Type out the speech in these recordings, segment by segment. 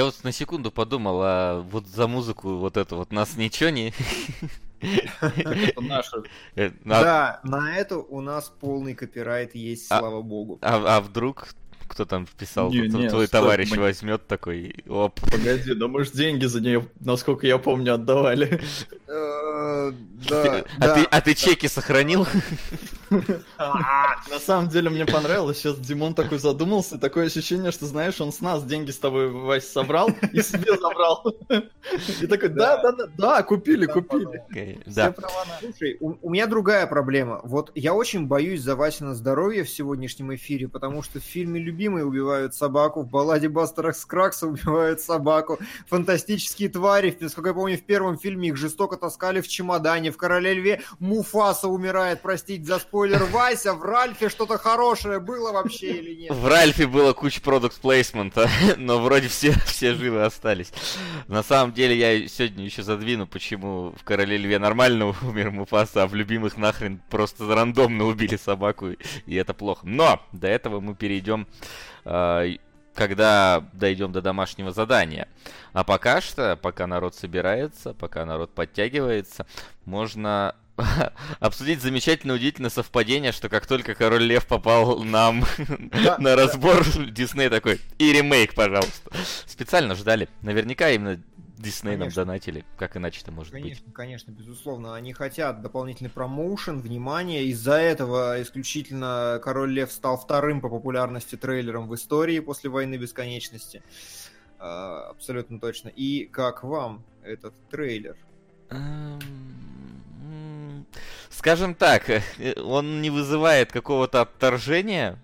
Я вот на секунду подумал, а вот за музыку вот это вот нас ничего не... А- Да, на это у нас полный копирайт есть, А- слава богу. А, а вдруг кто там вписал, Не, кто- не, твой товарищ мы- возьмет такой, оп. Погоди, да мы же деньги за нее, насколько я помню, отдавали. Э, Да, а, ты, а ты чеки сохранил? На самом деле мне понравилось, сейчас Димон такой задумался, такое ощущение, что, знаешь, он с нас деньги с тобой, Вась, собрал и себе забрал. И такой, да, да, да, да, купили, купили. Слушай, у, меня другая проблема. Вот я очень боюсь за Васина здоровье в сегодняшнем эфире, потому что в фильме «Любимые» убивают собаку, в балладе Бастера Скракса убивают собаку, фантастические твари, насколько я помню, в первом фильме их жестоко таскали в чемодане, в «Короле льве» Муфаса умирает, простите за спойлер, Вася, в Ральфе что-то хорошее было вообще или нет? В Ральфе было куча продукт плейсмента, но вроде все, все живы остались. На самом деле я сегодня еще задвину, почему в Короле Льве нормально умер Муфаса, а в Любимых нахрен просто рандомно убили собаку, и это плохо. Но до этого мы перейдем, когда дойдем до домашнего задания. А пока что, пока народ собирается, пока народ подтягивается, можно обсудить замечательное удивительное совпадение, что как только Король Лев попал нам Да, на разбор, Дисней такой, и ремейк, пожалуйста. Специально ждали. Наверняка именно Дисней нам Конечно. донатили. Как иначе-то может быть? Конечно, конечно, безусловно. Они хотят дополнительный промоушен, внимание. Из-за этого исключительно Король Лев стал вторым по популярности трейлером в истории после Войны Бесконечности. А, Абсолютно точно. И как вам этот трейлер? Эм, Скажем так, он не вызывает какого-то отторжения,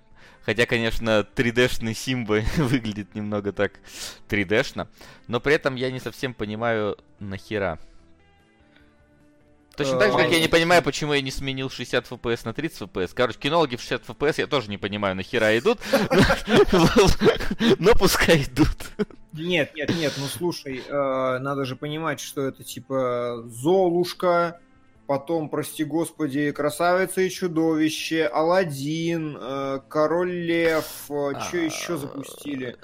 хотя, конечно, 3D-шный Симба выглядит немного так 3D-шно, но при этом я не совсем понимаю, нахера. Точно так же, как я не понимаю, почему я не сменил 60 FPS на 30 FPS. Короче, кинологи в 60 FPS я тоже не понимаю, нахера идут. Но пускай идут. Нет, нет, нет, ну слушай, э, надо же понимать, что это типа Золушка, потом, прости господи, Красавица и Чудовище, Алладин, э, Король Лев, что еще запустили?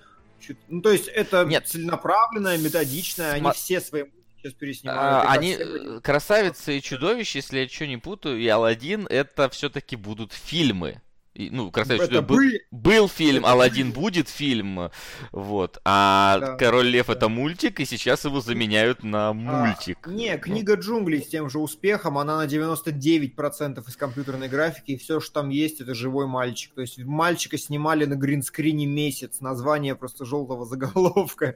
Ну, то есть это Нет. целенаправленная, методичная, они Сма- все свои сейчас переснимают. А, Они, все э, Красавица и Чудовище, если я что не путаю, и Алладин, это все-таки будут фильмы. И, ну, Красавица и Это был, были- был фильм, Алладин будет фильм, вот. А Да, Король Лев да. это мультик, и сейчас его заменяют на мультик. А, не, книга джунглей с тем же успехом, она на 99% из компьютерной графики, и все, что там есть, это живой мальчик. То есть мальчика снимали на гринскрине месяц, название просто желтого заголовка.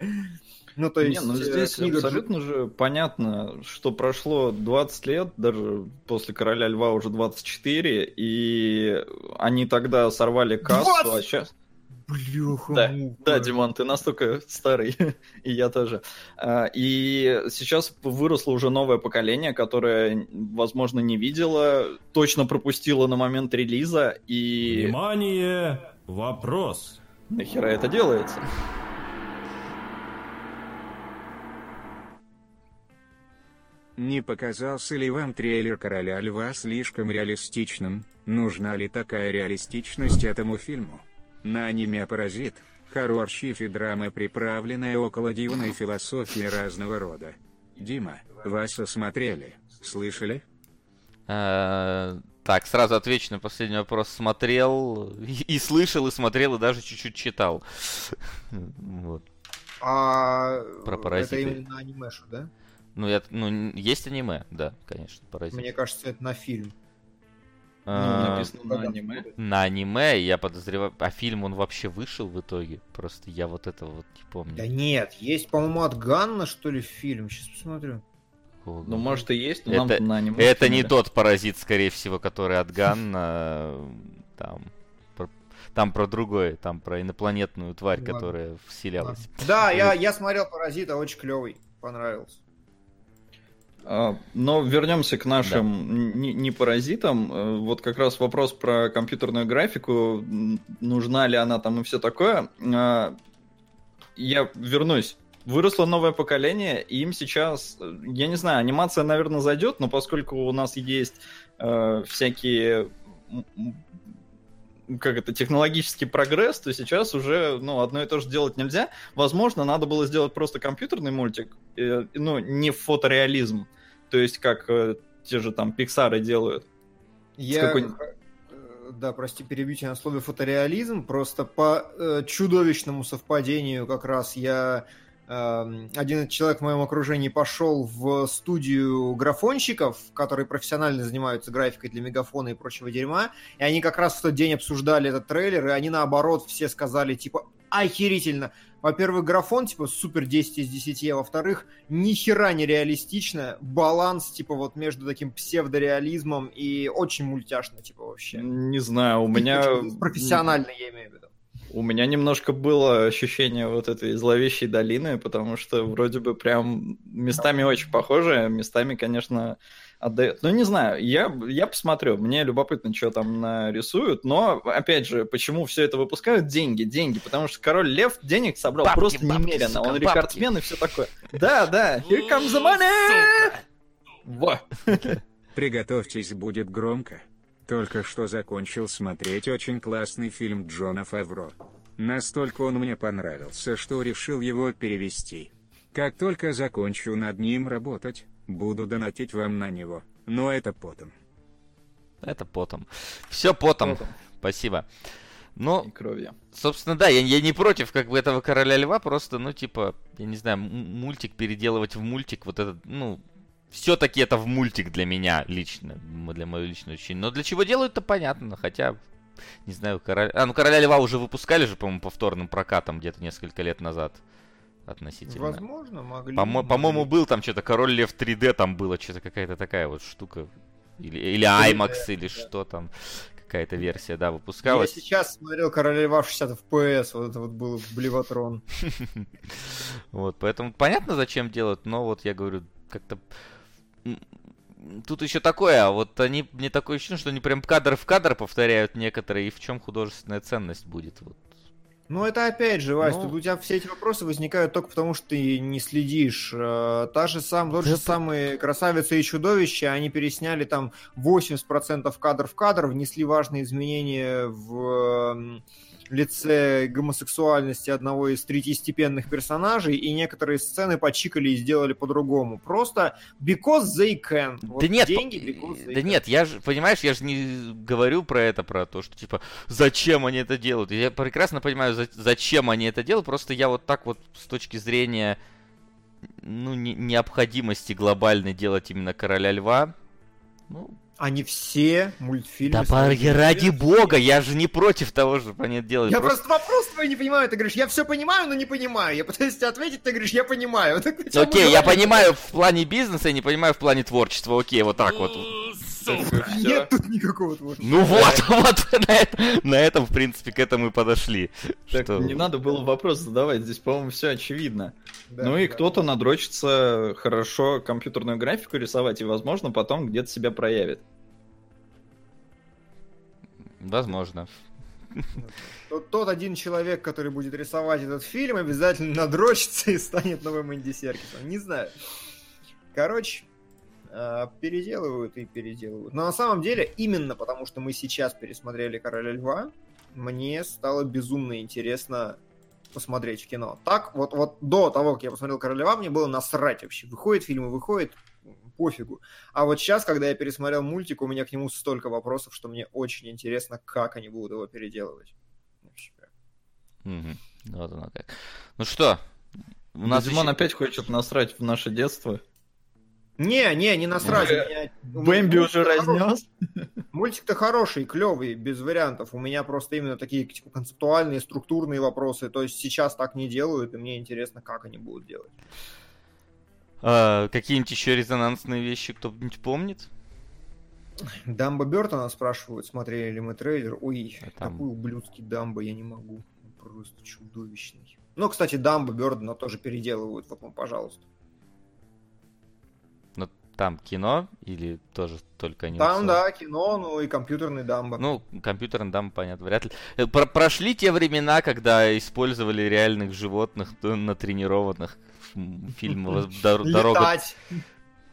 Ну, то есть Не, ну э, здесь книга абсолютно же понятно, что прошло 20 лет, даже после Короля Льва уже 24, и они тогда сорвали кассу, а 20? сейчас... Блюха. Да, Да, Димон, ты настолько старый, и я тоже. А, И сейчас выросло уже новое поколение, которое, возможно, не видело, точно пропустило на момент релиза, и Внимание! Вопрос. нахера это делается? Не показался ли вам трейлер Короля Льва слишком реалистичным? Нужна ли такая реалистичность этому фильму? На аниме «Паразит» – хоррор и драма, приправленная около дивной философии разного рода. Дима, вас смотрели, слышали? А, Так, сразу отвечу на последний вопрос. Смотрел и, и слышал, и смотрел, и даже чуть-чуть читал. Вот. А Про паразиты. это именно анимешу, да? Ну, я, ну, есть аниме, да, конечно, паразит. Мне кажется, это на фильм. Ну, А, написано на аниме. на аниме, я подозреваю... А фильм, он вообще вышел в итоге? Просто я вот этого вот не помню. Да нет, есть, по-моему, от Ганна, что ли, фильм. Сейчас посмотрю. Какого Ну, может, и есть, но Это- нам на аниме. Это не тот паразит, скорее всего, который от Ганна. Там там про другое, там про инопланетную тварь, которая вселялась. Да, я, я смотрел «Паразита», очень клевый, понравился. А, Но вернемся к нашим не, не паразитам. Э, Вот как раз вопрос про компьютерную графику, нужна ли она там и все такое. А, Я вернусь. Выросло новое поколение, и им сейчас, э, я не знаю, анимация, наверное, зайдет, но поскольку у нас есть э, всякие как это, технологический прогресс, то сейчас уже, ну, одно и то же делать нельзя. Возможно, надо было сделать просто компьютерный мультик, э, ну, не фотореализм, то есть как э, те же там Пиксары делают. Я... Э, да, прости, перебью на слове фотореализм. Просто по э, чудовищному совпадению как раз я Эм, один человек в моем окружении пошел в студию графонщиков, которые профессионально занимаются графикой для мегафона и прочего дерьма, и они как раз в тот день обсуждали этот трейлер, и они наоборот все сказали, типа, охерительно. Во-первых, графон, типа, супер 10 из 10, а во-вторых, ни хера не реалистично, баланс, типа, вот между таким псевдореализмом и очень мультяшно, типа, вообще. Не знаю, у меня... Профессионально, я имею в виду. У меня немножко было ощущение вот этой зловещей долины, потому что вроде бы прям местами очень похоже, местами, конечно, отдает. Ну, не знаю, я, я посмотрю, мне любопытно, что там нарисуют, но, опять же, почему все это выпускают? Деньги, деньги, потому что Король Лев денег собрал бабки, просто бабки, немерено, сука, он рекордсмен бабки. и все такое. Да, да, here comes the money! Во! Приготовьтесь, будет громко. Только что закончил смотреть очень классный фильм Джона Фавро. Настолько он мне понравился, что решил его перевести. Как только закончу над ним работать, буду донатить вам на него. Но это потом. Это потом. Все потом. потом. Спасибо. Ну, кровью. собственно, да, я, я не против как бы этого короля льва, просто, ну, типа, я не знаю, мультик переделывать в мультик, вот этот, ну, все-таки это в мультик для меня лично, для моего личного ощущения. Но для чего делают, это понятно, хотя, не знаю, король... А, ну Короля Льва уже выпускали же, по-моему, повторным прокатом где-то несколько лет назад относительно. Возможно, могли. По-мо-. По-моему, был там что-то Король Лев 3D, там было что-то какая-то такая вот штука. Или, или IMAX, или что там. Какая-то версия, да, выпускалась. Я сейчас смотрел Короля Льва в 60 FPS, вот это вот был Блеватрон. Вот, поэтому понятно, зачем делать, но вот я говорю, как-то тут еще такое, а вот они, мне такое ощущение, что они прям кадр в кадр повторяют некоторые, и в чем художественная ценность будет. Вот. Ну, это опять же, Вась, ну... тут у тебя все эти вопросы возникают только потому, что ты не следишь. Э, та же сам, тот же самый «Красавица и чудовище», они пересняли там 80% кадр в кадр, внесли важные изменения в лице гомосексуальности одного из третьестепенных персонажей, и некоторые сцены почикали и сделали по-другому. Просто because they can. Вот да нет, деньги, because they да can. нет, я же, понимаешь, я же не говорю про это, про то, что типа, зачем они это делают. Я прекрасно понимаю, за, зачем они это делают, просто я вот так вот с точки зрения ну, не, необходимости глобальной делать именно Короля Льва, ну, они все мультфильмы... Да парни, ради бога, я же не против того, чтобы они это делали. Я просто... просто вопрос твой не понимаю. Ты говоришь, я все понимаю, но не понимаю. Я пытаюсь тебе ответить, ты говоришь, я понимаю. Окей, я понимаю в плане бизнеса, я не понимаю в плане творчества. Окей, вот так вот. Нет тут никакого творчества. Ну вот, вот на, это, на этом, в принципе, к этому и подошли. Так, не надо было вопрос задавать, здесь, по-моему, все очевидно. Ну и кто-то надрочится хорошо компьютерную графику рисовать, и, возможно, потом где-то себя проявит. Возможно. Тот, тот один человек, который будет рисовать этот фильм, обязательно надрочится и станет новым Энди Серкисом. Не знаю. Короче, переделывают и переделывают. Но на самом деле, именно потому что мы сейчас пересмотрели Короля Льва, мне стало безумно интересно посмотреть в кино. Так, вот, вот до того, как я посмотрел Короля Льва, мне было насрать вообще. Выходит фильм и выходит, пофигу. А вот сейчас, когда я пересмотрел мультик, у меня к нему столько вопросов, что мне очень интересно, как они будут его переделывать. Угу. Вот оно как. Ну что, у нас Димон еще... опять хочет насрать в наше детство. Не, не, не насрать. Меня... Бэмби уже разнес. Мультик-то хороший, клевый, без вариантов. У меня просто именно такие типа, концептуальные, структурные вопросы. То есть сейчас так не делают, и мне интересно, как они будут делать. А, какие-нибудь еще резонансные вещи кто-нибудь помнит? Дамба Бертона спрашивают, смотрели ли мы трейлер. Ой, а там... такой ублюдский Дамба я не могу. просто чудовищный. Ну, кстати, Дамба Бертона тоже переделывают, вот, пожалуйста. Там кино или тоже только не Там, да, кино, ну и компьютерный дамба. Ну, компьютерный дамба, понятно, вряд ли. Э, про прошли те времена, когда использовали реальных животных натренированных фильмов «Дорога...»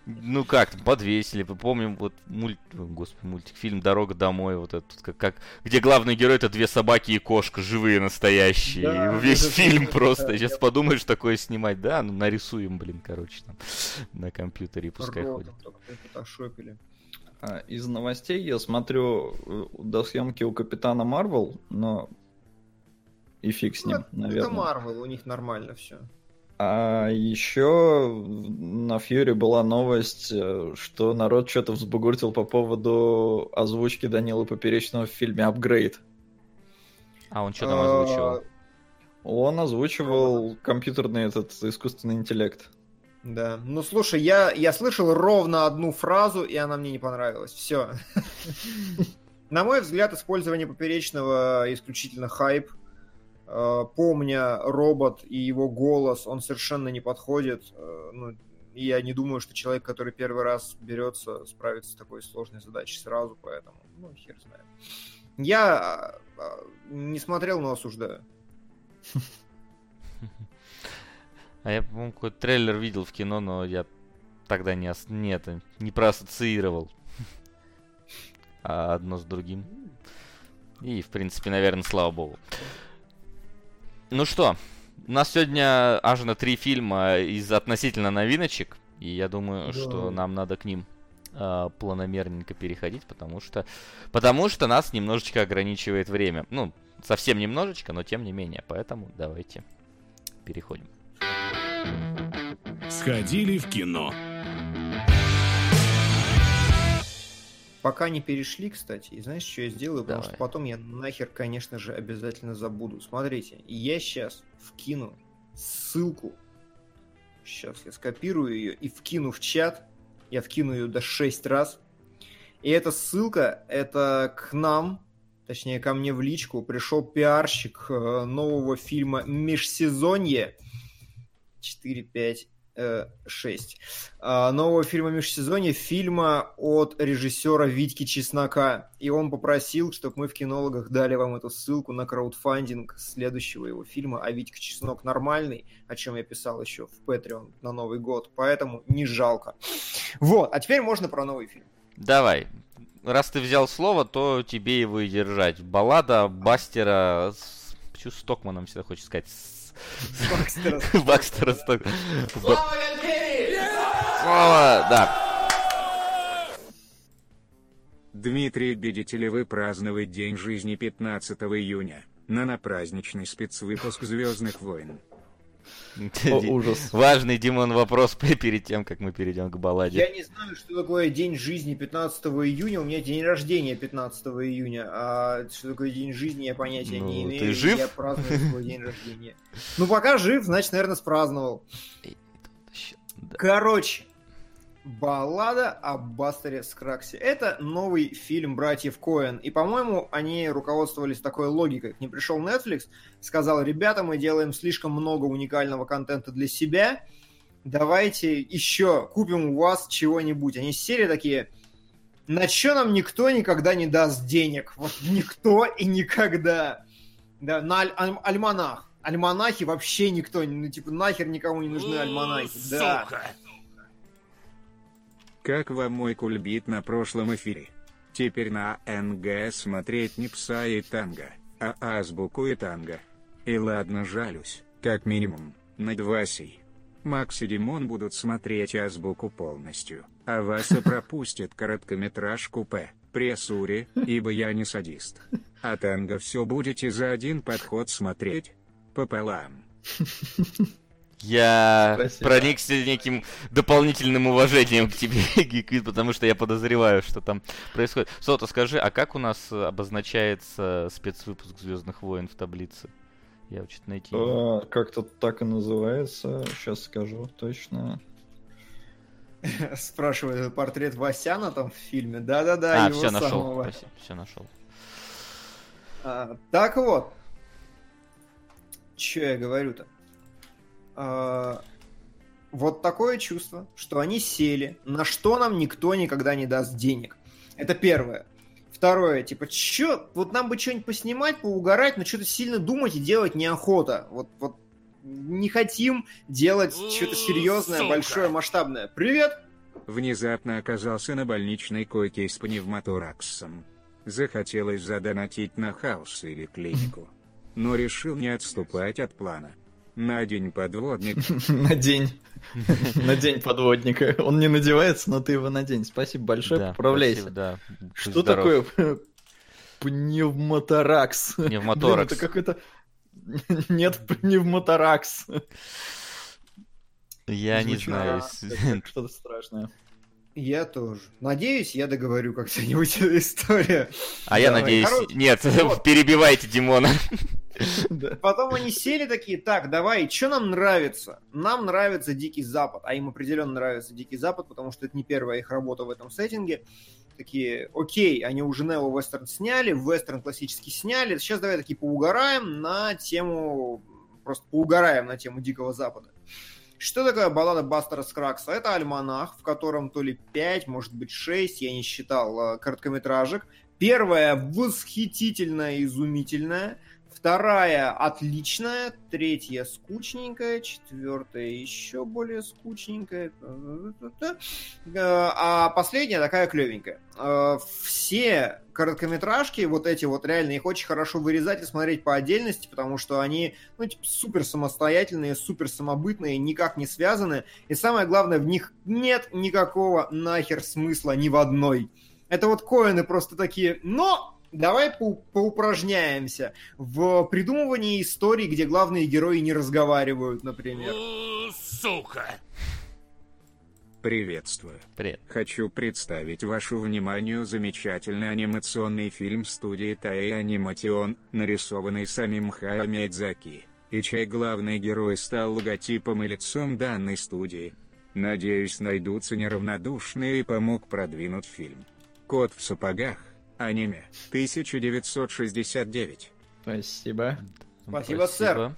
Ну как, подвесили. Помним вот мульт, господи, мультик, фильм «Дорога домой», вот этот, как, как, где главный герой это две собаки и кошка, живые, настоящие. Да, и весь это- фильм это- просто. да, Сейчас я- подумаешь такое снимать, да, ну нарисуем, блин, короче, там, на компьютере и пускай Ротом ходит. только. А, Из новостей я смотрю э, до съемки у Капитана Марвел, но и фиг с Ну, ним, это- наверное. Это Марвел, у них нормально все. А еще на Фьюри была новость, э, что народ что-то взбугуртил по поводу озвучки Данила Поперечного в фильме «Апгрейд». А он что там озвучивал? Он озвучивал компьютерный этот искусственный интеллект. Да. Ну слушай, я, я слышал ровно одну фразу, и она мне не понравилась. Все. На мой взгляд, использование поперечного исключительно хайп. Э, Помня робот и его голос, он совершенно не подходит. Э, Ну, я не думаю, что человек, который первый раз берется, справится с такой сложной задачей сразу, поэтому, ну, хер знает. Я э, не смотрел, но осуждаю. А я, по-моему, какой-то трейлер видел в кино, но я тогда не, ос- не, это, не проассоциировал а одно с другим. И, в принципе, наверное, слава богу. Ну что, у нас сегодня аж на три фильма из относительно новиночек. И я думаю, Да. что нам надо к ним а, планомерненько переходить, потому что, потому что нас немножечко ограничивает время. Ну, совсем немножечко, но тем не менее. Поэтому давайте переходим. Сходили в кино. Пока не перешли, кстати, и знаешь, что я сделаю? Потому Давай. что потом я нахер, конечно же, обязательно забуду. Смотрите, я сейчас вкину ссылку. Сейчас я скопирую ее и вкину в чат. Я вкину ее до 6 раз. И эта ссылка, это к нам, точнее, ко мне в личку, пришел пиарщик э, нового фильма «Межсезонье». 4, 5, 6. А, Нового фильма «Межсезонье», фильма от режиссера Витьки Чеснока. И он попросил, чтобы мы в кинологах дали вам эту ссылку на краудфандинг следующего его фильма. А Витька Чеснок нормальный, о чем я писал еще в Patreon на Новый год. Поэтому не жалко. Вот, а теперь можно про новый фильм. Давай. Раз ты взял слово, то тебе его и держать. Баллада Бастера с... Почему с Токманом всегда хочется сказать? Бакстера Бакстера Сток... Слава Слава, да. Дмитрий, видите ли вы праздновать День жизни 15 июня? На на праздничный спецвыпуск Звездных войн. О, ужас. Важный, Димон, вопрос перед тем, как мы перейдем к балладе. Я не знаю, что такое день жизни 15 июня. У меня день рождения 15 июня. А что такое день жизни, я понятия Ну, не ты имею. жив? Я праздную свой день рождения. Ну, пока жив, значит, наверное, спраздновал. Да. Короче, баллада о Бастере Скраксе. Это новый фильм братьев Коэн. И, по-моему, они руководствовались такой логикой. К ним пришел Netflix, сказал, ребята, мы делаем слишком много уникального контента для себя. Давайте еще купим у вас чего-нибудь. Они сели такие, на что нам никто никогда не даст денег? Вот никто и никогда. Да, на аль- аль- альманах. Альманахи вообще никто, ну, типа, нахер никому не нужны альманахи. Да. Как вам мой кульбит на прошлом эфире? Теперь на НГ смотреть не пса и танго, а азбуку и танго. И ладно жалюсь, как минимум, над Васей. Макс и Димон будут смотреть азбуку полностью, а Вася пропустит короткометражку П, прессуре, ибо я не садист. А танго все будете за один подход смотреть? Пополам. Я Спасибо. проникся неким дополнительным уважением к тебе, Гиквит, потому что я подозреваю, что там происходит. Сота, скажи, а как у нас обозначается спецвыпуск Звездных войн в таблице? Я вот что-то найти. А, Как-то так и называется. Сейчас скажу точно. Спрашивает портрет Васяна там в фильме. Да-да-да, А, его все нашел. самого. Спасибо, все нашел. А, так вот. Че я говорю-то? А, вот такое чувство, что они сели, на что нам никто никогда не даст денег. Это первое. Второе, типа, чё, вот нам бы что-нибудь поснимать, поугарать, но что-то сильно думать и делать неохота. Вот, вот не хотим делать что-то серьезное, Сука. большое, масштабное. Привет! Внезапно оказался на больничной койке с пневмотораксом. Захотелось задонатить на хаос или клинику. Но решил не отступать от плана. На день подводник. На день. На день подводника. Он не надевается, но ты его надень. Спасибо большое, Да, поправляйся. спасибо, да. Что здоров. такое пневмоторакс? Пневмоторакс. Блин, это какой-то... Нет, пневмоторакс. Я не знаю. Что-то страшное. Я тоже. Надеюсь, я договорю как-нибудь эту историю. А я надеюсь... Нет, вот. перебивайте Димона. Потом они сели такие, так, давай, что нам нравится? Нам нравится Дикий Запад, а им определенно нравится Дикий Запад, потому что это не первая их работа в этом сеттинге. Такие, окей, они уже Нео Вестерн сняли, Вестерн классический сняли, сейчас давай такие поугараем на тему, просто поугараем на тему Дикого Запада. Что такое баллада Бастера Скракса? Это альманах, в котором то ли 5, может быть 6, я не считал, э, короткометражек. Первая восхитительная, изумительная. Вторая отличная, третья скучненькая, четвертая еще более скучненькая, Э, а последняя такая клевенькая. Э, Все короткометражки, вот эти вот реально, их очень хорошо вырезать и смотреть по отдельности, потому что они, ну, типа, супер самостоятельные, супер самобытные, никак не связаны, и самое главное, в них нет никакого нахер смысла ни в одной. Это вот коины просто такие, но давай по- поупражняемся в придумывании историй, где главные герои не разговаривают, например. Сука! Приветствую. Привет. Хочу представить вашу вниманию замечательный анимационный фильм студии Таи Аниматион, нарисованный самим Хаяо Миядзаки, и чей главный герой стал логотипом и лицом данной студии. Надеюсь, найдутся неравнодушные и помог продвинуть фильм. Кот в сапогах. Аниме. 1969. Спасибо. Спасибо, сэр.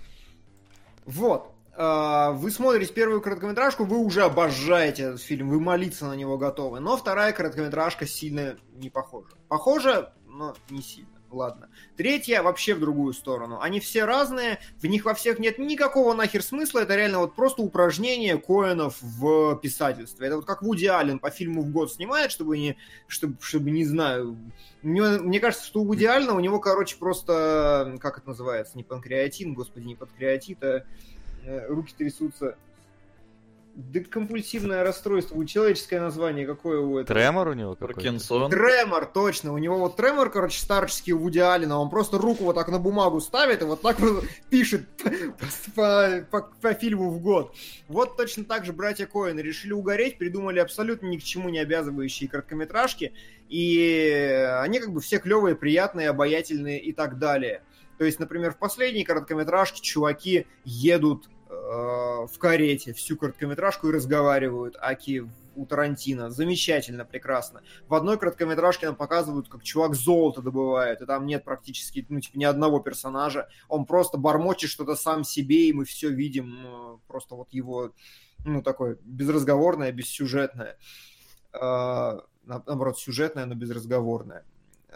Вот. А, Вы смотрите первую короткометражку, вы уже обожаете этот фильм, вы молиться на него готовы. Но вторая короткометражка сильно не похожа. Похожа, но не сильно. Ладно. Третья вообще в другую сторону. Они все разные, в них во всех нет никакого нахер смысла. Это реально вот просто упражнение коинов в писательстве. Это вот как Вуди Аллен по фильму в год снимает, чтобы не, чтобы, чтобы не знаю. Него- мне кажется, что у Вуди Аллена у него, короче, просто, как это называется, не панкреатин, господи, не панкреатит, а э, руки трясутся. Декомпульсивное расстройство. У человеческое название какое у этого? Тремор у него какой-то? Паркинсон. Тремор, точно. У него вот тремор, короче, старческий у Вуди Аллена. Он просто руку вот так на бумагу ставит и вот так вот пишет по, по- по фильму в год. Вот точно так же братья Коэн решили угореть, придумали абсолютно ни к чему не обязывающие короткометражки. И они как бы все клевые, приятные, обаятельные и так далее. То есть, например, в последней короткометражке чуваки едут в карете всю короткометражку и разговаривают, аки у Тарантино. Замечательно, прекрасно. В одной короткометражке нам показывают, как чувак золото добывает, и там нет практически ну, типа, ни одного персонажа. Он просто бормочет что-то сам себе, и мы все видим, э, просто вот его, ну, такое безразговорное, бессюжетное. Э, на- наоборот, сюжетное, но безразговорное.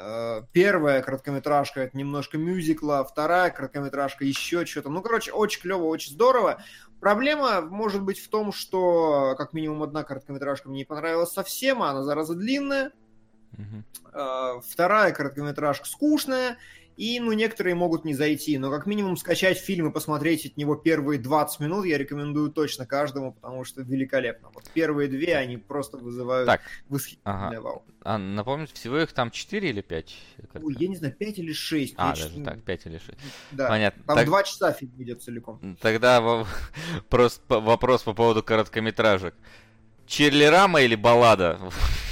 Э, Первая короткометражка это немножко мюзикла, вторая короткометражка еще что-то. Ну, короче, очень клево, очень здорово. Проблема может быть в том, что как минимум одна короткометражка мне не понравилась совсем, а она зараза длинная. Э, Вторая короткометражка скучная, и, ну, некоторые могут не зайти, но как минимум скачать фильм и посмотреть от него первые 20 минут я рекомендую точно каждому, потому что великолепно. Вот первые две, они просто вызывают Так, восхитительное ага. вау. А напомните, всего их там 4 или 5? Ой, я не знаю, 5 или 6. А, даже так, 5 или 6. Да. Понятно. Там Так- два часа фильм идет целиком. Тогда просто вопрос по поводу короткометражек. Черлерама или баллада?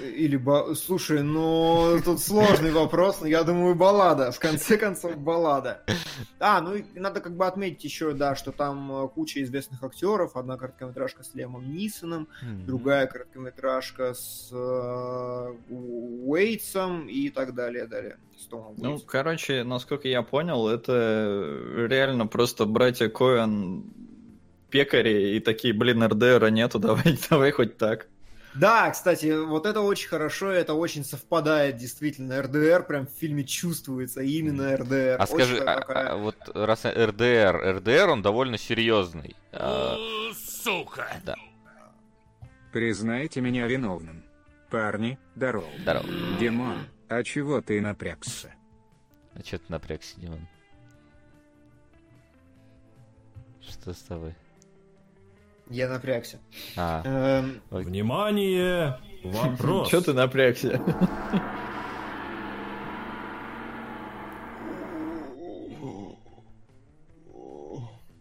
Или ба... Слушай, ну тут сложный вопрос, но я думаю баллада. В конце концов баллада. А, ну и надо как бы отметить еще, да, что там э, куча известных актеров. Одна короткометражка с Лемом Нисоном, М. другая короткометражка с э, Уэйтсом и так далее, далее. С Томом Ну, Уэйтсом. короче, насколько я понял, это реально просто братья Коэн пекари и такие, блин, РДРа нету, давай, давай хоть так. Да, кстати, вот это очень хорошо, это очень совпадает, действительно. РДР прям в фильме чувствуется, именно РДР. А Очень скажи, а- такая- а вот раз РДР, РДР он довольно серьезный. А, Сука! Признайте меня виновным. Парни, здорово. Здорово. Димон, а чего ты напрягся? А чё ты напрягся, Димон? Что с тобой? Я напрягся. А, Эм, Внимание! Вопрос. Че ты напрягся?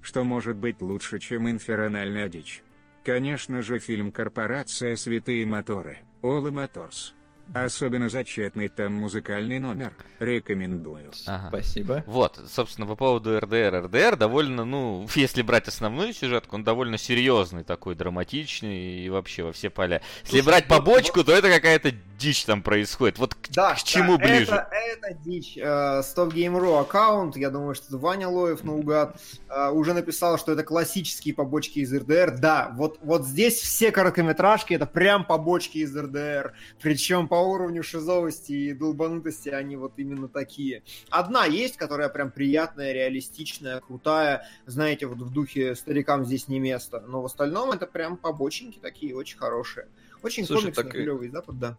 Что может быть лучше, чем инфернальная дичь? Конечно же фильм «Корпорация. Святые моторы» All Motors. Особенно зачетный там музыкальный номер. Рекомендую. ага. Спасибо. Вот, собственно, по поводу РДР. РДР довольно, ну, если брать основную сюжетку, он довольно серьезный такой, драматичный и вообще во все поля. Если Слушай, брать вот- побочку, то это какая-то дичь там происходит. Вот к, Да, к чему да, ближе? Это, это дичь. Э, Stop Game.ru аккаунт, я думаю, что это Ваня Лоев наугад, э, уже написал, что это классические побочки из РДР. Да, вот, вот здесь все короткометражки это прям побочки из РДР. Причем по уровню шизовости и долбанутости они вот именно такие. Одна есть, которая прям приятная, реалистичная, крутая. Знаете, вот в духе старикам здесь не место. Но в остальном это прям побоченьки такие, очень хорошие. Очень Слушай, комиксный, так и- клевый запад, да.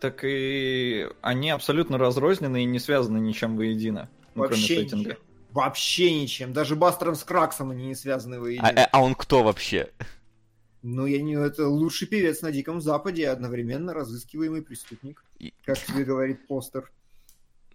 Так и они абсолютно разрознены и не связаны ничем воедино. Ну, кроме Вообще сеттинга. ничем. Вообще ничем. Даже Бастером с Краксом они не связаны А, воедино. а- а он кто вообще? Ну, я не... Это лучший певец на Диком Западе, одновременно разыскиваемый преступник. Как тебе говорит постер.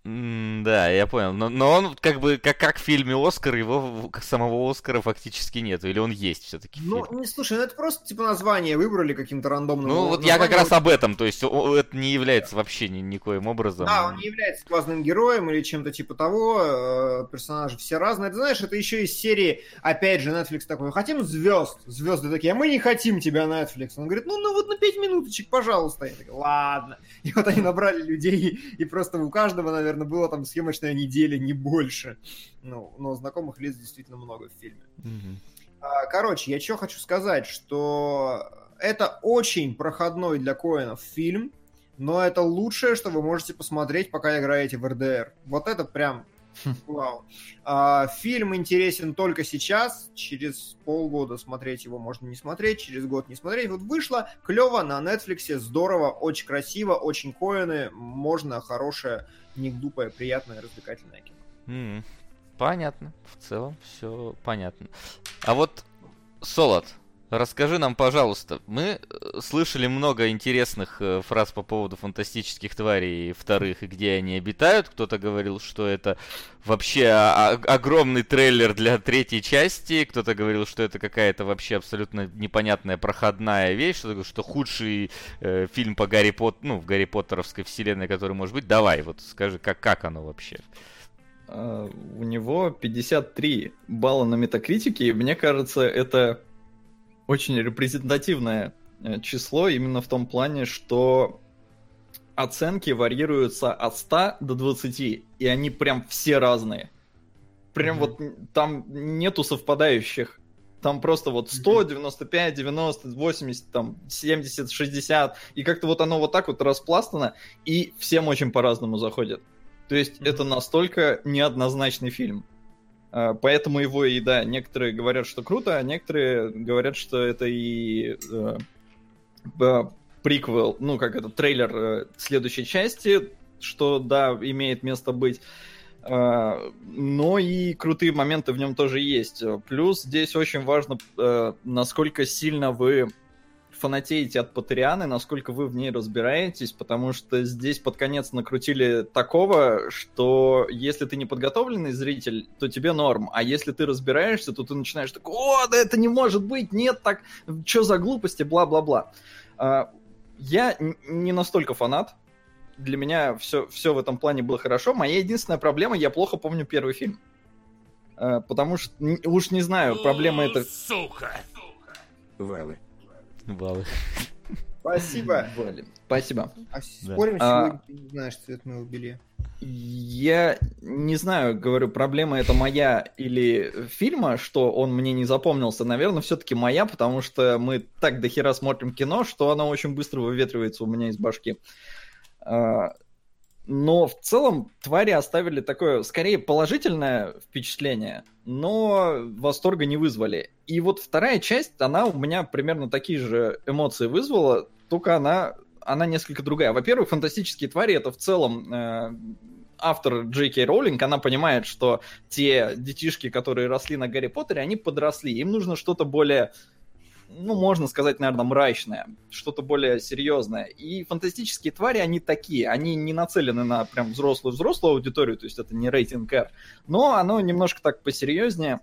Да, я понял. Но, но он как бы, как, как в фильме Оскар, его как самого Оскара фактически нету. Или он есть все-таки Ну, не слушай, ну это просто типа название выбрали каким-то рандомным. Ну, вот я как раз об этом. То есть о- о- это не является вообще ни, никоим образом. Да, он не является главным героем или чем-то типа того. э, Персонажи все разные. Ты знаешь, это еще из серии, опять же, Netflix такой, хотим звезд. Звезды такие, а мы не хотим тебя, Netflix. Он говорит, ну, ну вот на пять минуточек, пожалуйста. Я такой, ладно. И вот они набрали людей, и просто у каждого, наверное, было там съемочная неделя, не больше. Ну, но знакомых лиц действительно много в фильме. А, Короче, я что хочу сказать, что это очень проходной для коинов фильм, но это лучшее, что вы можете посмотреть, пока играете в РДР. Вот это прям вау. А, Фильм интересен только сейчас, через полгода смотреть его можно не смотреть, через год не смотреть. Вот вышло клево на Netflix, здорово, очень красиво, очень коины, можно хорошее, не глупое, приятное, развлекательное кино. М, Понятно. В целом все понятно. А вот, Солод, расскажи нам, пожалуйста, мы э, слышали много интересных э, фраз по поводу фантастических тварей вторых и где они обитают. Кто-то говорил, что это вообще огромный трейлер для третьей части. Кто-то говорил, что это какая-то вообще абсолютно непонятная проходная вещь, что, что худший э, фильм по Гарри Пот, ну, в Гарри Поттеровской вселенной, который может быть. Давай, вот скажи, как, как оно вообще? А, У него 53 балла на метакритике, и мне кажется, это очень репрезентативное э, число именно в том плане, что оценки варьируются от 100 до 20, и они прям все разные. Прям Мгм. вот там нету совпадающих. Там просто вот 100, 95, 90, 80, там 70, 60. И как-то вот оно вот так вот распластано, и всем очень по-разному заходит. То есть Мгм. это настолько неоднозначный фильм. А, Поэтому его и, да, некоторые говорят, что круто, а некоторые говорят, что это и э, б- приквел, ну, как это, трейлер э, следующей части, что, да, имеет место быть. А, Но и крутые моменты в нем тоже есть. Плюс здесь очень важно, э, насколько сильно вы фанатеете от Патрианы, насколько вы в ней разбираетесь, потому что здесь под конец накрутили такого, что если ты не подготовленный зритель, то тебе норм, а если ты разбираешься, то ты начинаешь так, о, да это не может быть, нет, так, что за глупости, бла-бла-бла. А, Я не настолько фанат, для меня все, все в этом плане было хорошо. Моя единственная проблема, я плохо помню первый фильм. А, Потому что, уж не знаю, проблема это... Валы. Баллы. Спасибо. Вали. Спасибо. А Да. спорим, А- сегодня ты не знаешь цвет моего белья. Я не знаю, говорю, проблема это моя или фильма, что он мне не запомнился. Наверное, все-таки моя, потому что мы так дохера смотрим кино, что оно очень быстро выветривается у меня из башки. Но в целом твари оставили такое, скорее, положительное впечатление, но восторга не вызвали. И вот вторая часть, она у меня примерно такие же эмоции вызвала, только она, она несколько другая. Во-первых, фантастические твари это в целом э, автор Джей Роулинг, она понимает, что те детишки, которые росли на Гарри Поттере, они подросли. Им нужно что-то более ну, можно сказать, наверное, мрачное, что-то более серьезное. И фантастические твари, они такие, они не нацелены на прям взрослую-взрослую аудиторию, то есть это не рейтинг R, но оно немножко так посерьезнее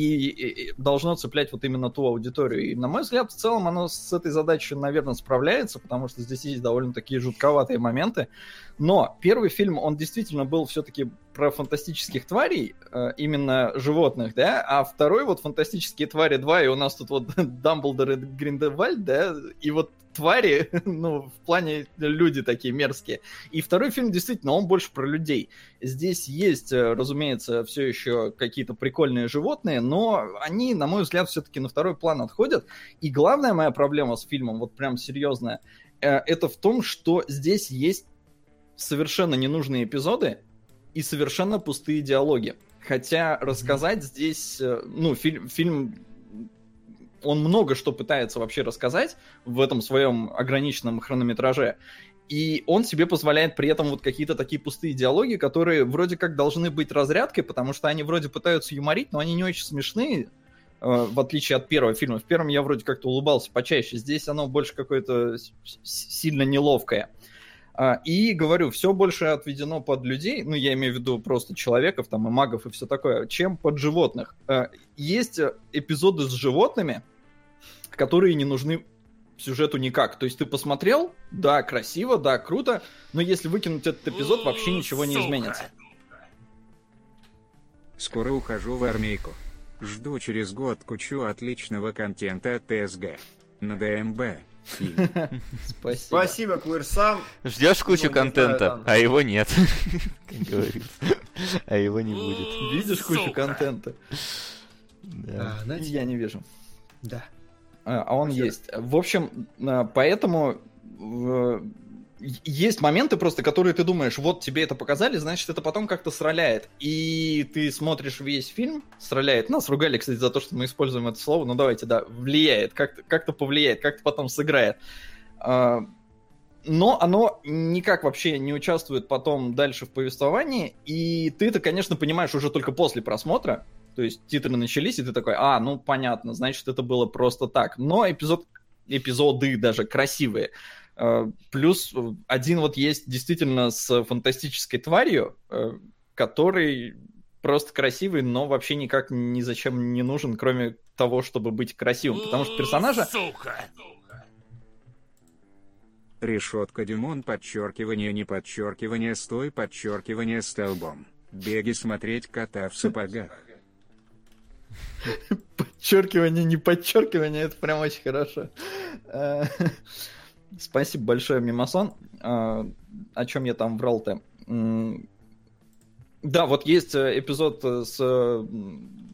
и, и, должно цеплять вот именно ту аудиторию. И, на мой взгляд, в целом оно с этой задачей, наверное, справляется, потому что здесь есть довольно такие жутковатые моменты. Но первый фильм, он действительно был все-таки про фантастических тварей, э, именно животных, да, а второй вот «Фантастические твари 2», и у нас тут вот Дамблдор и Гриндевальд, да, и вот твари, ну, в плане люди такие мерзкие. И второй фильм, действительно, он больше про людей. Здесь есть, э, разумеется, все еще какие-то прикольные животные, но они, на мой взгляд, все-таки на второй план отходят. И главная моя проблема с фильмом, вот прям серьезная, э, это в том, что здесь есть совершенно ненужные эпизоды и совершенно пустые диалоги. Хотя рассказать здесь, э, ну, фильм, фильм он много что пытается вообще рассказать в этом своем ограниченном хронометраже. И он себе позволяет при этом вот какие-то такие пустые диалоги, которые вроде как должны быть разрядкой, потому что они вроде пытаются юморить, но они не очень смешные, э, в отличие от первого фильма. В первом я вроде как-то улыбался почаще, здесь оно больше какое-то сильно неловкое. А, и говорю, все больше отведено под людей, ну, я имею в виду просто человеков, там, и магов, и все такое, чем под животных. А, есть эпизоды с животными, которые не нужны сюжету никак. То есть ты посмотрел, да, красиво, да, круто, но если выкинуть этот эпизод, вообще ничего не изменится. Скоро ухожу в армейку. Жду через год кучу отличного контента от ТСГ. На ДМБ. Спасибо. Спасибо, Куирсан. Ждешь кучу контента, а его нет. Как говорится. А его не будет. Видишь кучу контента? Да. Я не вижу. Да. А, а он есть. В общем, а, поэтому есть моменты просто, которые ты думаешь, вот тебе это показали, значит, это потом как-то сраляет. И ты смотришь весь фильм, сраляет. Нас ругали, кстати, за то, что мы используем это слово, но давайте, да, влияет, как-то как повлияет, как-то потом сыграет. А, но оно никак вообще не участвует потом дальше в повествовании, и ты это, конечно, понимаешь уже только после просмотра, то есть титры начались, и ты такой, а, ну понятно, значит, это было просто так. Но эпизод, эпизоды даже красивые. Э, плюс один вот есть действительно с фантастической тварью, э, который просто красивый, но вообще никак ни зачем не нужен, кроме того, чтобы быть красивым. Потому что персонажа... Сука! Решетка Дюмон, подчеркивание, не подчеркивание, стой, подчеркивание столбом. Беги смотреть кота в сапогах. Подчеркивание, не подчеркивание, это прям очень хорошо. Э, Спасибо большое, Мимасон. А, о чем я там врал-то? Да, вот есть э, эпизод э, с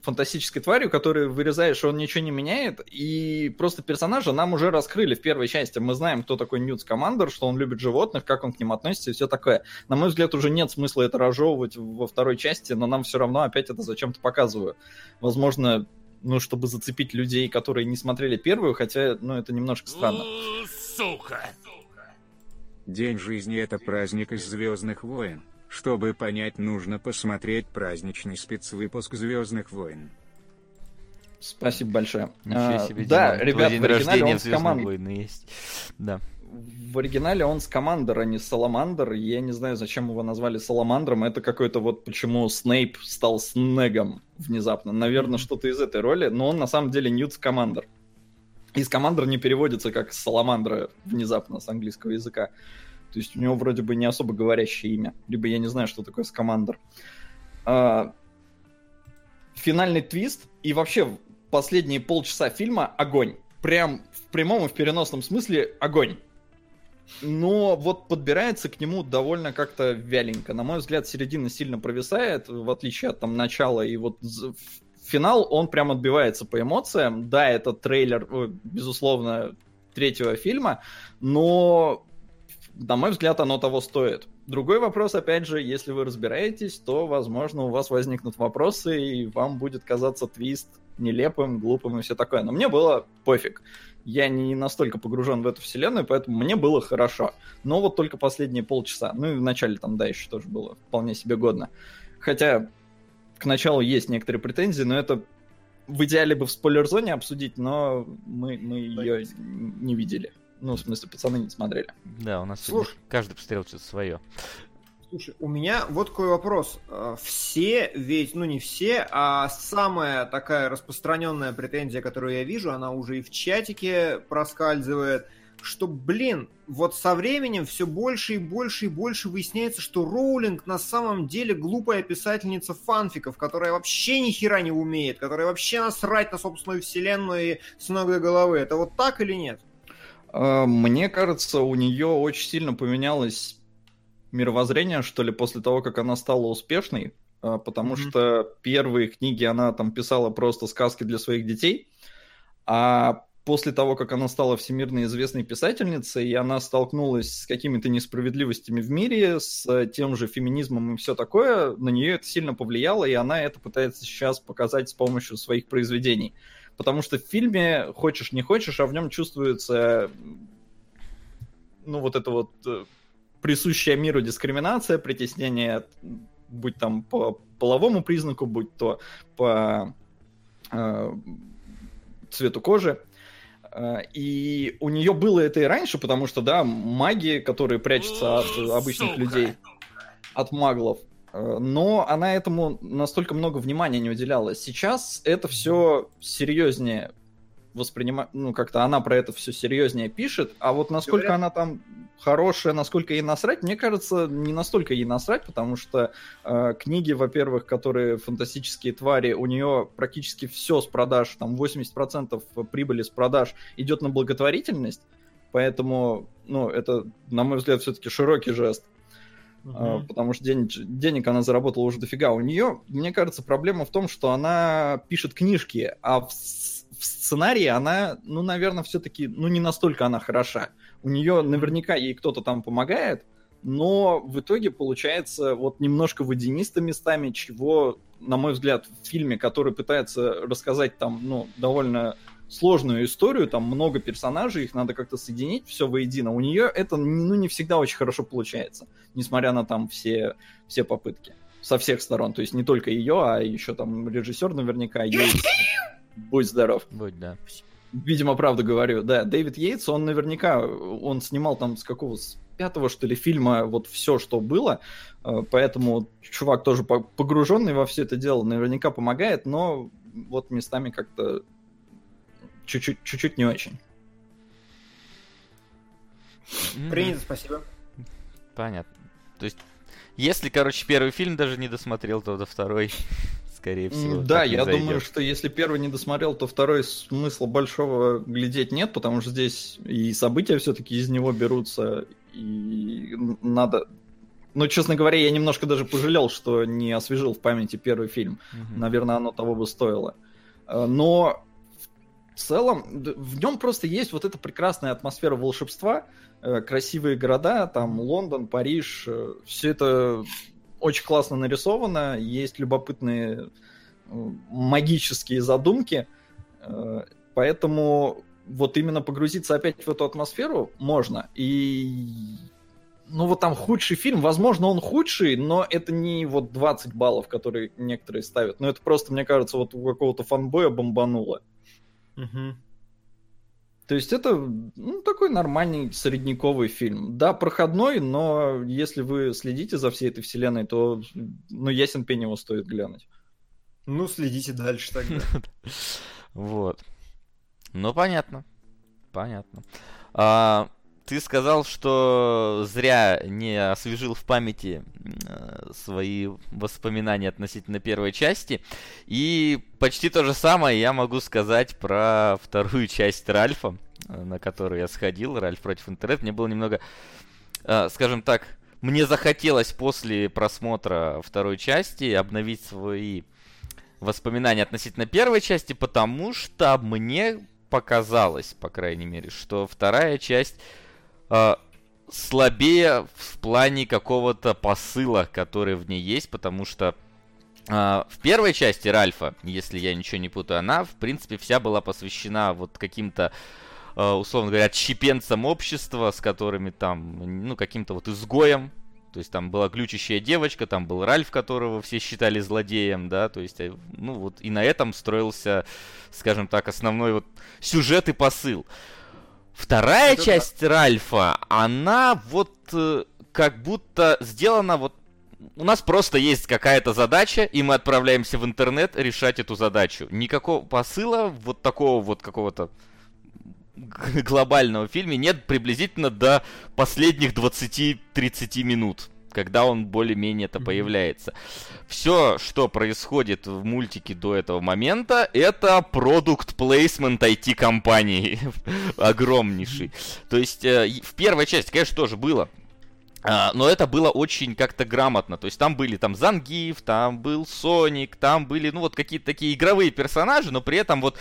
фантастической тварью, который вырезаешь, он ничего не меняет, и просто персонажа нам уже раскрыли в первой части. Мы знаем, кто такой Ньют Командер, что он любит животных, как он к ним относится и все такое. На мой взгляд, уже нет смысла это разжевывать во второй части, но нам все равно опять это зачем-то показываю. Возможно, ну, чтобы зацепить людей, которые не смотрели первую, хотя, ну, это немножко странно сука! День жизни это праздник из Звездных войн. Чтобы понять, нужно посмотреть праздничный спецвыпуск Звездных войн. Спасибо большое. Себе, а, да, ребят, в оригинале он с командой. Есть. Да. В оригинале он с Командер, а не Саламандр. Я не знаю, зачем его назвали Саламандром. Это какой-то вот почему Снейп стал Снегом внезапно. Наверное, что-то из этой роли. Но он на самом деле Ньют Командер. Из командра не переводится как саламандра внезапно с английского языка. То есть у него вроде бы не особо говорящее имя. Либо я не знаю, что такое скамандр. А, финальный твист и вообще последние полчаса фильма огонь. Прям в прямом и в переносном смысле огонь. Но вот подбирается к нему довольно как-то вяленько. На мой взгляд, середина сильно провисает, в отличие от там начала и вот финал, он прям отбивается по эмоциям. Да, это трейлер, безусловно, третьего фильма, но на мой взгляд, оно того стоит. Другой вопрос, опять же, если вы разбираетесь, то, возможно, у вас возникнут вопросы, и вам будет казаться твист нелепым, глупым и все такое. Но мне было пофиг. Я не настолько погружен в эту вселенную, поэтому мне было хорошо. Но вот только последние полчаса. Ну и в начале там, да, еще тоже было вполне себе годно. Хотя к началу есть некоторые претензии, но это в идеале бы в спойлер-зоне обсудить, но мы, мы ее не видели. Ну, в смысле, пацаны не смотрели. Да, у нас Слушай, каждый посмотрел что-то свое. Слушай, у меня вот какой вопрос. Э, все, ведь, ну не все, а самая такая распространенная претензия, которую я вижу, она уже и в чатике проскальзывает, что, блин, вот со временем все больше и больше и больше выясняется, что Роулинг на самом деле глупая писательница фанфиков, которая вообще ни хера не умеет, которая вообще насрать на собственную вселенную и с ног до головы. Это вот так или нет? Э, мне кажется, у нее очень сильно поменялось мировоззрение, что ли, после того, как она стала успешной, а, потому mm-hmm. что первые книги она там писала просто сказки для своих детей, а после того, как она стала всемирно известной писательницей, и она столкнулась с какими-то несправедливостями в мире, с тем же феминизмом и все такое, на нее это сильно повлияло, и она это пытается сейчас показать с помощью своих произведений. Потому что в фильме, хочешь не хочешь, а в нем чувствуется ну, вот это вот э, присущая миру дискриминация, притеснение, будь там по половому признаку, будь то по э, цвету кожи. Э, и у нее было это и раньше, потому что, да, маги, которые прячутся от обычных Сука. людей, от маглов, но она этому настолько много внимания не уделяла. Сейчас это все серьезнее воспринимает, ну, как-то она про это все серьезнее пишет, а вот насколько Говорят... она там хорошая, насколько ей насрать, мне кажется, не настолько ей насрать, потому что э, книги, во-первых, которые фантастические твари, у нее практически все с продаж, там 80% прибыли с продаж идет на благотворительность, поэтому, ну, это, на мой взгляд, все-таки широкий жест. Uh-huh. Потому что денег, денег она заработала уже дофига. У нее, мне кажется, проблема в том, что она пишет книжки, а в в сценарии она, ну, наверное, все-таки, ну, не настолько она хороша. У нее наверняка ей кто-то там помогает, но в итоге получается вот немножко водянисто местами, чего, на мой взгляд, в фильме, который пытается рассказать там, ну, довольно сложную историю, там много персонажей, их надо как-то соединить, все воедино. У нее это, ну, не всегда очень хорошо получается, несмотря на там все, все попытки со всех сторон. То есть не только ее, а еще там режиссер наверняка есть. Будь здоров. Будь, да. Видимо, правду говорю. Да, Дэвид Йейтс, он наверняка, он снимал там с какого с пятого, что ли, фильма вот все, что было. Э, поэтому чувак тоже погруженный во все это дело наверняка помогает, но вот местами как-то чуть-чуть, чуть-чуть не очень. Принято, спасибо. Понятно. То есть, если, короче, первый фильм даже не досмотрел, то до второй скорее всего. Да, я думаю, что если первый не досмотрел, то второй смысла большого глядеть нет, потому что здесь и события все-таки из него берутся, и надо... Ну, честно говоря, я немножко даже пожалел, что не освежил в памяти первый фильм. Угу. Наверное, оно того бы стоило. Э, но целом в нем просто есть вот эта прекрасная атмосфера волшебства, э, красивые города, там Лондон, Париж, э, все это очень классно нарисовано, есть любопытные э, магические задумки, поэтому вот именно погрузиться опять в эту атмосферу можно. И ну вот там худший фильм, возможно, он худший, но это не вот 20 баллов, которые некоторые ставят. Но это просто, мне кажется, вот у какого-то фанбоя бомбануло. Угу. То есть это ну, такой нормальный средниковый фильм. Да, проходной, но если вы следите за всей этой вселенной, то ну, ясен пень его стоит глянуть. Ну, следите дальше тогда. Вот. Ну, понятно. Понятно. А, ты сказал, что зря не освежил в памяти э, свои воспоминания относительно первой части. И почти то же самое я могу сказать про вторую часть Ральфа, э, на которую я сходил, Ральф против интернета. Мне было немного, э, скажем так, мне захотелось после просмотра второй части обновить свои воспоминания относительно первой части, потому что мне показалось, по крайней мере, что вторая часть слабее в плане какого-то посыла, который в ней есть, потому что а, в первой части Ральфа, если я ничего не путаю, она, в принципе, вся была посвящена вот каким-то а, условно говоря, отщепенцам общества, с которыми там, ну, каким-то вот изгоем. То есть там была глючащая девочка, там был Ральф, которого все считали злодеем, да, то есть, э, ну вот, и на этом строился, скажем так, основной вот сюжет и посыл. Вторая Это часть да. Ральфа, она вот э, как будто сделана вот у нас просто есть какая-то задача, и мы отправляемся в интернет решать эту задачу. Никакого посыла, вот такого вот какого-то глобального фильме нет приблизительно до последних 20-30 минут когда он более-менее это появляется. Все, что происходит в мультике до этого момента, это продукт плейсмент IT-компании. Огромнейший. То есть э, в первой части, конечно, тоже было а, но это было очень как-то грамотно. То есть там были там Зангиф, там был Соник, там были, ну вот какие-то такие игровые персонажи, но при этом вот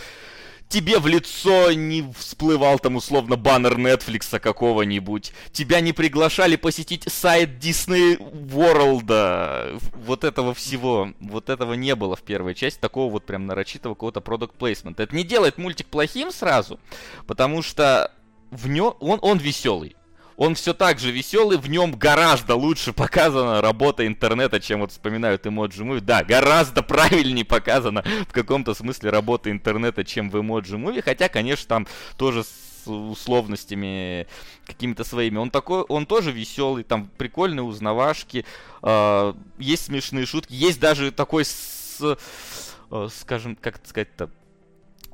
тебе в лицо не всплывал там условно баннер Netflix какого-нибудь, тебя не приглашали посетить сайт Disney World, вот этого всего, вот этого не было в первой части, такого вот прям нарочитого какого-то product placement. Это не делает мультик плохим сразу, потому что в нем он, он веселый он все так же веселый, в нем гораздо лучше показана работа интернета, чем вот вспоминают эмоджи муви. Да, гораздо правильнее показана в каком-то смысле работа интернета, чем в эмоджи муви, хотя, конечно, там тоже с условностями какими-то своими. Он такой, он тоже веселый, там прикольные узнавашки, э, есть смешные шутки, есть даже такой, с, э, скажем, как сказать-то,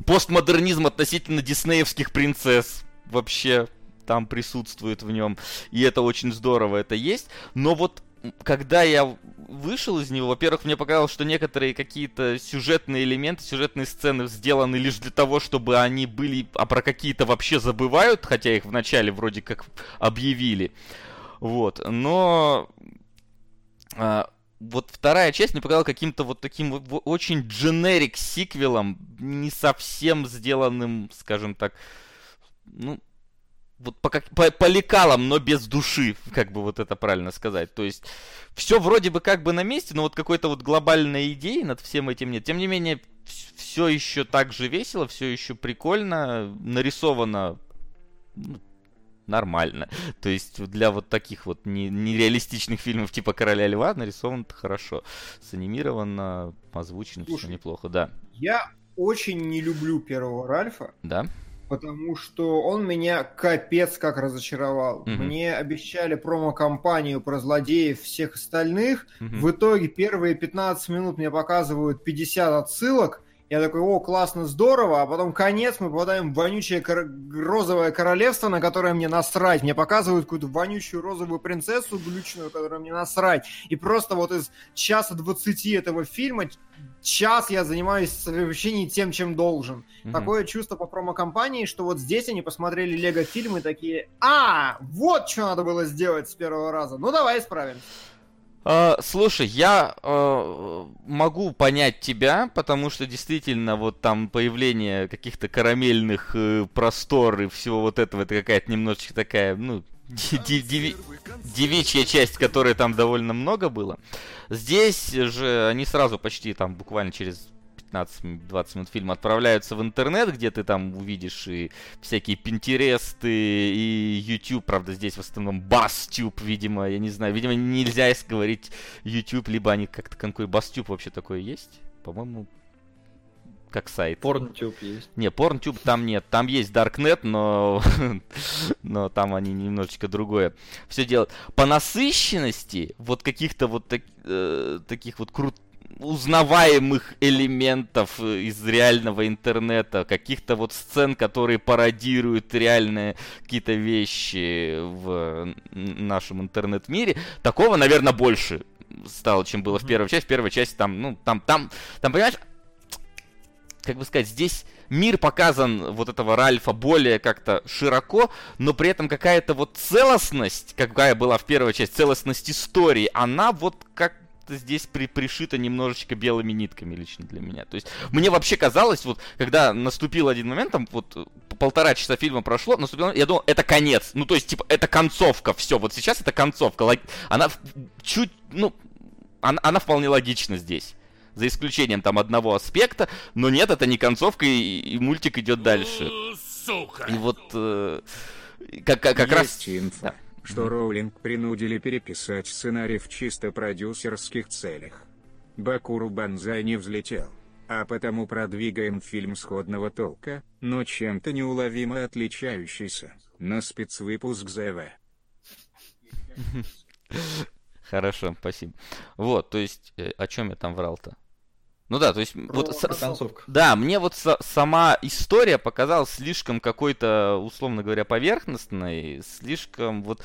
постмодернизм относительно диснеевских принцесс. Вообще, там присутствует в нем, и это очень здорово, это есть. Но вот когда я вышел из него, во-первых, мне показалось, что некоторые какие-то сюжетные элементы, сюжетные сцены сделаны лишь для того, чтобы они были, а про какие-то вообще забывают, хотя их вначале вроде как объявили. Вот, но а, вот вторая часть мне показала каким-то вот таким очень дженерик сиквелом, не совсем сделанным, скажем так, ну, вот по, как, по, по лекалам, но без души, как бы вот это правильно сказать. То есть все вроде бы как бы на месте, но вот какой-то вот глобальной идеи над всем этим нет. Тем не менее, все еще так же весело, все еще прикольно, нарисовано ну, нормально. То есть для вот таких вот не, нереалистичных фильмов типа Короля Льва нарисовано хорошо. Санимировано, озвучено, Слушай, все неплохо, да. Я очень не люблю первого Ральфа. Да потому что он меня капец как разочаровал. Mm-hmm. Мне обещали промо-компанию про злодеев всех остальных. Mm-hmm. В итоге первые 15 минут мне показывают 50 отсылок. Я такой, о, классно, здорово, а потом конец, мы попадаем в вонючее кор- розовое королевство, на которое мне насрать. Мне показывают какую-то вонючую розовую принцессу глючную, которая мне насрать. И просто вот из часа двадцати этого фильма час я занимаюсь вообще не тем, чем должен. Mm-hmm. Такое чувство по промо-компании, что вот здесь они посмотрели Лего-фильмы такие, а, вот что надо было сделать с первого раза. Ну, давай исправим. Uh, слушай, я uh, могу понять тебя, потому что действительно вот там появление каких-то карамельных uh, простор и всего вот этого, это какая-то немножечко такая, ну, девичья часть, которой там довольно много было. Здесь же они сразу почти там буквально через 15-20 минут фильма отправляются в интернет, где ты там увидишь и всякие пинтересты, и YouTube, правда, здесь в основном Бастюб, видимо, я не знаю, видимо, нельзя говорить YouTube, либо они как-то какой Бастюб вообще такое есть? По-моему, как сайт. Порнтюб есть. Не, Порнтюб там нет. Там есть Darknet, но, но там они немножечко другое все делают. По насыщенности вот каких-то вот так, э, таких вот крутых узнаваемых элементов э, из реального интернета, каких-то вот сцен, которые пародируют реальные какие-то вещи в нашем интернет-мире, такого, наверное, больше стало, чем было в первой части. В первой части там, ну, там, там, там, понимаешь, как бы сказать, здесь мир показан вот этого Ральфа более как-то широко, но при этом какая-то вот целостность, какая была в первой части, целостность истории, она вот как здесь при, пришито немножечко белыми нитками лично для меня. То есть мне вообще казалось, вот когда наступил один момент, там вот полтора часа фильма прошло, наступил, я думал, это конец. Ну, то есть, типа, это концовка, все, вот сейчас это концовка. Она чуть, ну, она, она вполне логична здесь. За исключением там одного аспекта, но нет, это не концовка, и, и мультик идет дальше. Сука! И вот э, как, как, как раз... Инфа. Да что Роулинг принудили переписать сценарий в чисто продюсерских целях. Бакуру Банзай не взлетел, а потому продвигаем фильм сходного толка, но чем-то неуловимо отличающийся, на спецвыпуск ЗВ. Хорошо, спасибо. Вот, то есть, э, о чем я там врал-то? Ну да, то есть Про вот концовка. Да, мне вот с, сама история показалась слишком какой-то, условно говоря, поверхностной, слишком вот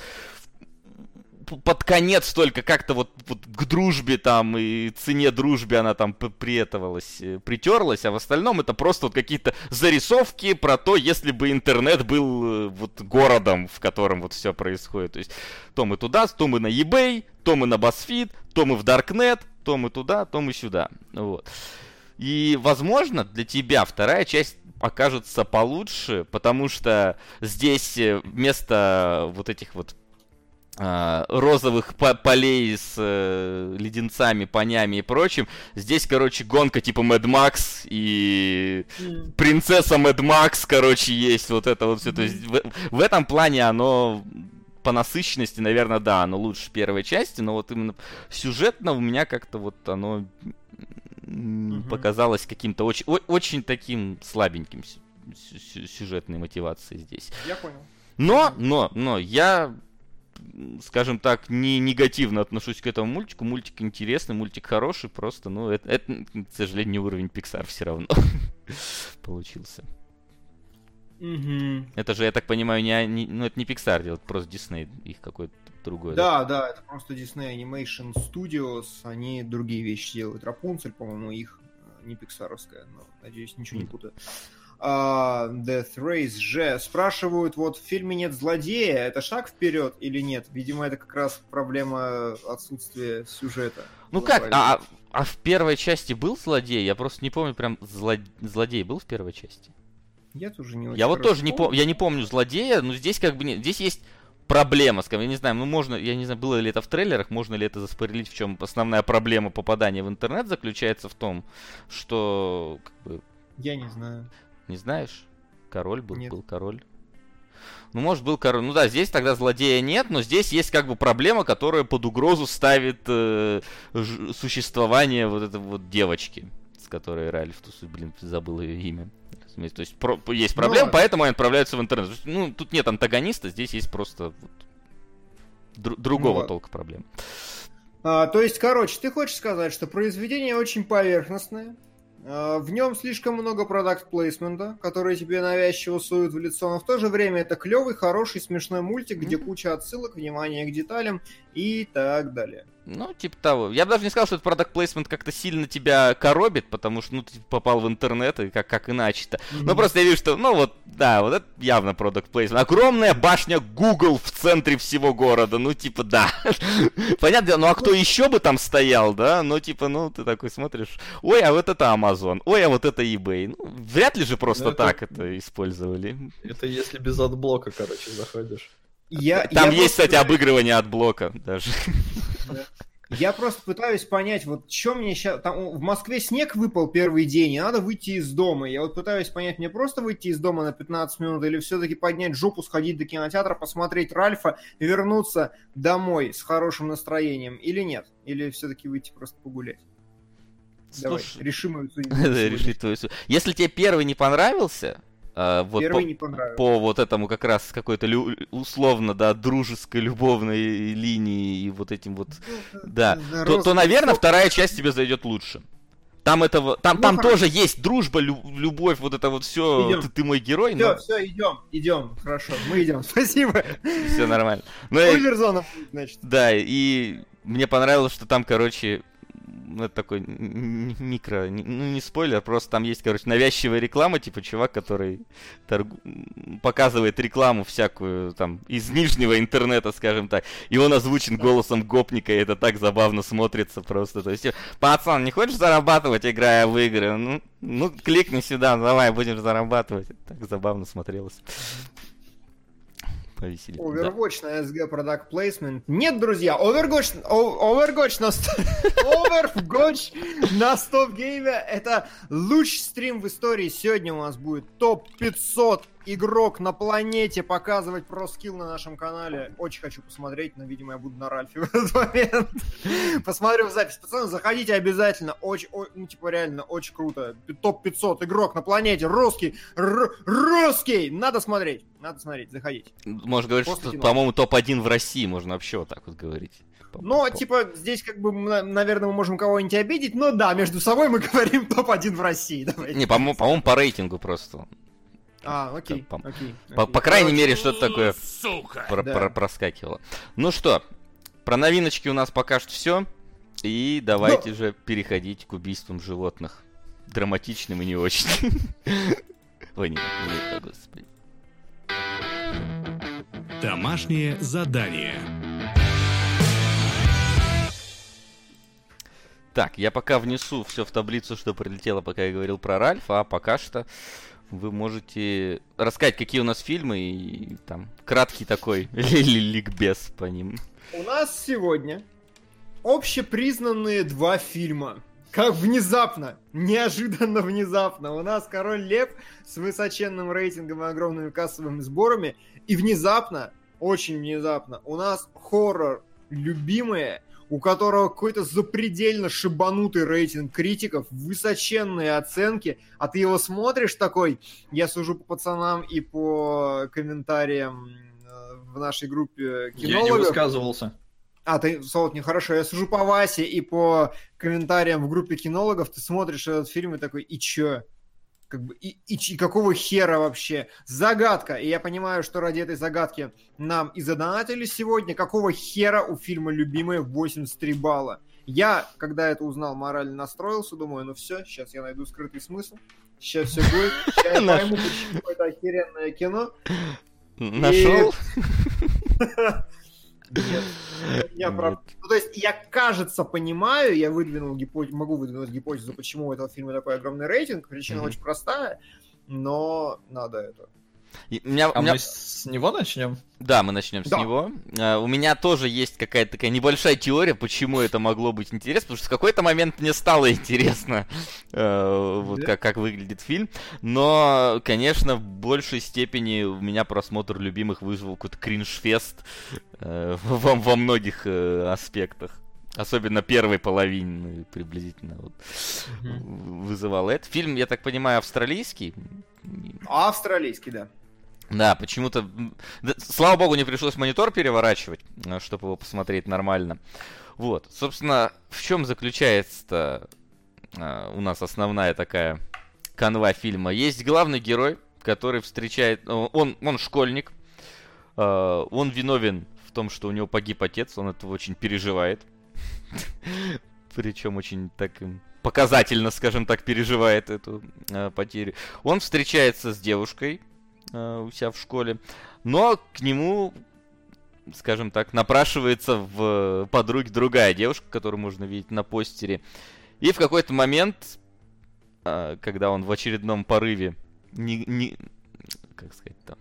под конец только как-то вот, вот к дружбе там и цене дружбе она там приетовалась, э, притерлась, а в остальном это просто вот какие-то зарисовки про то, если бы интернет был э, вот городом, в котором вот все происходит. То есть то мы туда, то мы на eBay, то мы на BuzzFeed, то мы в Darknet, то мы туда, то мы сюда. Вот. И, возможно, для тебя вторая часть окажется получше, потому что здесь э, вместо вот этих вот э, розовых по полей с э, леденцами, понями и прочим, здесь, короче, гонка типа Mad Max и mm. принцесса Mad Max, короче, есть вот это вот все. То есть в, в этом плане оно по насыщенности, наверное, да, оно лучше первой части, но вот именно сюжетно у меня как-то вот оно угу. показалось каким-то очень, очень таким слабеньким сюжетной мотивацией здесь. Я понял. Но, но, но, я, скажем так, не негативно отношусь к этому мультику. Мультик интересный, мультик хороший, просто, ну, это, это к сожалению, не уровень Pixar все равно получился. Угу. Это же, я так понимаю, не, не, ну это не Pixar делает, просто Disney, их какой-то другой. Да, да, да, это просто Disney Animation Studios, они другие вещи делают. Рапунцель, по-моему, их э, не пиксаровская, но, надеюсь, ничего не путаю. Uh, Death Race же спрашивают, вот в фильме нет злодея, это шаг вперед или нет? Видимо, это как раз проблема отсутствия сюжета. Ну как, а, а в первой части был злодей? Я просто не помню, прям зло... злодей был в первой части? Я тоже не очень Я вот тоже не помню, я не помню злодея, но здесь как бы нет, здесь есть проблема, скажем, я не знаю, ну можно, я не знаю, было ли это в трейлерах, можно ли это заспойлерить, в чем основная проблема попадания в интернет заключается в том, что как бы... Я не знаю. Не знаешь? Король был, нет. был король. Ну, может, был король. Ну да, здесь тогда злодея нет, но здесь есть как бы проблема, которая под угрозу ставит э, существование вот этой вот девочки, с которой Ральф, блин, забыл ее имя. То есть про, есть проблема, Но... поэтому они отправляются в интернет. Ну, тут нет антагониста, здесь есть просто вот, дру, другого ну, толка проблем. А, то есть, короче, ты хочешь сказать, что произведение очень поверхностное, а, в нем слишком много продукт плейсмента, который тебе навязчиво суют в лицо, но в то же время это клевый, хороший, смешной мультик, где куча отсылок, внимание к деталям и так далее. Ну, типа того. Я бы даже не сказал, что этот product placement как-то сильно тебя коробит, потому что, ну, ты попал в интернет, и как, как иначе-то. Mm-hmm. Ну, просто я вижу, что, ну, вот, да, вот это явно product placement. Огромная башня Google в центре всего города, ну, типа, да. Понятно, ну, а кто еще бы там стоял, да? Ну, типа, ну, ты такой смотришь, ой, а вот это Amazon, ой, а вот это eBay. Ну, вряд ли же просто ну, так это использовали. Это если без адблока, короче, заходишь. Я, Там я есть, просто... кстати, обыгрывание от блока даже. Я просто пытаюсь понять, вот что мне сейчас... Там, в Москве снег выпал первый день, и надо выйти из дома. Я вот пытаюсь понять, мне просто выйти из дома на 15 минут или все-таки поднять жопу, сходить до кинотеатра, посмотреть Ральфа вернуться домой с хорошим настроением или нет? Или все-таки выйти просто погулять? Давай, решим мою судьбу. Решить твою Если тебе первый не понравился, Uh, вот Первый по, не понравился. По вот этому как раз какой-то лю- условно, да, дружеской, любовной линии и вот этим вот, ну, да, да то, то, наверное, вторая часть тебе зайдет лучше. Там этого, там, ну, там тоже есть дружба, лю- любовь, вот это вот все. Ты, ты мой герой. Все, но... все, идем, идем, хорошо, мы идем, спасибо. Все нормально. Спойлер зона, значит. Да, и мне понравилось, что там, короче, ну, это такой микро, ну не спойлер, просто там есть, короче, навязчивая реклама, типа чувак, который торгу... показывает рекламу всякую, там, из нижнего интернета, скажем так, и он озвучен голосом гопника, и это так забавно смотрится просто. То есть, пацан, не хочешь зарабатывать, играя в игры? Ну, ну кликни сюда, давай, будем зарабатывать. Так забавно смотрелось повеселить. Overwatch да. на SG Product Placement. Нет, друзья, Overwatch, Overwatch на, Overwatch на Stop Game это лучший стрим в истории. Сегодня у нас будет топ 500 игрок на планете показывать про скилл на нашем канале. Очень хочу посмотреть, но, видимо, я буду на Ральфе в этот момент. Посмотрю в запись. Пацаны, заходите обязательно. Очень, ну, типа, реально, очень круто. Топ-500 игрок на планете. Русский. Русский! Надо смотреть. Надо смотреть. Заходите. Можно говорить, что, по-моему, топ-1 в России. Можно вообще вот так вот говорить. Ну, типа, здесь как бы, наверное, мы можем кого-нибудь обидеть, но да, между собой мы говорим топ-1 в России. Давайте. Не, по-моему, по, по рейтингу просто. А, окей. По, окей, по, окей. по крайней мере, что-то такое про, да. про, проскакивало. Ну что, про новиночки у нас пока что все. И давайте Но... же переходить к убийствам животных. Драматичным и не очень. Ой, не, не, господи. Домашнее задание. Так, я пока внесу все в таблицу, что прилетело, пока я говорил про Ральфа, а пока что вы можете рассказать, какие у нас фильмы и там краткий такой ликбез по ним. У нас сегодня общепризнанные два фильма. Как внезапно, неожиданно внезапно. У нас Король Лев с высоченным рейтингом и огромными кассовыми сборами. И внезапно, очень внезапно, у нас хоррор любимые у которого какой-то запредельно шибанутый рейтинг критиков, высоченные оценки, а ты его смотришь такой, я сужу по пацанам и по комментариям э, в нашей группе кинологов. Я не высказывался. А, ты, Солод, нехорошо. Я сужу по Васе и по комментариям в группе кинологов, ты смотришь этот фильм и такой, и чё? Как бы, и, и, и какого хера вообще? Загадка. И я понимаю, что ради этой загадки нам и задонатили сегодня. Какого хера у фильма «Любимые» 83 балла? Я, когда это узнал, морально настроился, думаю, ну все, сейчас я найду скрытый смысл. Сейчас все будет. Сейчас я пойму, почему это охеренное кино. Нашел? Нет. Я про... Ну, то есть я, кажется, понимаю, я выдвинул гипотезу, могу выдвинуть гипотезу, почему у этого фильма такой огромный рейтинг. Причина mm-hmm. очень простая, но надо это и, меня, а меня... мы с него начнем? Да, мы начнем да. с него. Uh, у меня тоже есть какая-то такая небольшая теория, почему это могло быть интересно, потому что в какой-то момент мне стало интересно, uh, вот да? как, как выглядит фильм. Но, конечно, в большей степени у меня просмотр любимых вызвал какой-то кринж-фест uh, во, во многих аспектах. Особенно первой половины приблизительно вот, mm-hmm. вызывал это. Фильм, я так понимаю, австралийский. Австралийский, да. Да, почему-то... Слава богу, не пришлось монитор переворачивать, э, чтобы его посмотреть нормально. Вот, собственно, в чем заключается э, у нас основная такая канва фильма? Есть главный герой, который встречает... Э, он, он школьник, он виновен в том, что у него погиб отец, он этого очень переживает. Причем очень так показательно, скажем так, переживает эту потерю. Он встречается с девушкой, Э, у себя в школе. Но к нему, скажем так, напрашивается в подруге другая девушка, которую можно видеть на постере. И в какой-то момент, э, когда он в очередном порыве не, не как сказать там,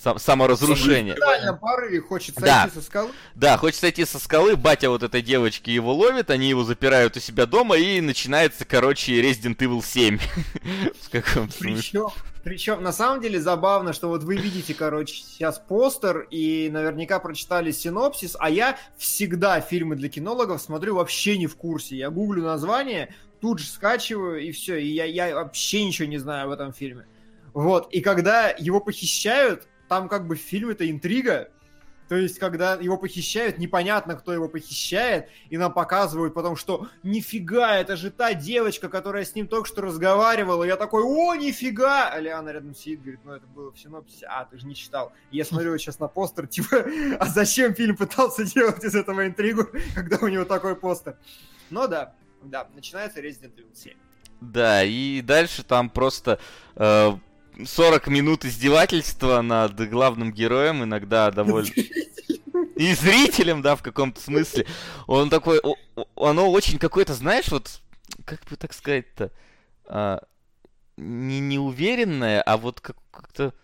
сам, саморазрушение. Порыве хочет сойти да. со скалы. Да, хочет сойти со скалы, батя вот этой девочки его ловит, они его запирают у себя дома, и начинается, короче, Resident Evil 7. В каком Причем, причем, на самом деле, забавно, что вот вы видите, короче, сейчас постер и наверняка прочитали синопсис, а я всегда фильмы для кинологов смотрю вообще не в курсе. Я гуглю название, тут же скачиваю, и все, и я, я вообще ничего не знаю об этом фильме. Вот, и когда его похищают, там как бы в фильме это интрига, то есть, когда его похищают, непонятно, кто его похищает, и нам показывают потом, что нифига, это же та девочка, которая с ним только что разговаривала. Я такой, о, нифига! А Лиана рядом сидит, говорит, ну это было в синопсисе. А, ты же не читал. И я смотрю вот сейчас на постер, типа, а зачем фильм пытался делать из этого интригу, когда у него такой постер? Ну да, Да, начинается Resident Evil 7. Да, и дальше там просто э, 40 минут издевательства над главным героем, иногда довольно... И зрителем, да, в каком-то смысле. Он такой... Оно очень какое-то, знаешь, вот... Как бы так сказать-то... А, не неуверенное, а вот как- как-то...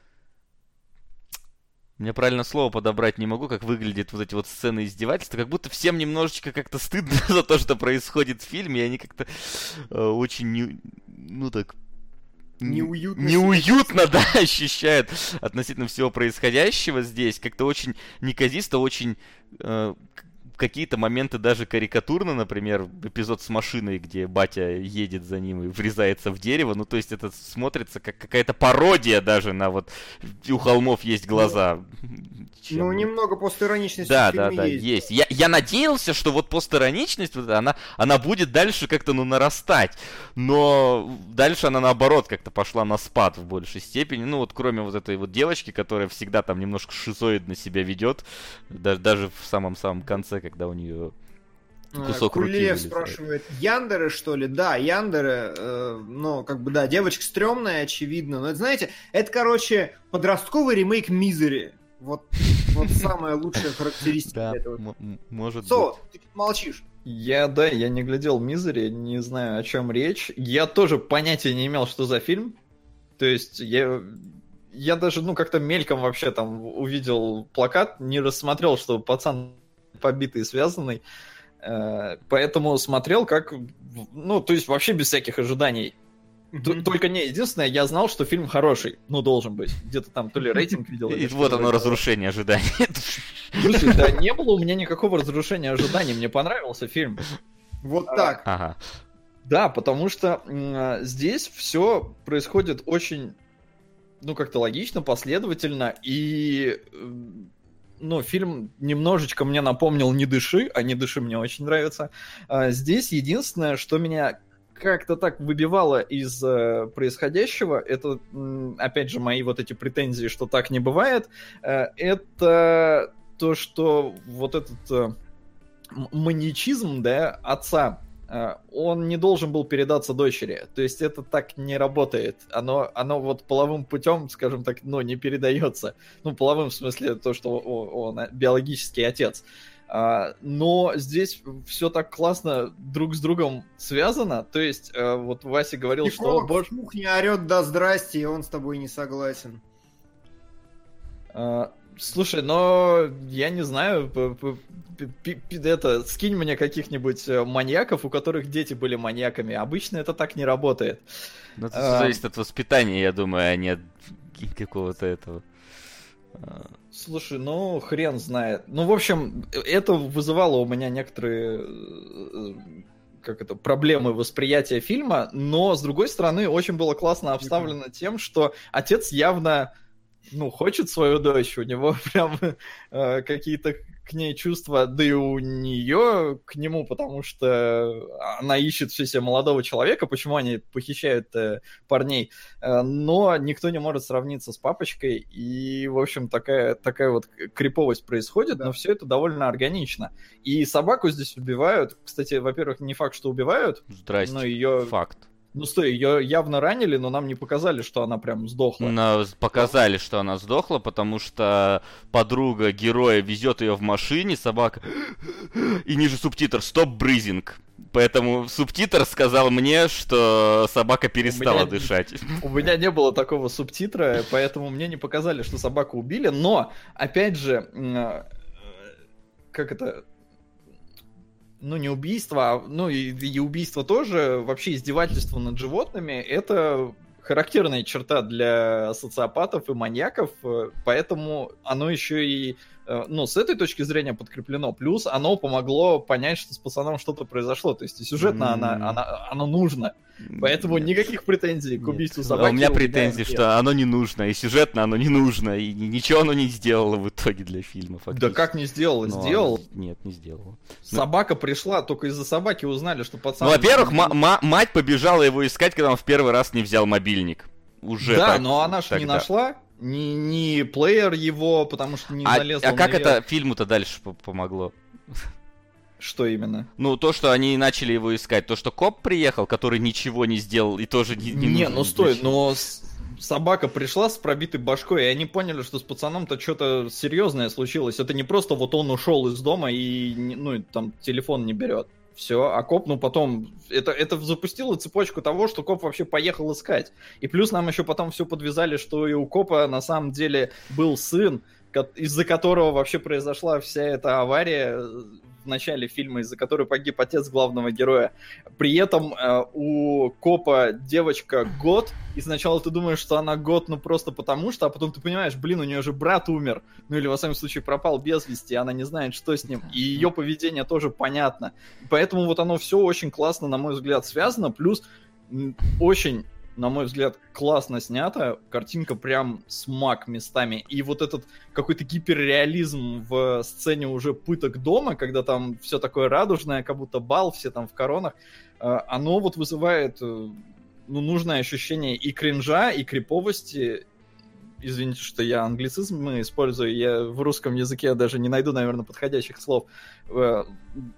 Мне правильно слово подобрать не могу, как выглядят вот эти вот сцены издевательства. Как будто всем немножечко как-то стыдно за то, что происходит в фильме, и они как-то э, очень, не, ну так, Неуютно. неуютно, да, ощущают относительно всего происходящего здесь. Как-то очень неказисто, очень э, какие-то моменты даже карикатурно, например, эпизод с машиной, где батя едет за ним и врезается в дерево. Ну, то есть это смотрится как какая-то пародия даже на вот у холмов есть глаза. Чем- Ну, немного постироничности да, в да, да, есть. есть. Я, я надеялся, что вот постироничность, вот, она, она будет дальше как-то, ну, нарастать. Но дальше она, наоборот, как-то пошла на спад в большей степени. Ну, вот кроме вот этой вот девочки, которая всегда там немножко шизоидно себя ведет. Даже, даже в самом-самом конце, когда у нее... А, Кусок руки Кулиев вылезает. спрашивает, Яндеры, что ли? Да, Яндеры, э, ну, как бы, да, девочка стрёмная, очевидно, но это, знаете, это, короче, подростковый ремейк Мизери. Вот, вот самая лучшая характеристика Да, этого. может Со, ты молчишь? Я, да, я не глядел Мизери, не знаю, о чем речь. Я тоже понятия не имел, что за фильм. То есть я, я даже, ну, как-то мельком вообще там увидел плакат, не рассмотрел, что пацан побитый, связанный. Э, Поэтому смотрел как, ну, то есть вообще без всяких ожиданий. Только не, единственное, я знал, что фильм хороший. Ну, должен быть. Где-то там то ли рейтинг видел. И вот оно, разрушение ожиданий. Слушай, да не было у меня никакого разрушения ожиданий. Мне понравился фильм. Вот так. Ага. Да, потому что а, здесь все происходит очень, ну, как-то логично, последовательно, и, м, ну, фильм немножечко мне напомнил «Не дыши», а «Не дыши» мне очень нравится. А Здесь единственное, что меня как-то так выбивало из э, происходящего, это, опять же, мои вот эти претензии, что так не бывает, э, это то, что вот этот э, маньячизм, да, отца, он не должен был передаться дочери. То есть это так не работает. Оно, оно вот половым путем, скажем так, ну, не передается. Ну, половым в смысле то, что он биологический отец. А, Но здесь все так классно друг с другом связано. То есть, э, вот Вася говорил, что... Психолог «Боже, в кухне орет «да здрасте», и он с тобой не согласен. Слушай, но я не знаю, это, скинь мне каких-нибудь э, маньяков, у которых дети были маньяками. Обычно это так не работает. Ну, это А. зависит от воспитания, я думаю, а не от какого-то этого. А, Слушай, ну хрен знает. Ну, в общем, это вызывало у меня некоторые э, как это, проблемы восприятия фильма, но, с другой стороны, очень было классно обставлено тем, что отец явно ну, хочет свою дочь, у него прям э, какие-то к ней чувства, да и у нее к нему, потому что она ищет все себе молодого человека, почему они похищают э, парней, Э, но никто не может сравниться с папочкой, и, в общем, такая, такая вот криповость происходит, Да. но все это довольно органично. И собаку здесь убивают, кстати, во-первых, не факт, что убивают, Здрасте. но ее, Факт. Ну стой, ее явно ранили, но нам не показали, что она прям сдохла. Но показали, что она сдохла, потому что подруга героя везет ее в машине, собака, и ниже субтитр «Стоп брызинг». Поэтому субтитр сказал мне, что собака перестала меня- дышать. У меня не было такого субтитра, поэтому мне не показали, что собаку убили, но, опять же, э, как это, ну не убийство, а, ну и, и убийство тоже, вообще издевательство над животными, это характерная черта для социопатов и маньяков, э, поэтому оно еще и, ну, с этой точки зрения подкреплено. Плюс оно помогло понять, что с пацаном что-то произошло. То есть и сюжетно она, М. она, оно нужно. Поэтому Нет. никаких претензий к Нет. убийству А собаки. у меня претензии, нет. что оно не нужно, и сюжетно оно не нужно, и ни- ничего оно не сделало в итоге для фильма. Да фактически. как не сделал? Но Сделал. оно- Нет, не сделало. Собака пришла, только из-за собаки узнали, что пацан... Ну, во-первых, ма- ма- мать побежала его искать, когда он в первый раз не взял мобильник. Уже Да, так- но она же не тогда. нашла ни, ни плеер его, потому что не А, залезла а как наверх. это фильму-то дальше по- помогло? Что именно? Ну, то, что они начали его искать. То, что коп приехал, который ничего не сделал и тоже не... Не, не ну стой, но собака пришла с пробитой башкой, и они поняли, что с пацаном-то что-то серьезное случилось. Это не просто вот он ушел из дома и, ну, там, телефон не берет. Все, а коп, ну потом, это, это запустило цепочку того, что коп вообще поехал искать. И плюс нам еще потом все подвязали, что и у копа на самом деле был сын, из-за которого вообще произошла вся эта авария в начале фильма, из-за которой погиб отец главного героя. При этом э, у копа девочка год, и сначала ты думаешь, что она год, ну просто потому что, а потом ты понимаешь, блин, у нее же брат умер, ну или во всяком случае пропал без вести, она не знает, что с ним, и ее поведение тоже понятно. Поэтому вот оно все очень классно, на мой взгляд, связано, плюс очень на мой взгляд, классно снято. Картинка прям смак местами. И вот этот какой-то гиперреализм в сцене уже пыток дома, когда там все такое радужное, как будто бал, все там в коронах, э, оно вот вызывает э, ну, нужное ощущение и кринжа, и криповости. Извините, что я англицизм использую, я в русском языке даже не найду, наверное, подходящих слов. Э,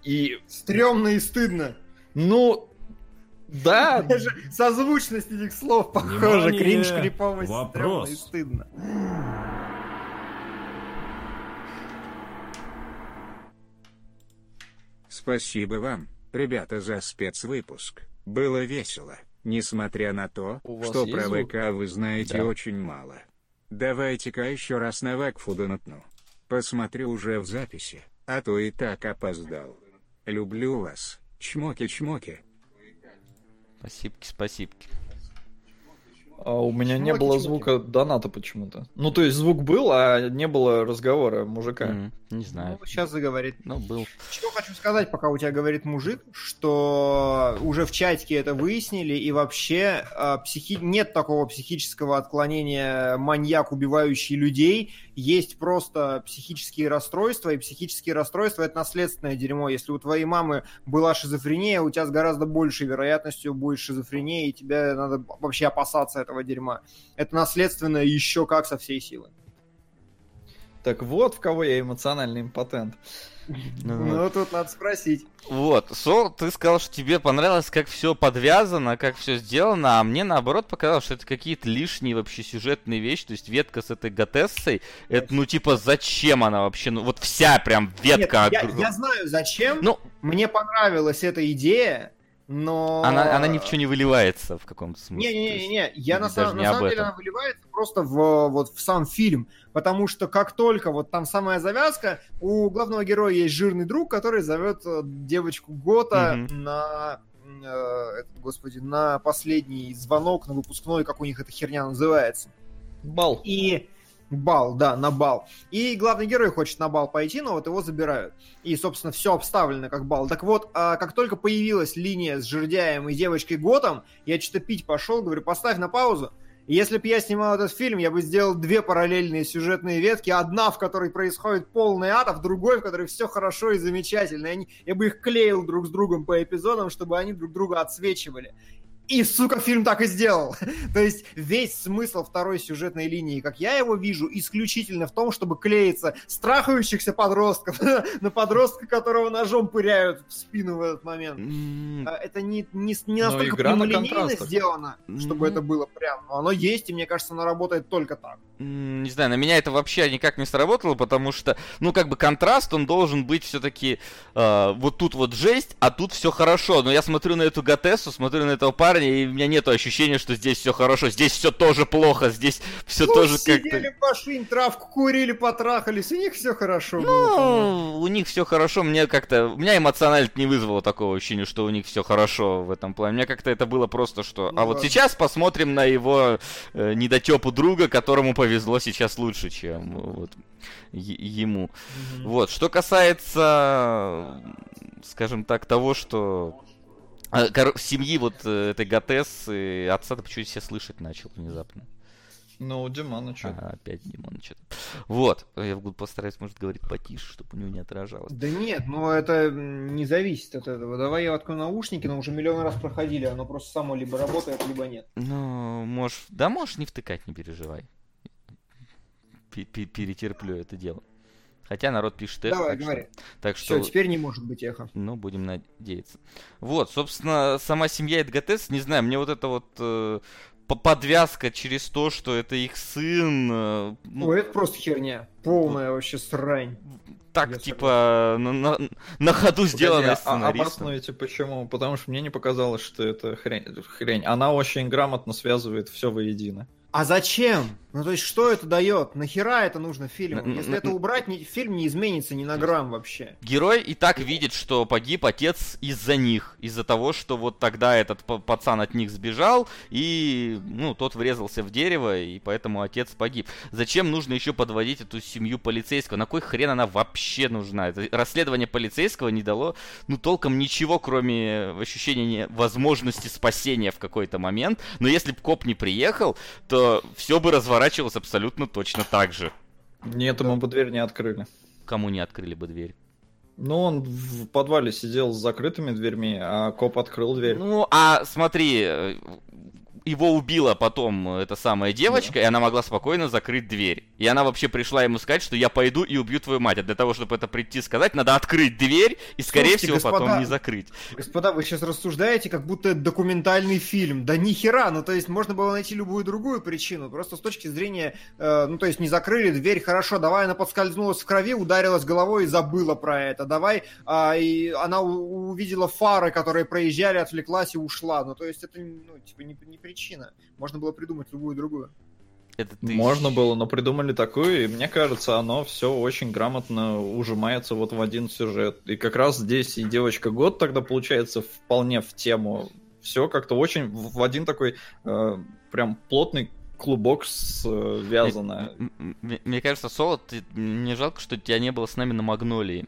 и... Стремно и стыдно. Ну, да. Даже созвучность этих слов похожа. Кринж, криповость, Вопрос. и стыдно. Спасибо вам, ребята, за спецвыпуск. Было весело, несмотря на то, что про ВК вы знаете да. очень мало. Давайте-ка еще раз на Вакфуда натну. Посмотрю уже в записи, а то и так опоздал. Люблю вас, чмоки-чмоки. Спасибо, спасибо. А у меня Чуваки, не было звука чуваки. доната почему-то. Ну, то есть звук был, а не было разговора мужика. Mm, не знаю. Ну, сейчас заговорит. Ну, был. Что хочу сказать, пока у тебя говорит мужик, что уже в чатике это выяснили, и вообще э, психи... нет такого психического отклонения маньяк, убивающий людей. Есть просто психические расстройства, и психические расстройства это наследственное дерьмо. Если у твоей мамы была шизофрения, у тебя с гораздо большей вероятностью будет шизофрения, и тебе надо вообще опасаться этого дерьма. Это наследственное еще как со всей силы. Так вот, в кого я эмоциональный импотент. Ну, ну тут надо спросить. Вот, Сол, ты сказал, что тебе понравилось, как все подвязано, как все сделано, а мне наоборот показалось, что это какие-то лишние вообще сюжетные вещи, то есть ветка с этой Готессой, это ну типа зачем она вообще, ну вот вся прям ветка. Нет, я, я знаю зачем, ну, мне понравилась эта идея, но... Она, она ни в чем не выливается в каком-то смысле. Не-не-не, я на, на самом деле она выливается просто в, вот, в сам фильм, потому что как только вот там самая завязка, у главного героя есть жирный друг, который зовет э, девочку Гота mm-hmm. на э, господи, на последний звонок, на выпускной, как у них эта херня называется. Бал. И Бал, да, на бал. И главный герой хочет на бал пойти, но вот его забирают. И, собственно, все обставлено как бал. Так вот, а как только появилась линия с жердяем и девочкой Готом, я что-то пить пошел, говорю, поставь на паузу. Если бы я снимал этот фильм, я бы сделал две параллельные сюжетные ветки. Одна, в которой происходит полный ад, а в другой, в которой все хорошо и замечательно. И они, я бы их клеил друг с другом по эпизодам, чтобы они друг друга отсвечивали. И, сука, фильм так и сделал. То есть весь смысл второй сюжетной линии, как я его вижу, исключительно в том, чтобы клеиться страхающихся подростков на подростка, которого ножом пыряют в спину в этот момент. А, это не, не, не настолько прямолинейно сделано, чтобы это было прям. Но оно есть, и мне кажется, оно работает только так. Не знаю, на меня это вообще никак не сработало, потому что, ну, как бы контраст, он должен быть все-таки э, вот тут вот жесть, а тут все хорошо. Но я смотрю на эту Гатессу, смотрю на этого парня, и у меня нет ощущения, что здесь все хорошо. Здесь все тоже плохо, здесь все ну, тоже как-то... сидели, пошли, травку курили, потрахались, у них все хорошо ну, было. у них все хорошо, мне как-то... У меня эмоционально не вызвало такого ощущения, что у них все хорошо в этом плане. Мне как-то это было просто, что... Ну, а вот сейчас посмотрим на его э, недотепу друга, которому повезло сейчас лучше, чем вот, ему. Mm-hmm. Вот, что касается, скажем так, того, что а, семьи вот э, этой Гатес и отца-то почему-то все слышать начал внезапно. Ну, Димана что? А, опять Димана что-то. Вот. Я буду постараюсь, может, говорить потише, чтобы у него не отражалось. Да нет, ну это не зависит от этого. Давай я открою наушники, но уже миллион раз проходили, оно просто само либо работает, либо нет. Ну, можешь... Да можешь не втыкать, не переживай. Перетерплю это дело. Хотя народ пишет эхо. Давай, так говори. Что, так что... Все, теперь не может быть эхо. Ну, будем надеяться. Вот, собственно, сама семья Эдгатес, не знаю, мне вот это вот э, подвязка через то, что это их сын. Э, ну, Ой, это просто херня. Полная вообще срань. Так, Я типа, на, на, на ходу сделанная сценаристом. А, обоснуйте почему? Потому что мне не показалось, что это хрень. хрень. Она очень грамотно связывает все воедино. А зачем? Ну, то есть, что это дает? Нахера это нужно фильму? Если это убрать, ни, фильм не изменится ни на грамм вообще. Герой и так видит, что погиб отец из-за них. Из-за того, что вот тогда этот пацан от них сбежал, и, ну, тот врезался в дерево, и поэтому отец погиб. Зачем нужно еще подводить эту семью полицейского? На кой хрен она вообще нужна? Это расследование полицейского не дало, ну, толком ничего, кроме ощущения возможности спасения в какой-то момент. Но если бы коп не приехал, то все бы разворачивалось разворачивалась абсолютно точно так же. Нет, ему бы дверь не открыли. Кому не открыли бы дверь? Ну, он в подвале сидел с закрытыми дверьми, а коп открыл дверь. Ну, а смотри, э, его убила потом эта самая девочка, да. и она могла спокойно закрыть дверь. И она вообще пришла ему сказать, что я пойду и убью твою мать. А для того, чтобы это прийти сказать, надо открыть дверь и, скорее Слушайте, всего, господа, потом не закрыть. Господа, вы сейчас рассуждаете, как будто это документальный фильм. Да ни хера, ну то есть можно было найти любую другую причину. Просто с точки зрения, э, ну то есть не закрыли дверь, хорошо, давай она подскользнулась в крови, ударилась головой и забыла про это. Давай, э, и она увидела фары, которые проезжали, отвлеклась и ушла. Ну то есть это, ну, типа, не, не причина. Можно было придумать любую другую. Это ты... Можно было, но придумали такую, и мне кажется, оно все очень грамотно ужимается вот в один сюжет. И как раз здесь и девочка год тогда получается вполне в тему. Все как-то очень в один такой э, прям плотный клубок связано. Мне, мне, мне кажется, Соло, ты, мне жалко, что тебя не было с нами на Магнолии.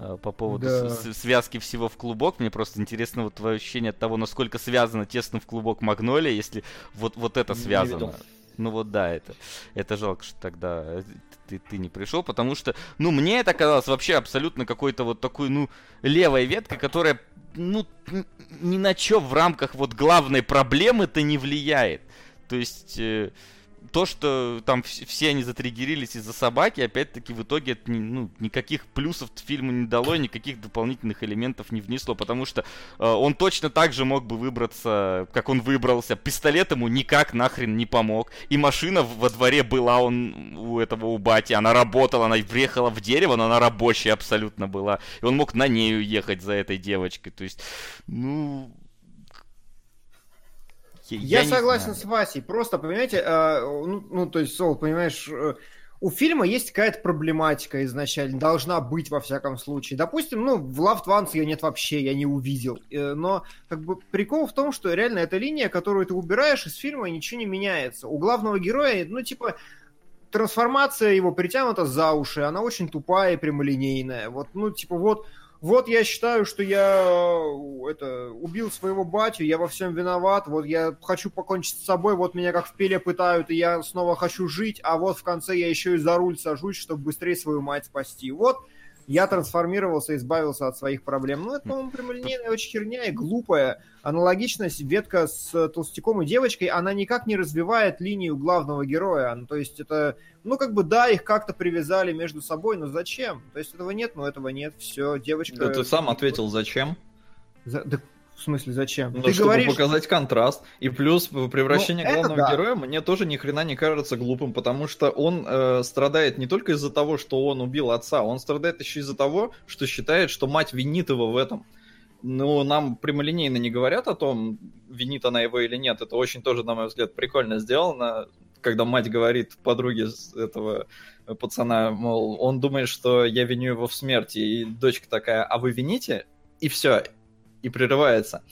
Э, по поводу да. связки всего в клубок. Мне просто интересно вот твое ощущение от того, насколько связано тесно в клубок Магнолия, если вот, вот это связано. Ну вот да, это, это жалко, что тогда ты, ты не пришел, потому что, ну, мне это казалось вообще абсолютно какой-то вот такой, ну, левой веткой, которая, ну, ни на что в рамках вот главной проблемы-то не влияет. То есть... Э, то, что там все они затриггерились из-за собаки, опять-таки в итоге это ну, никаких плюсов фильму не дало, никаких дополнительных элементов не внесло, потому что э, он точно так же мог бы выбраться, как он выбрался. Пистолет ему никак нахрен не помог. И машина во дворе была он у этого у бати, она работала, она въехала в дерево, но она рабочая абсолютно была. И он мог на ней уехать за этой девочкой. То есть, ну, я, я согласен с Васей. Просто, понимаете, э, ну, ну, то есть, Сол, понимаешь, э, у фильма есть какая-то проблематика изначально, должна быть во всяком случае. Допустим, ну, в Love Ones ее нет вообще, я не увидел. Э, но как бы прикол в том, что реально эта линия, которую ты убираешь из фильма, ничего не меняется. У главного героя, ну, типа, трансформация его притянута за уши, она очень тупая и прямолинейная. Вот, ну, типа, вот вот я считаю, что я э, это, убил своего батю, я во всем виноват, вот я хочу покончить с собой, вот меня как в пиле пытают, и я снова хочу жить, а вот в конце я еще и за руль сажусь, чтобы быстрее свою мать спасти. Вот я трансформировался, избавился от своих проблем. Ну, это, по-моему, прямолинейная очень херня и глупая. Аналогичность ветка с толстяком и девочкой, она никак не развивает линию главного героя. Ну, то есть это, ну, как бы, да, их как-то привязали между собой, но зачем? То есть этого нет, но этого нет, все, девочка... Да ты сам ответил, зачем? За... Да в смысле, зачем? Ну, Ты чтобы говоришь... показать контраст. И плюс превращение ну, главного да. героя мне тоже ни хрена не кажется глупым, потому что он э, страдает не только из-за того, что он убил отца, он страдает еще из-за того, что считает, что мать винит его в этом. Ну, нам прямолинейно не говорят о том, винит она его или нет. Это очень тоже, на мой взгляд, прикольно сделано, когда мать говорит подруге этого пацана, мол, он думает, что я виню его в смерти, и дочка такая, а вы вините? И все, и прерывается.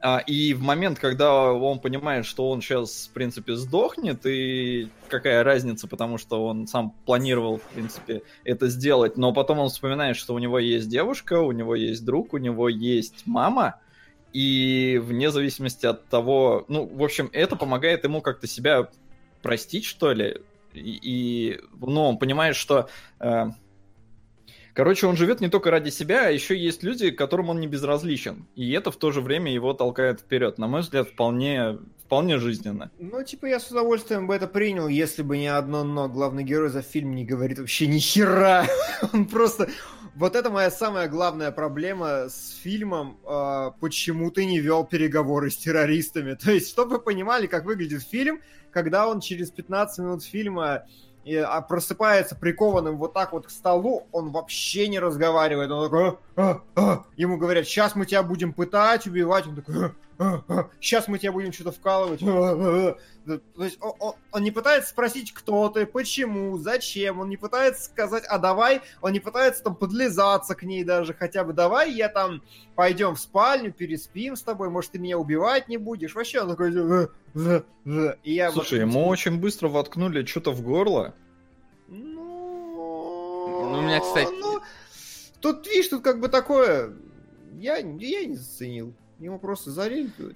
А, и в момент, когда он понимает, что он сейчас, в принципе, сдохнет, и какая разница, потому что он сам планировал, в принципе, это сделать, но потом он вспоминает, что у него есть девушка, у него есть друг, у него есть мама, и вне зависимости от того, ну, в общем, это помогает ему как-то себя простить, что ли, и, и ну, он понимает, что э, Короче, он живет не только ради себя, а еще есть люди, которым он не безразличен. И это в то же время его толкает вперед. На мой взгляд, вполне, вполне жизненно. Ну, типа, я с удовольствием бы это принял, если бы не одно но. Главный герой за фильм не говорит вообще ни хера. Он просто... Вот это моя самая главная проблема с фильмом, э, почему ты не вел переговоры с террористами. То есть, чтобы вы понимали, как выглядит фильм, когда он через 15 минут фильма и, а, просыпается прикованным вот так вот к столу, он вообще не разговаривает. Он такой, а, а, а. ему говорят, сейчас мы тебя будем пытать, убивать. Он такой, а. Сейчас мы тебя будем что-то вкалывать. То есть он, он, он не пытается спросить, кто ты, почему, зачем. Он не пытается сказать, а давай. Он не пытается там подлизаться к ней даже хотя бы. Давай я там пойдем в спальню, переспим с тобой, может, ты меня убивать не будешь. Вообще он такой... И я Слушай, вот- ему очень быстро воткнули что-то в горло. Ну, Ну, у меня, кстати- ну, тут, видишь, тут как бы такое... Я, я не заценил. Ему просто туда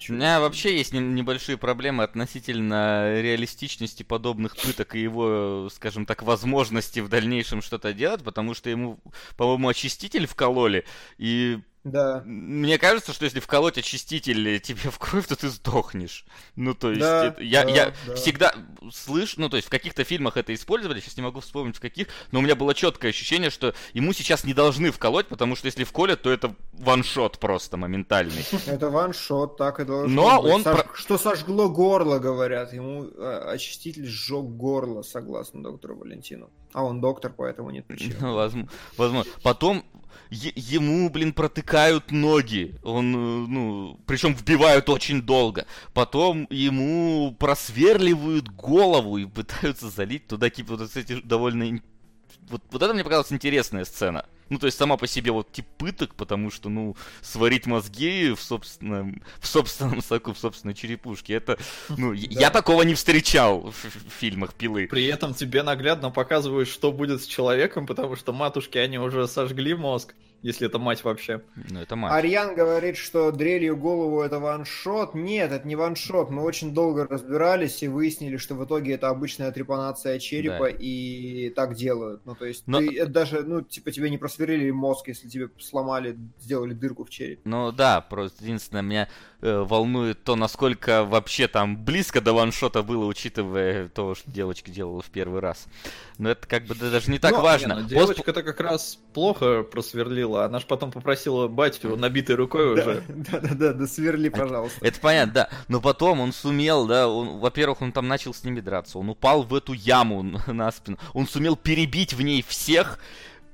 У меня вообще есть не- небольшие проблемы относительно реалистичности подобных пыток и его, скажем так, возможности в дальнейшем что-то делать, потому что ему, по-моему, очиститель вкололи, и Да. мне кажется, что если вколоть очиститель тебе в кровь, то ты сдохнешь. Ну, то есть, Да, это- я, да, я да. всегда слышу, ну, то есть, в каких-то фильмах это использовали, сейчас не могу вспомнить в каких, но у меня было четкое ощущение, что ему сейчас не должны вколоть, потому что если вколят, то это ваншот просто моментальный. Это ваншот, так и должно Но быть. он Сож- про- Что сожгло горло, говорят. Ему э, очиститель сжег горло, согласно доктору Валентину. А он доктор, поэтому нет причин. Ну, возм- возможно. Потом ему, блин, протыкают ноги. Он, э, ну, причем вбивают очень долго. Потом ему просверливают голову и пытаются залить туда какие-то вот эти довольно... Вот, вот это мне показалась интересная сцена. Ну, то есть сама по себе вот тип пыток, потому что, ну, сварить мозги в собственном, в собственном соку, в собственной черепушке, это, ну, я- я такого не встречал в, в фильмах Пилы. При этом тебе наглядно показывают, что будет с человеком, потому что матушки, они уже сожгли мозг, если это мать вообще. Ну, это мать. Арьян говорит, что дрелью голову это ваншот. Нет, это не ваншот. Мы очень долго разбирались и выяснили, что в итоге это обычная трепанация черепа Да. и так делают. Ну, то есть, Но- ты- это даже, ну, типа, тебе не просверлили мозг, если тебе сломали, сделали дырку в черепе. Ну да, просто единственное, меня э, волнует то, насколько вообще там близко до ваншота было, учитывая то, что девочка делала в первый раз. Но это как бы да, даже не так Ну, важно. Не, ну, девочка-то как раз плохо просверлила, она ж потом попросила батю набитой рукой уже. Да-да-да, да сверли, пожалуйста. Это понятно, да. Но потом он сумел, да, он, во-первых, он там начал с ними драться, он упал в эту яму на спину, он сумел перебить в ней всех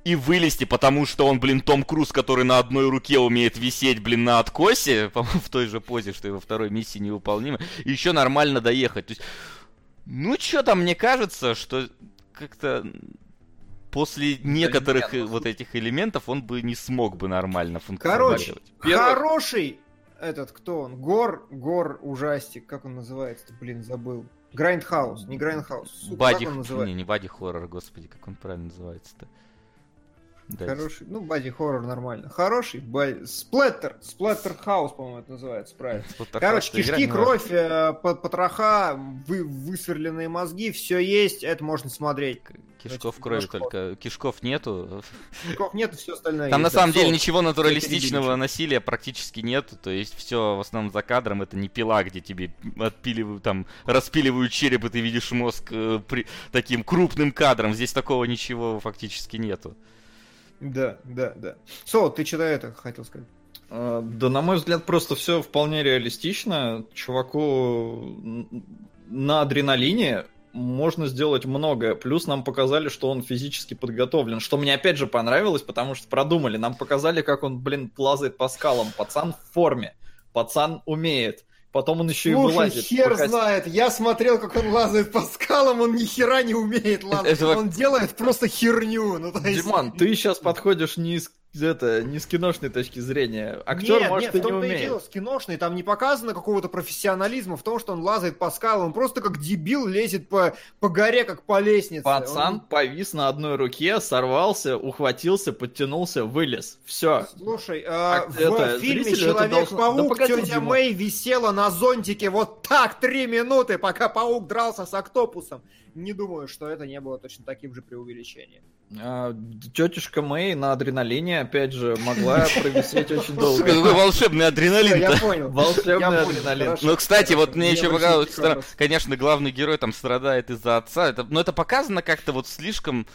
и вылезти, потому что он, блин, Том Круз, который на одной руке умеет висеть, блин, на откосе, по-моему, в той же позе, что и во второй миссии невыполнимо, и еще нормально доехать. То есть, ну, что там, мне кажется, что как-то после некоторых нет, э, ну, вот этих элементов он бы не смог бы нормально Короче, функционировать. Первый- хороший этот, кто он? Gore, gore ужастик, как он называется блин, забыл. Grindhouse, не grindhouse. Body... Не, не body horror, господи, как он правильно называется-то. Да, Хороший, ну, body horror нормально. Хороший, body... Splatter, splatter house, по-моему, это называется, правильно. Короче, кишки, кровь, э, по- потроха, вы, высверленные мозги, все есть, это можно смотреть. Кишков кишков. только. Кишков нету. Кишков нет, все остальное Там на самом деле ничего натуралистичного насилия практически нету. То есть все в основном за кадром это не пила, где тебе отпиливают, там, распиливают череп, и ты видишь мозг э, таким крупным кадром. Здесь такого ничего фактически нету. Да, да, да. Со, ты что-то это хотел сказать? А, Да, на мой взгляд, просто все вполне реалистично. Чуваку на адреналине можно сделать многое. Плюс нам показали, что он физически подготовлен. Что мне опять же понравилось, потому что продумали. Нам показали, как он, блин, лазает по скалам. Пацан в форме. Пацан умеет. Потом он еще и Слушай, вылазит. хер пока- знает. Я смотрел, как он лазает по скалам, он ни хера не умеет лазать. это Он делает просто херню. Ну, есть... Диман, ты сейчас подходишь не с, это, не с киношной точки зрения. Актер, нет, может, нет, и не умеет. дело, с киношной там не показано какого-то профессионализма в том, что он лазает по скалам, он просто как дебил лезет по, по горе, как по лестнице. Пацан Он- повис на одной руке, сорвался, ухватился, подтянулся, вылез. Все. Слушай, а, в это, фильме это должно- Человек-паук Да тетя. Мэй висела на зонтике вот так три минуты, пока паук дрался с октопусом. Не думаю, что это не было точно таким же преувеличением. А, тетушка Мэй на адреналине, опять же, могла провисеть очень долго. Какой волшебный адреналин Я понял. Волшебный адреналин. Ну, кстати, вот мне еще показалось, конечно, главный герой там страдает из-за отца. Но это показано как-то вот слишком,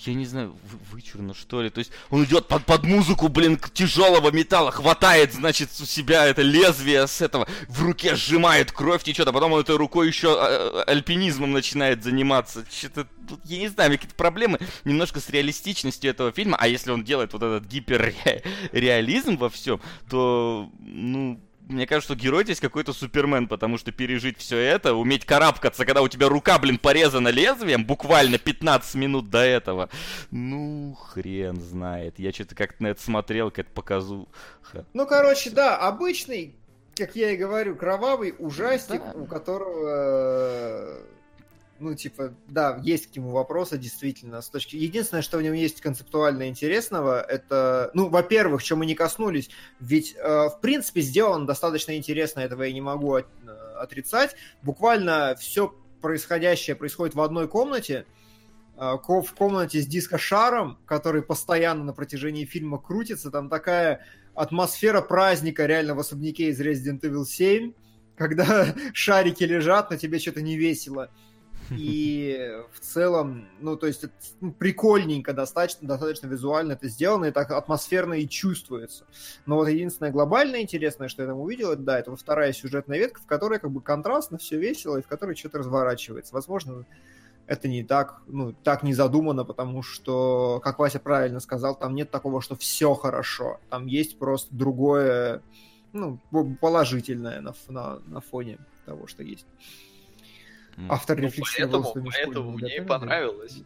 я не знаю, вы- вычурно что ли. То есть он идет под, под музыку, блин, тяжелого металла, хватает, значит, у себя это лезвие с этого, в руке сжимает, кровь течет, а потом он этой рукой еще а, альпинизмом начинает заниматься. Что-то, я не знаю, какие-то проблемы немножко с реалистичностью этого фильма, а если он делает вот этот гиперреализм во всем, то, ну, мне кажется, что герой здесь какой-то супермен, потому что пережить все это, уметь карабкаться, когда у тебя рука, блин, порезана лезвием, буквально 15 минут до этого. Ну, хрен знает. Я что-то как-то на это смотрел, как показу. Ну, короче, да, обычный, как я и говорю, кровавый ужастик, Да. у которого, э, ну, типа, да, есть к нему вопросы, действительно, с точки... Единственное, что в нем есть концептуально интересного, это, ну, во-первых, чем мы не коснулись, ведь, э, в принципе, сделано достаточно интересно, этого я не могу от- э, отрицать. Буквально все происходящее происходит в одной комнате, э, в комнате с дискошаром, который постоянно на протяжении фильма крутится, там такая атмосфера праздника реально в особняке из Resident Evil 7, когда шарики лежат, но тебе что-то не весело. И в целом, ну, то есть, это, ну, прикольненько достаточно, достаточно визуально это сделано, и так атмосферно и чувствуется. Но вот единственное глобальное интересное, что я там увидел, это, да, это вторая сюжетная ветка, в которой как бы контрастно, все весело, и в которой что-то разворачивается. Возможно, это не так, ну, так не задумано, потому что, как Вася правильно сказал, там нет такого, что все хорошо. Там есть просто другое, ну, положительное на, на, на фоне того, что есть. Автор Ну, поэтому- поэтому мне понравилось.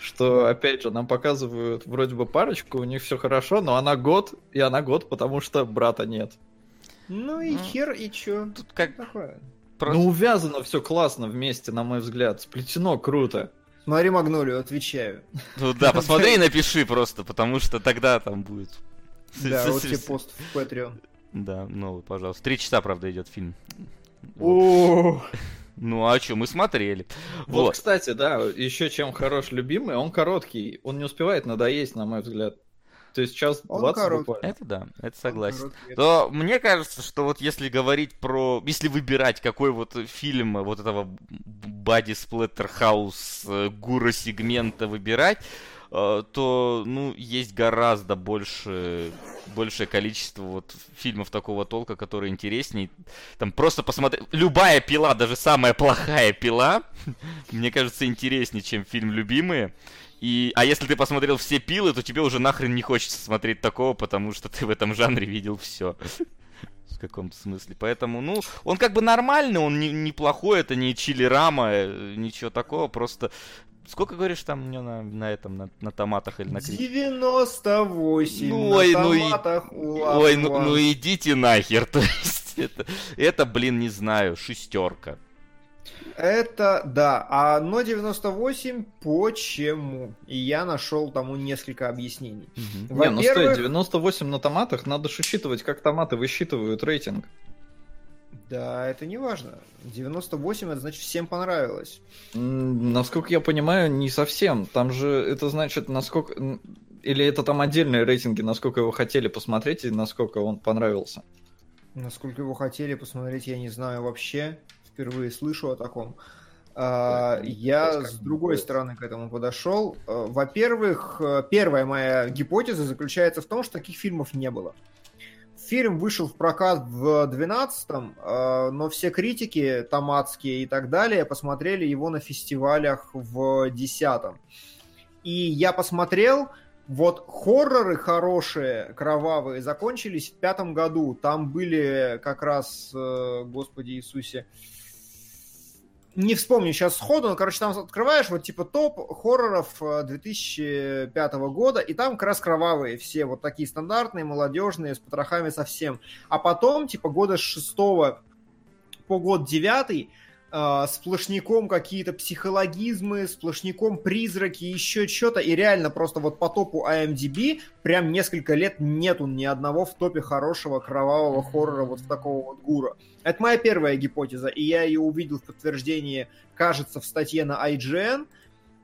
Что, опять же, нам показывают вроде бы парочку, у них все хорошо, но она год, и она год, потому что брата нет. Ну и Ну, хер, и чё? Тут как Такое. просто... Ну, увязано все классно вместе, на мой взгляд. Сплетено круто. Смотри Магнолию, отвечаю. Ну да, посмотри и напиши просто, потому что тогда там будет... Да, вот тебе пост в Patreon. Да, новый, пожалуйста. Три часа, правда, идет фильм. Вот. О, Ну а что, мы смотрели. Вот, Вот. кстати, да, еще чем хорош любимый, он короткий. Он не успевает надоесть, на мой взгляд. То есть час Он 20 короткий. буквально. Это да, это согласен. То мне кажется, что вот если говорить про... Если выбирать, какой вот фильм вот этого Бади Сплеттерхаус гура сегмента выбирать, э, то, ну, есть гораздо больше, большее количество вот фильмов такого толка, которые интересней. Там просто посмотреть... Любая пила, даже самая плохая пила, мне кажется, интереснее, чем фильм «Любимые». И, а если ты посмотрел все пилы, то тебе уже нахрен не хочется смотреть такого, потому что ты в этом жанре видел все. В каком-то смысле. Поэтому, ну, он как бы нормальный, он не, неплохой, это не чили рама, э, ничего такого, просто... Сколько, говоришь, там него на, на этом, на, на томатах или на критике? 98 Ну, на ой, ну и- томатах у Ой, ну, ну идите нахер, то есть это, это, блин, не знаю, шестерка. Это, да, а но 98 почему? И я нашел тому несколько объяснений. Не, ну стой, Во-первых, 98 на томатах, надо же учитывать, как томаты высчитывают рейтинг. Да, это не важно. 98 это значит всем понравилось. Насколько я понимаю, не совсем. Там же это значит, насколько... Или это там отдельные рейтинги, насколько его хотели посмотреть и насколько он понравился. Насколько его хотели посмотреть, я не знаю вообще. Впервые слышу о таком. А, ну, Я с другой стороны к этому подошел. А, Во-первых, э, первая моя гипотеза заключается в том, что таких фильмов не было. Фильм вышел в прокат в 12-м, э, но все критики томатские и так далее посмотрели его на фестивалях в 10-м. И я посмотрел, вот хорроры хорошие, кровавые, закончились в пятом году. Там были как раз, э, Господи Иисусе, не вспомню сейчас сходу, но, короче, там открываешь вот типа топ хорроров э, 2005 года, и там как раз кровавые все, вот такие стандартные, молодежные, с потрохами совсем. А потом, типа, года с шестого по год девятый, э, сплошняком какие-то психологизмы, сплошняком призраки, еще что-то, и реально просто вот по топу IMDb прям несколько лет нету ни одного в топе хорошего кровавого хоррора вот в такого вот гура. Это моя первая гипотеза, и я ее увидел в подтверждении, кажется, в статье на IGN.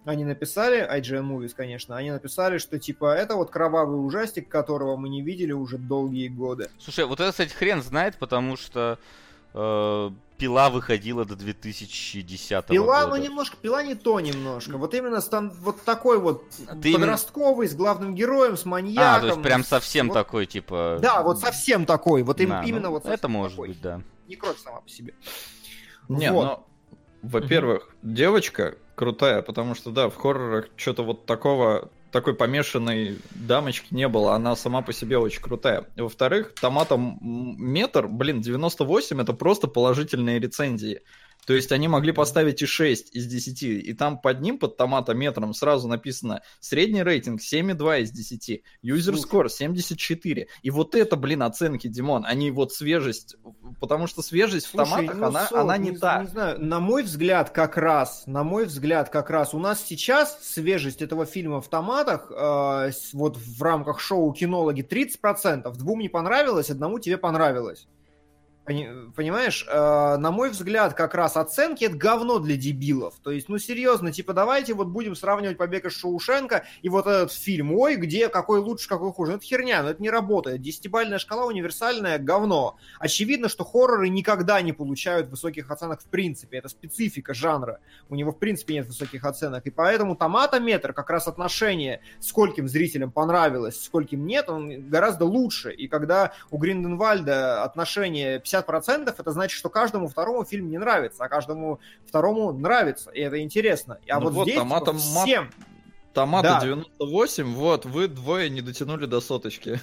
они написали, IGN Movies, конечно, они написали, что типа это вот кровавый ужастик, которого мы не видели уже долгие годы. Слушай, вот это, кстати, хрен знает, потому что э, пила выходила до 2010 Пила, года. ну немножко, пила не то немножко. Вот именно стан, вот такой вот Ты именно- подростковый, с главным героем, с маньяком. А, то есть прям совсем вот- такой, типа... Да, вот совсем такой. Вот им- Да, ну, именно вот Это может такой. быть, да. Не кровь сама по себе. Не, Вот. ну, во-первых, девочка крутая, потому что, да, в хоррорах что-то вот такого, такой помешанной дамочки не было, она сама по себе очень крутая. Во-вторых, томатом метр, блин, 98 это просто положительные рецензии. То есть они могли поставить и 6 из 10, и там под ним, под томатометром, сразу написано средний рейтинг 7,2 из 10, user score 74. И вот это, блин, оценки, Димон, они вот свежесть, потому что свежесть в Слушай, томатах, ну, она, Сол, она не, та. Не знаю, на мой взгляд, как раз, на мой взгляд, как раз, у нас сейчас свежесть этого фильма в томатах, э, вот в рамках шоу кинологи 30%, двум не понравилось, одному тебе понравилось. Пони- Понимаешь, Э, на мой взгляд, как раз оценки это говно для дебилов. То есть, ну серьезно, типа давайте вот будем сравнивать побег из Шоушенка и вот этот фильм. Ой, где какой лучше, какой хуже. Ну, это херня, но это не работает. Десятибальная шкала универсальная говно. Очевидно, что хорроры никогда не получают высоких оценок в принципе. Это специфика жанра. У него в принципе нет высоких оценок. И поэтому томатометр, как раз отношение, скольким зрителям понравилось, скольким нет, он гораздо лучше. И когда у Гринденвальда отношение 50%, это значит, что каждому второму фильм не нравится, а каждому второму нравится. И это интересно. А Ну вот, вот, здесь томатом мат- всем... Томаты Да. 98, вот, вы двое не дотянули до соточки.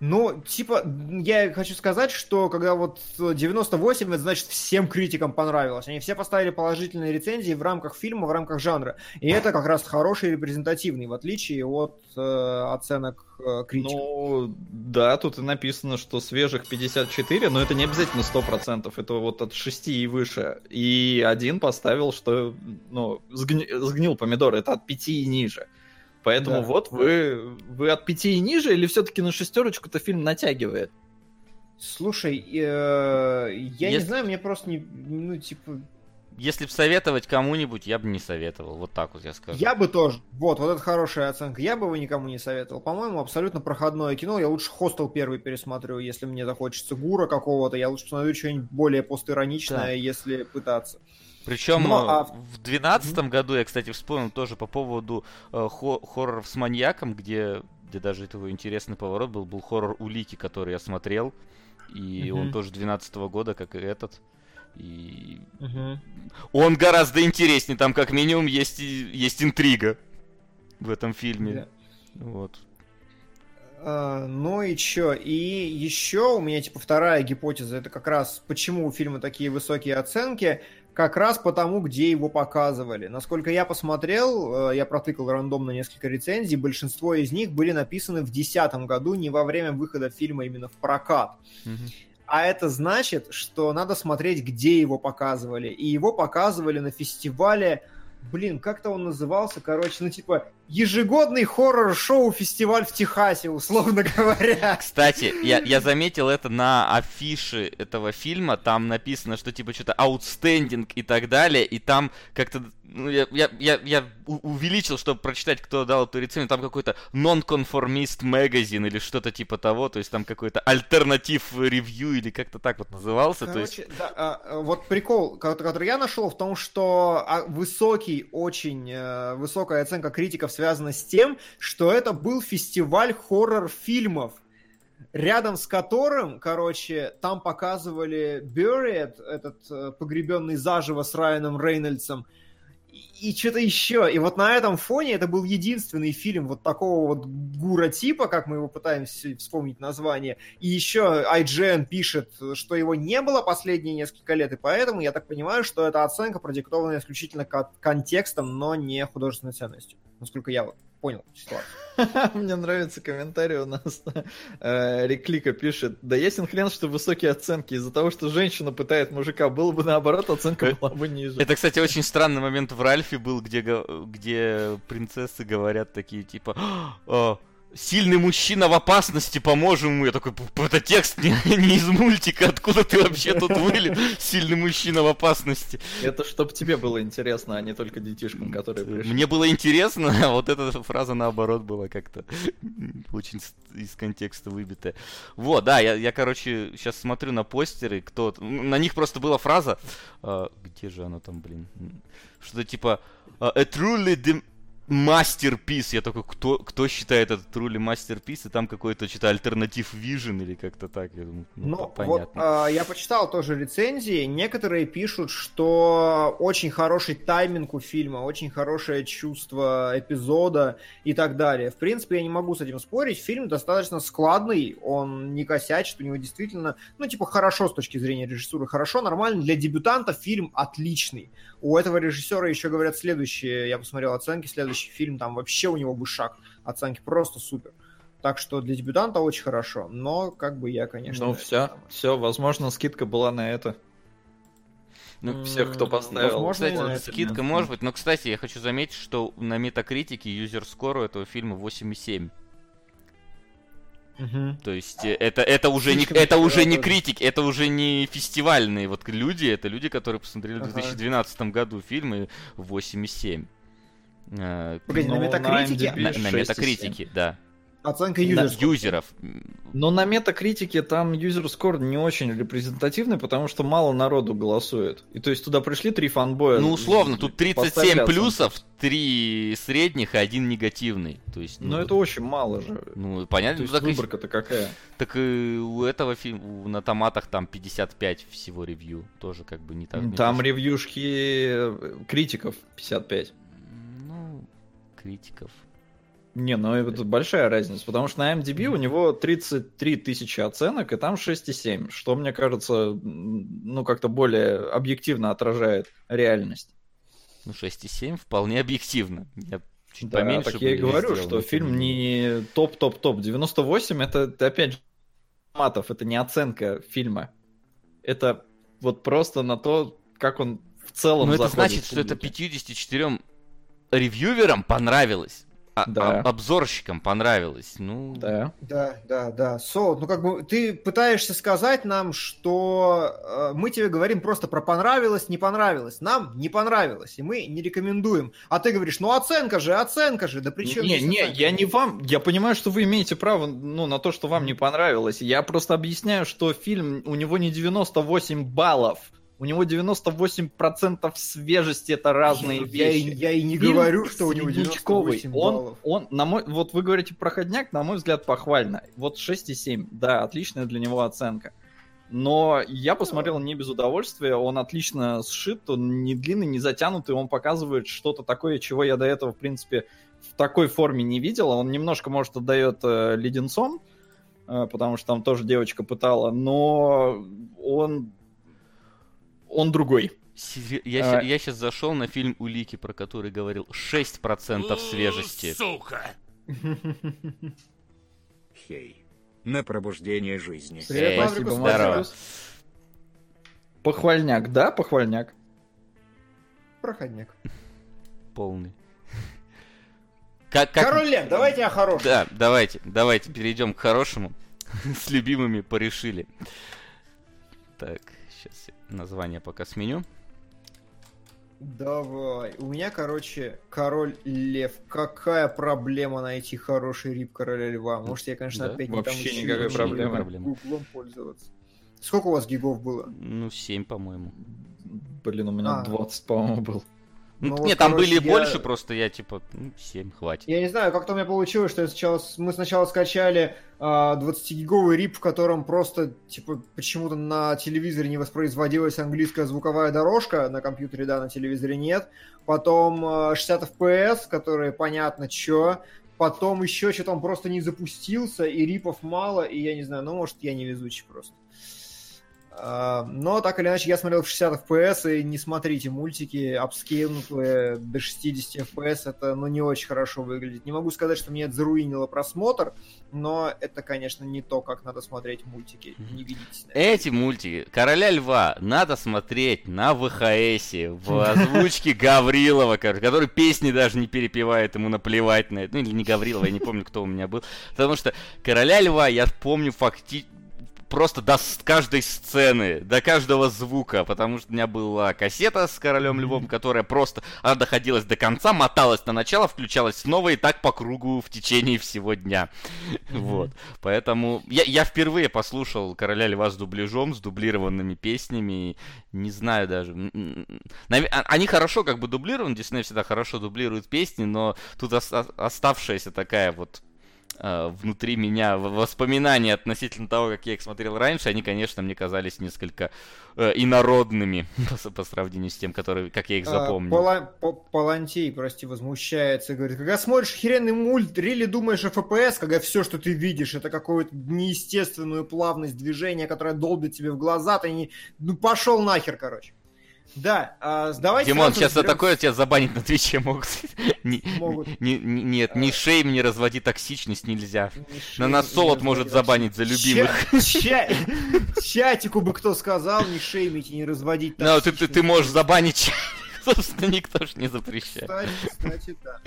Ну, типа, я хочу сказать, что когда вот 98, это значит всем критикам понравилось. Они все поставили положительные рецензии в рамках фильма, в рамках жанра. И это как раз хороший репрезентативный, в отличие от э, оценок э, критиков. Ну, да, тут и написано, что свежих 54, но это не обязательно 100%, это вот от 6 и выше. И один поставил, что, ну, сгни- сгнил помидор, это от 5 и ниже. Поэтому Да. вот вы, вы от 5 и ниже, или все-таки на шестерочку-то фильм натягивает? Слушай, э, я не Если- знаю, мне просто не, ну, типа, Если бы советовать кому-нибудь, я бы не советовал. Вот так вот я скажу. Я бы тоже. Вот, вот это хорошая оценка. Я бы его никому не советовал. По-моему, абсолютно проходное кино. Я лучше Хостел первый пересмотрю, если мне захочется Гура какого-то. Я лучше посмотрю что-нибудь более постироничное, Да. если пытаться. Причем а э, в двенадцатом году я, кстати, вспомнил тоже по поводу э, хо- хорроров с маньяком, где, где даже такой интересный поворот был, был хоррор Улики, который я смотрел. И он Мгм. тоже 12 года, как и этот. И он гораздо интереснее, там как минимум есть, есть интрига в этом фильме. Вот. А, ну и чё? И еще у меня типа вторая гипотеза, это как раз почему у фильма такие высокие оценки, как раз потому, где его показывали. Насколько я посмотрел, э, я протыкал рандомно несколько рецензий, большинство из них были написаны в 2010 году, не во время выхода фильма именно в прокат. А это значит, что надо смотреть, где его показывали. И его показывали на фестивале, блин, как-то он назывался, короче, ну типа ежегодный хоррор-шоу фестиваль в Техасе, условно говоря. Кстати, я, я заметил это на афише этого фильма, там написано, что типа что-то outstanding и так далее, и там как-то, ну, я, я, я, я увеличил, чтобы прочитать, кто дал эту рецензию, там какой-то non-conformist magazine или что-то типа того, то есть там какой-то альтернатив ревью или как-то так вот назывался, то есть... Короче, да, а, а, вот прикол, ко- который я нашел в том, что а, высокий, очень э, высокая оценка критиков связана с тем, что это был фестиваль хоррор-фильмов, рядом с которым, короче, там показывали Buried, этот э, погребенный заживо с Райаном Рейнольдсом, и, что-то еще. И вот на этом фоне это был единственный фильм вот такого вот гура-типа, как мы его пытаемся вспомнить название. И еще IGN пишет, что его не было последние несколько лет, и поэтому я так понимаю, что эта оценка продиктована исключительно ко- контекстом, но не художественной ценностью. Насколько я вот понял ситуацию. Мне нравится комментарий у нас. Э, Реклика пишет, да ясен хрен, что высокие оценки. Из-за того, что женщина пытает мужика, было бы наоборот, оценка была бы ниже. Это, кстати, очень странный момент в Ральфе был, где, где принцессы говорят такие, типа, «О, сильный мужчина в опасности, поможем ему. Я такой, это текст не, не из мультика, откуда ты вообще тут вылез? Сильный мужчина в опасности. Это чтобы тебе было интересно, а не только детишкам, которые пришли. Мне было интересно, а вот эта фраза наоборот была как-то очень из контекста выбитая. Вот, да, я, я, короче, сейчас смотрю на постеры, кто... На них просто была фраза... А, где же она там, блин? Что-то типа... A truly мастерпис. Я такой, кто, кто считает это truly мастерпис? И там какой-то что-то альтернатив Vision или как-то так. Я думаю, ну, ну понятно. Вот, а, я почитал тоже рецензии. Некоторые пишут, что очень хороший тайминг у фильма, очень хорошее чувство эпизода и так далее. В принципе, я не могу с этим спорить. Фильм достаточно складный, он не косячит, у него действительно, ну, типа, хорошо с точки зрения режиссуры, хорошо, нормально. Для дебютанта фильм отличный. У этого режиссера еще говорят следующее, я посмотрел оценки, следующий фильм, там вообще у него бышак, оценки просто супер. Так что для дебютанта очень хорошо, но как бы я, конечно... Ну все, все, возможно, скидка была на это. Ну, всех, кто поставил. Возможно, кстати, скидка может быть, но, кстати, я хочу заметить, что на метакритике юзер скоро этого фильма 8,7. Угу. То есть э, это, это уже не это уже не критики, это уже не фестивальные вот люди, это люди, которые посмотрели ага. в 2012 году фильмы 8,7. Э, Погоди, на метакритике? На, на метакритике, да. Оценка юзеров. юзеров. Но на метакритике там юзер скор не очень репрезентативный, потому что мало народу голосует. И то есть туда пришли три фанбоя. Ну, условно, тут 37 плюсов, три средних и один негативный. То есть, ну, Но это очень мало же. Ну, понятно. То есть выборка-то какая? Так и у этого фильма на томатах там 55 всего ревью. Тоже как бы не так. Там не ревьюшки э, критиков 55. Критиков. Не, ну это большая разница, потому что на MDB у него 33 тысячи оценок, и там 6,7, что, мне кажется, ну как-то более объективно отражает реальность. Ну 6,7 вполне объективно. Я чуть да, поменьше так я и говорю, что фильм не топ-топ-топ. 98 это, это опять же матов, это не оценка фильма. Это вот просто на то, как он в целом Ну это значит, что это 54 ревьюверам понравилось а, да. а, обзорщикам понравилось. Ну, да. Да, да, да. Со, ну как бы ты пытаешься сказать нам, что э, мы тебе говорим просто про понравилось, не понравилось. Нам не понравилось, и мы не рекомендуем. А ты говоришь, ну оценка же, оценка же, да при чем Не, не, оценка? я не вам, я понимаю, что вы имеете право ну, на то, что вам не понравилось. Я просто объясняю, что фильм, у него не 98 баллов. У него 98% свежести, это разные я, вещи. Я, я и не Фильм говорю, что у него 98 баллов. Он, он, на мой, вот вы говорите проходняк, на мой взгляд, похвально. Вот 6,7, да, отличная для него оценка. Но я посмотрел не без удовольствия, он отлично сшит, он не длинный, не затянутый, он показывает что-то такое, чего я до этого, в принципе, в такой форме не видел. Он немножко, может, отдает э, леденцом, э, потому что там тоже девочка пытала, но он он другой. Я, а... я сейчас зашел на фильм «Улики», про который говорил 6% свежести. Сука! Хей. На пробуждение жизни. Привет, Спасибо, Здорово. Похвальняк, да, похвальняк? Проходняк. Полный. Как, как... Король Лев, давайте о хорошем. Да, давайте, давайте перейдем к хорошему. С любимыми порешили. Так, сейчас название пока сменю. Давай. У меня, короче, король лев. Какая проблема найти хороший рип короля льва? Может, я, конечно, да? опять не Вообще там никакой проблемы. проблемы. Гуглом пользоваться. Сколько у вас гигов было? Ну, 7, по-моему. Блин, у меня а. 20, по-моему, был. Ну, ну, вот, нет, там короче, были я... больше, просто я типа, ну, 7, хватит. Я не знаю, как-то у меня получилось, что я сначала, мы сначала скачали а, 20-гиговый рип, в котором просто, типа, почему-то на телевизоре не воспроизводилась английская звуковая дорожка, на компьютере, да, на телевизоре нет. Потом а, 60 FPS, которые понятно, что. Потом еще что-то он просто не запустился, и рипов мало, и я не знаю, ну, может, я не везучий просто. А, Но так или иначе, я смотрел в 60 FPS, и не смотрите мультики, апскейлнутые до 60 FPS, это ну, не очень хорошо выглядит. Не могу сказать, что мне это заруинило просмотр, но это, конечно, не то, как надо смотреть мультики. Не ведитесь. Эти мультики Короля Льва надо смотреть на ВХС, в озвучке Гаврилова, который песни даже не перепевает, ему наплевать на это. Ну или не Гаврилова, я не помню, кто у меня был. Потому что Короля Льва я помню фактически просто до каждой сцены, до каждого звука, потому что у меня была кассета с Королем Львом, которая просто, она доходилась до конца, моталась на начало, включалась снова и так по кругу в течение всего дня. Вот. Поэтому я, я впервые послушал Короля Льва с дубляжом, с дублированными песнями. Не знаю даже. А- Они хорошо как бы дублированы, Дисней всегда хорошо дублирует песни, но тут оставшаяся такая вот внутри меня воспоминания относительно того, как я их смотрел раньше, они, конечно, мне казались несколько э, инородными по, по сравнению с тем, которые, как я их А, запомнил. Пала- По- Палантей, прости, возмущается и говорит, когда смотришь охеренный мульт, рели думаешь о FPS, когда все, что ты видишь, это какую-то неестественную плавность движения, которая долбит тебе в глаза, ты не... Ну, пошел нахер, короче. Да, а, давайте Димон, сейчас за разберем- такое тебя забанить на Твиче могут. Не- Могут. не- не- Нет, ни шейм, ни разводи токсичность нельзя. Не На нас не солод может забанить за любимых. Ча- ча- Чатику бы кто сказал, не шеймить и не разводить Ну, ты, ты, ты токсичность. можешь забанить. Собственно, никто ж не запрещает. Кстати, кстати, да.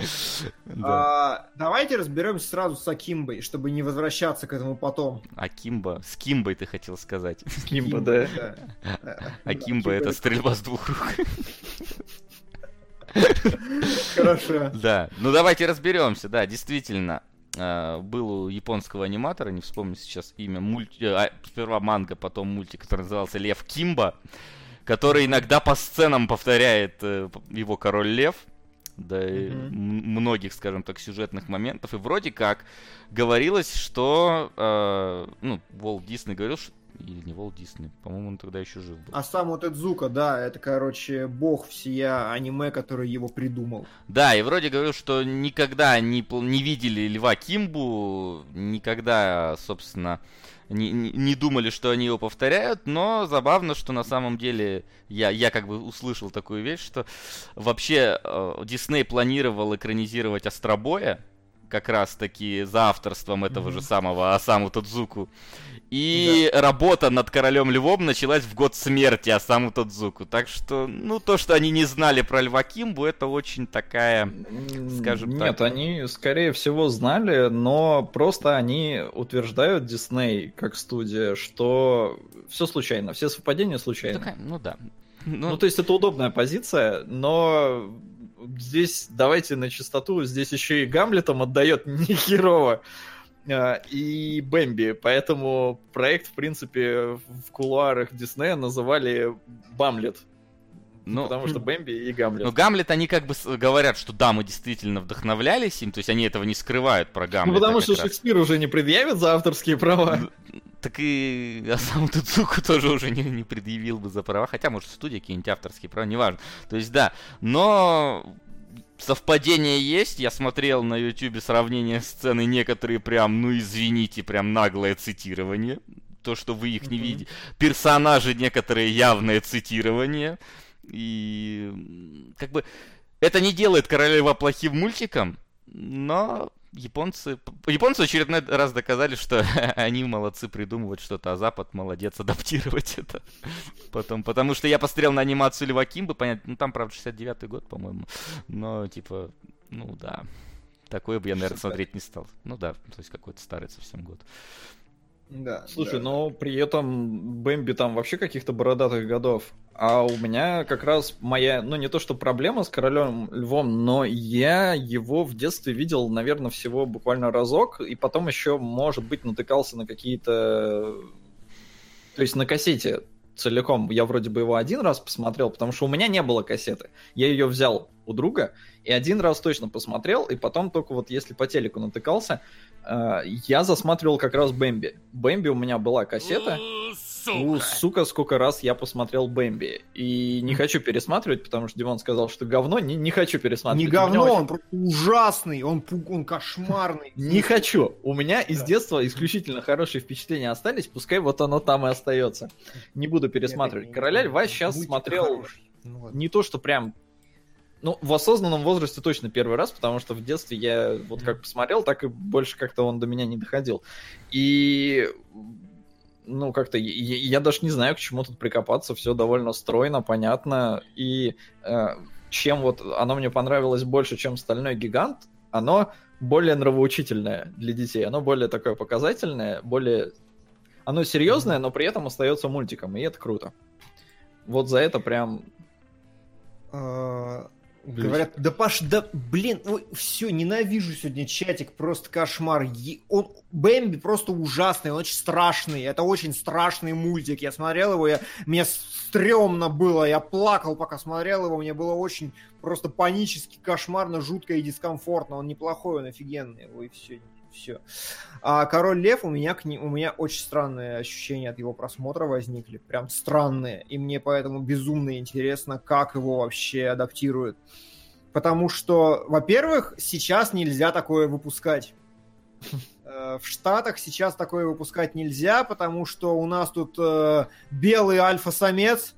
А, давайте разберемся сразу с Акимбой, чтобы не возвращаться к этому потом. А Кимба, с Кимбой ты хотел сказать. Кимба, да. А Кимба это стрельба с двух рук. Хорошо. Да, ну давайте разберемся, да, действительно. э, Был у японского аниматора, не вспомню сейчас имя, мульти... э, а, сперва манга, потом мультик, который назывался Лев Кимба, который иногда по сценам повторяет э, его Король Лев, да и м- многих, скажем так, сюжетных моментов. И вроде как говорилось, что, э, ну, Волт Дисней говорил, что... Или не Волт Дисней, по-моему, он тогда еще жив был. А сам вот Эдзука, да, это, короче, бог всея аниме, который его придумал. Да, и вроде говорил, что никогда не, не видели Льва Кимбу, никогда, собственно, не, не- не думали, что они его повторяют, но забавно, что на самом деле я, я как бы услышал такую вещь, что вообще э, Дисней планировал экранизировать Астробоя, как раз таки за авторством этого же самого Асаму Тодзуку. И работа над Королем Львом началась в год смерти Асаму Тодзуку. Так что, ну, то, что они не знали про Льва Кимбу, это очень такая... Скажем Нет, так. они, скорее всего, знали, но просто они утверждают, Дисней, как студия, что все случайно, все совпадения случайны. Такая, ну да. Ну, Ну, то есть это удобная позиция, но здесь, давайте на чистоту, здесь еще и Гамлетом отдает нехерово. А, И Бэмби, поэтому проект, в принципе, в кулуарах Диснея называли Бамлет, ну, потому что Бэмби и Гамлет. ну, Гамлет, они как бы говорят, что да, мы действительно вдохновлялись им, то есть они этого не скрывают про Ну, Гамлета. потому что раз. Шекспир уже не предъявит за авторские права. Так и Асаму Тудзуку тоже уже не, не предъявил бы за права. Хотя, может, в студии какие-нибудь авторские права, неважно. То есть, да. Но совпадение есть. Я смотрел на YouTube сравнение сцены, некоторые прям, ну извините, прям наглое цитирование. То, что вы их не видите. Персонажи некоторые явное цитирование. И как бы это не делает Королева плохим мультиком, но японцы... Японцы в очередной раз доказали, что они молодцы придумывать что-то, а Запад молодец адаптировать это. Потом, потому что я посмотрел на анимацию Льва Кимбы, понятно, ну там, правда, 69-й год, по-моему, но, типа, ну да, такое бы я, наверное, смотреть не стал. Ну да, то есть какой-то старый совсем год. Да. Слушай, да. но при этом Бэмби там вообще каких-то бородатых годов. А у меня как раз моя, ну не то что проблема с королем львом, но я его в детстве видел, наверное, всего буквально разок, и потом еще, может быть, натыкался на какие-то... То есть на кассете целиком. Я вроде бы его один раз посмотрел, потому что у меня не было кассеты. Я ее взял у друга, и один раз точно посмотрел, и потом только вот если по телеку натыкался, э, я засматривал как раз Бэмби. Бэмби у меня была кассета. У, сука, сколько раз я посмотрел Бэмби. И не хочу пересматривать, потому что Димон сказал, что говно. Не, не хочу пересматривать. Не говно, очень... он просто ужасный, он, он кошмарный. Не хочу. У меня из детства исключительно хорошие впечатления остались, пускай вот оно там и остается. Не буду пересматривать. Короля Льва сейчас смотрел ну не то, что прям ну, в осознанном возрасте точно первый раз, потому что в детстве я вот как посмотрел, так и больше как-то он до меня не доходил. И ну, как-то я, я даже не знаю, к чему тут прикопаться, все довольно стройно, понятно, и э, чем вот оно мне понравилось больше, чем «Стальной гигант», оно более нравоучительное для детей, оно более такое показательное, более... Оно серьезное, но при этом остается мультиком, и это круто. Вот за это прям... Говорят, да Паш, да блин, ну все, ненавижу сегодня чатик, просто кошмар. Он, Бэмби просто ужасный, он очень страшный, это очень страшный мультик. Я смотрел его, я, мне стрёмно было, я плакал, пока смотрел его, мне было очень просто панически, кошмарно, жутко и дискомфортно. Он неплохой, он офигенный, его и все, все. А Король Лев у меня, к ним, у меня очень странные ощущения от его просмотра возникли, прям странные, и мне поэтому безумно интересно, как его вообще адаптируют. Потому что, во-первых, сейчас нельзя такое выпускать. Э, в Штатах сейчас такое выпускать нельзя, потому что у нас тут э, белый альфа-самец,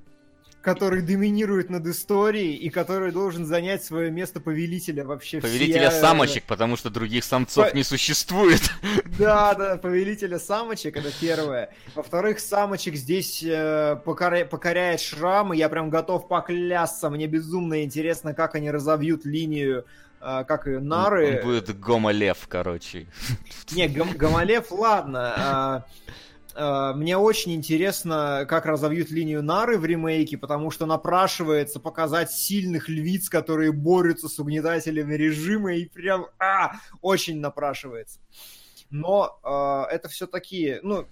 который доминирует над историей и который должен занять свое место повелителя вообще Повелителя все... самочек, потому что других самцов По... не существует. Да, да, повелителя самочек, это первое. Во-вторых, самочек здесь э, покоря... покоряет шрам, и я прям готов поклясться. Мне безумно интересно, как они разовьют линию э, как ее, Нары. Он будет Гомолев, короче. Не, гом- Гомолев, ладно. Э, мне очень интересно, как разовьют линию Нары в ремейке, потому что напрашивается показать сильных львиц, которые борются с угнетателями режима, и прям а, очень напрашивается. Но э, это все такие, ну,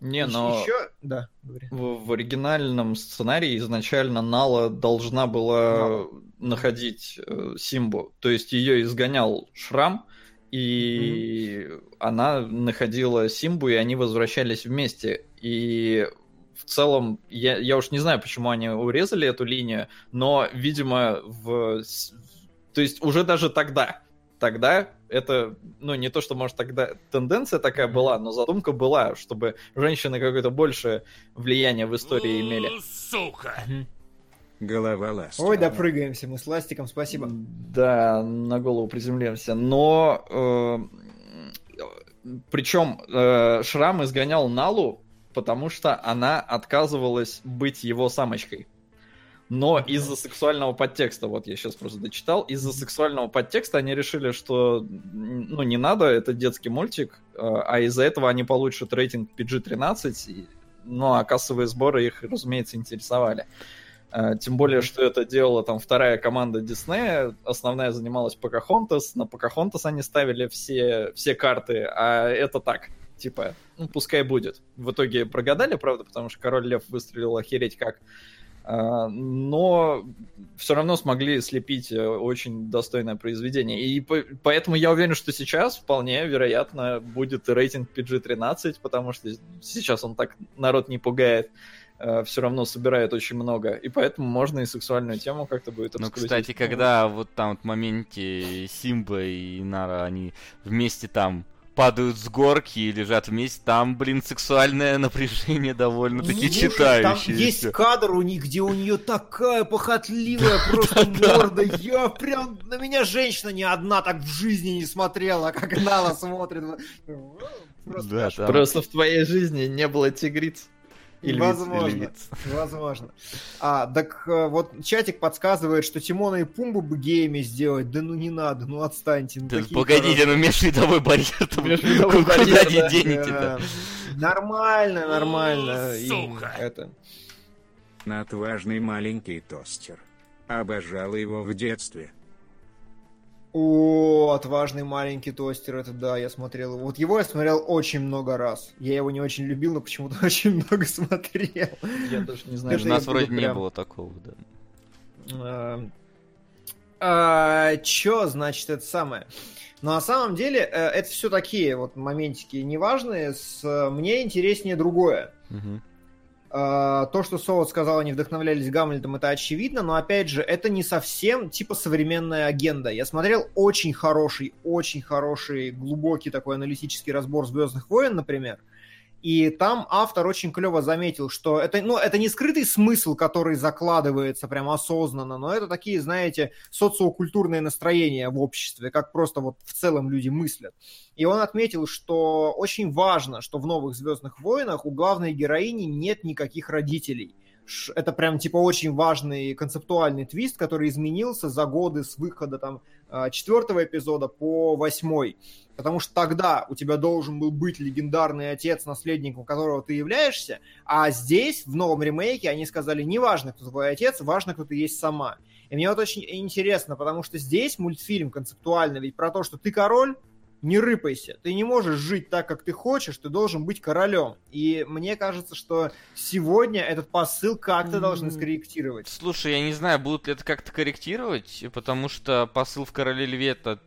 не, но еще... да, в, в оригинальном сценарии изначально Нала должна была Нала. находить э, Симбу. То есть ее изгонял Шрам, и mm-hmm. она находила Симбу, и они возвращались вместе. И в целом, я, я уж не знаю, почему они урезали эту линию, но, видимо, в... То есть уже даже тогда, тогда это, ну, не то, что, может, тогда тенденция такая была, но задумка была, чтобы женщины какое-то большее влияние в истории имели. Сука! Голова ластика. Ой, да прыгаемся мы с ластиком, спасибо. Да, на голову приземляемся. Но э, причем э, Шрам изгонял Налу, потому что она отказывалась быть его самочкой. Но из-за сексуального подтекста, вот я сейчас просто дочитал, из-за сексуального подтекста они решили, что ну не надо, это детский мультик, э, а из-за этого они получат рейтинг PG-13, ну а кассовые сборы их, разумеется, интересовали. Э, тем более, что это делала там вторая команда Диснея, основная занималась Покахонтас, на Покахонтас они ставили все, все карты, а это так, типа, ну пускай будет. В итоге прогадали, правда, потому что Король Лев выстрелил охереть как. А, но все равно смогли слепить э, очень достойное произведение. И поэтому я уверен, что сейчас вполне вероятно будет рейтинг PG-13, потому что сейчас он так народ не пугает. Э, все равно собирает очень много, и поэтому можно и сексуальную тему как-то будет Ну, кстати, когда вот там вот в моменте Симба и Нара, они вместе там падают с горки и лежат вместе, там, блин, сексуальное напряжение довольно-таки читающее. Там есть кадр у них, где у нее такая похотливая просто морда. Я прям... На меня женщина ни одна так в жизни не смотрела, как Нала смотрит. Просто в твоей жизни не было тигриц. Или возможно, виц, возможно. А, так э, вот чатик подсказывает, что Тимона и Пумбу бы геями сделать. Да ну не надо, ну отстаньте. Ну, да, погодите, ну межвидовой барьер межвидовой куда не денете-то? Нормально, нормально. Сука! Это... Отважный маленький тостер. Обожала его в детстве. О, отважный маленький тостер, это да, я смотрел его. Вот его я смотрел очень много раз. Я его не очень любил, но почему-то очень много смотрел. Я даже не знаю. У нас вроде прям... не было такого, да. А, а, чё, значит, это самое? Но на самом деле, э, это все такие вот моментики неважные. С... Мне интереснее другое. Угу. Э, то, что Солод сказал, они вдохновлялись Гамлетом, это очевидно, но, опять же, это не совсем типа современная агенда. Я смотрел очень хороший, очень хороший, глубокий такой аналитический разбор «Звездных войн», например, и там автор очень клево заметил, что это, ну, это не скрытый смысл, который закладывается прям осознанно, но это такие, знаете, социокультурные настроения в обществе, как просто вот в целом люди мыслят. И он отметил, что очень важно, что в новых «Звездных войнах» у главной героини нет никаких родителей это прям типа очень важный концептуальный твист, который изменился за годы с выхода там четвертого эпизода по восьмой. Потому что тогда у тебя должен был быть легендарный отец, наследником которого ты являешься, а здесь, в новом ремейке, они сказали, не важно, кто твой отец, важно, кто ты есть сама. И мне вот очень интересно, потому что здесь мультфильм концептуально ведь про то, что ты король, не рыпайся. Ты не можешь жить так, как ты хочешь, ты должен быть королем. И мне кажется, что сегодня этот посыл как-то mm-hmm. должны скорректировать. Слушай, я не знаю, будут ли это как-то корректировать, потому что посыл в Короле Льве это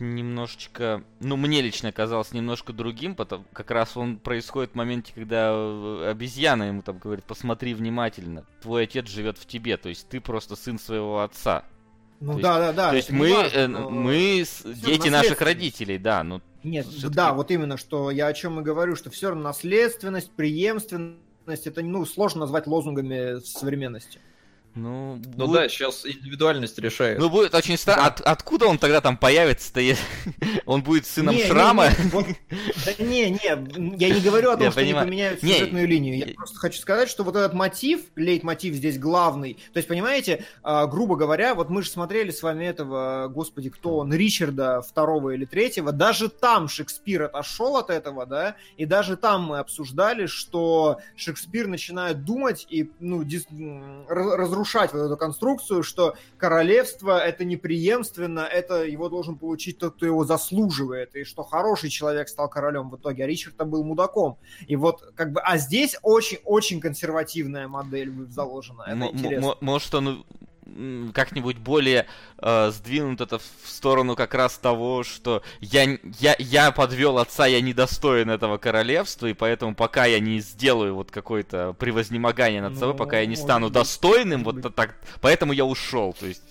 немножечко, ну, мне лично казалось немножко другим, потому как раз он происходит в моменте, когда э, обезьяна ему там говорит, посмотри внимательно, твой отец живет в тебе, то есть ты просто сын своего отца. Ну то да, есть, да, да. То есть мы, важно, э, мы дети наших родителей, да. Ну, Нет, да, вот именно, что я о чем и говорю, что все равно наследственность, преемственность, это ну, сложно назвать лозунгами современности. Ну, ну будет... да, сейчас индивидуальность решает. Ну, будет очень странно. Да. От, откуда он тогда там появится-то? он будет сыном не, Шрама? Не, не, вот, да не, не, я не говорю о том, я что понимаю. они поменяют сюжетную не, линию. Я, я просто хочу сказать, что вот этот мотив, лейтмотив здесь главный. То есть, понимаете, а, грубо говоря, вот мы же смотрели с вами этого, господи, кто он, Ричарда второго или третьего. Даже там Шекспир отошел от этого, да, и даже там мы обсуждали, что Шекспир начинает думать и, ну, дис, разрушать разрушать вот эту конструкцию, что королевство это неприемственно, это его должен получить тот, кто его заслуживает, и что хороший человек стал королем в итоге, а Ричард был мудаком. И вот как бы, а здесь очень-очень консервативная модель заложена. Это М- интересно. Может, он как-нибудь более э, сдвинут это в сторону как раз того, что я, я, я подвел отца, я недостоин этого королевства, и поэтому пока я не сделаю вот какое-то превознемогание над собой, ну, пока я не стану быть, достойным, вот быть. так, поэтому я ушел, то есть...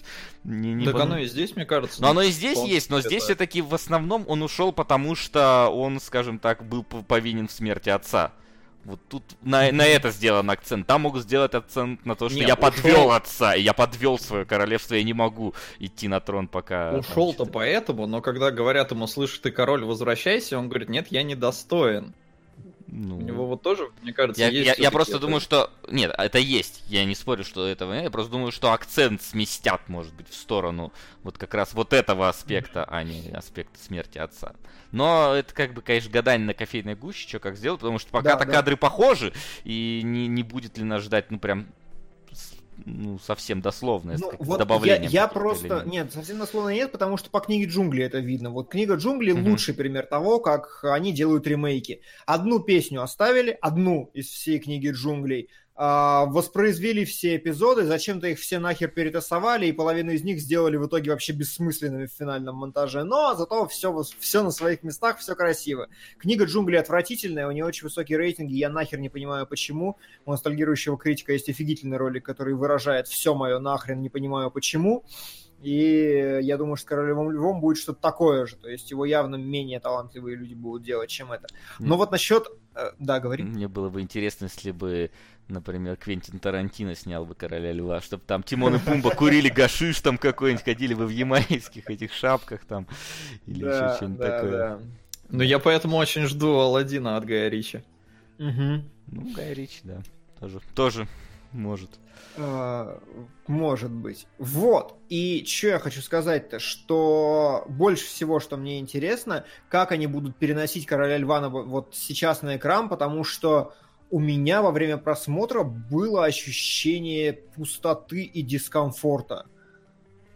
Не, не так под... оно и здесь, мне кажется. Но оно и здесь есть, но это... здесь все-таки в основном он ушел, потому что он, скажем так, был повинен в смерти отца. Вот тут на, на это сделан акцент. Там могут сделать акцент на то, что Нет, я ушел... подвел отца, и я подвел свое королевство, я не могу идти на трон пока. Ушел-то поэтому, но когда говорят ему, слышь, ты король, возвращайся, он говорит, нет, я недостоин. Ну... У него вот тоже, мне кажется, я, есть. Я, я просто это... думаю, что. Нет, это есть. Я не спорю, что этого нет. Я просто думаю, что акцент сместят, может быть, в сторону вот как раз вот этого аспекта, а не аспекта смерти отца. Но это как бы, конечно, гадание на кофейной гуще, что как сделать, потому что пока-то да, да. кадры похожи, и не, не будет ли нас ждать, ну, прям ну, совсем дословное, ну, вот добавлением. Я, я просто... Нет, совсем дословно нет, потому что по книге джунглей это видно. Вот книга джунглей mm-hmm. лучший пример того, как они делают ремейки. Одну песню оставили, одну из всей книги джунглей, воспроизвели все эпизоды, зачем-то их все нахер перетасовали, и половину из них сделали в итоге вообще бессмысленными в финальном монтаже, но зато все, все на своих местах, все красиво. Книга джунглей отвратительная, у нее очень высокие рейтинги, я нахер не понимаю почему. У ностальгирующего критика есть офигительный ролик, который выражает все мое нахрен, не понимаю почему. И я думаю, что с Королевым Львом будет что-то такое же. То есть его явно менее талантливые люди будут делать, чем это. Но вот насчет... Э, да, говори. Мне было бы интересно, если бы например, Квентин Тарантино снял бы Короля Льва, чтобы там Тимон и Пумба курили гашиш там какой-нибудь, ходили бы в ямайских этих шапках там, или да, еще что-нибудь да, такое. Да. Ну, я поэтому очень жду Алладина от Гая Ричи. Угу. Ну, Гай Ричи, да, тоже, тоже может. А, может быть. Вот. И что я хочу сказать-то, что больше всего, что мне интересно, как они будут переносить Короля Льва вот сейчас на экран, потому что у меня во время просмотра было ощущение пустоты и дискомфорта.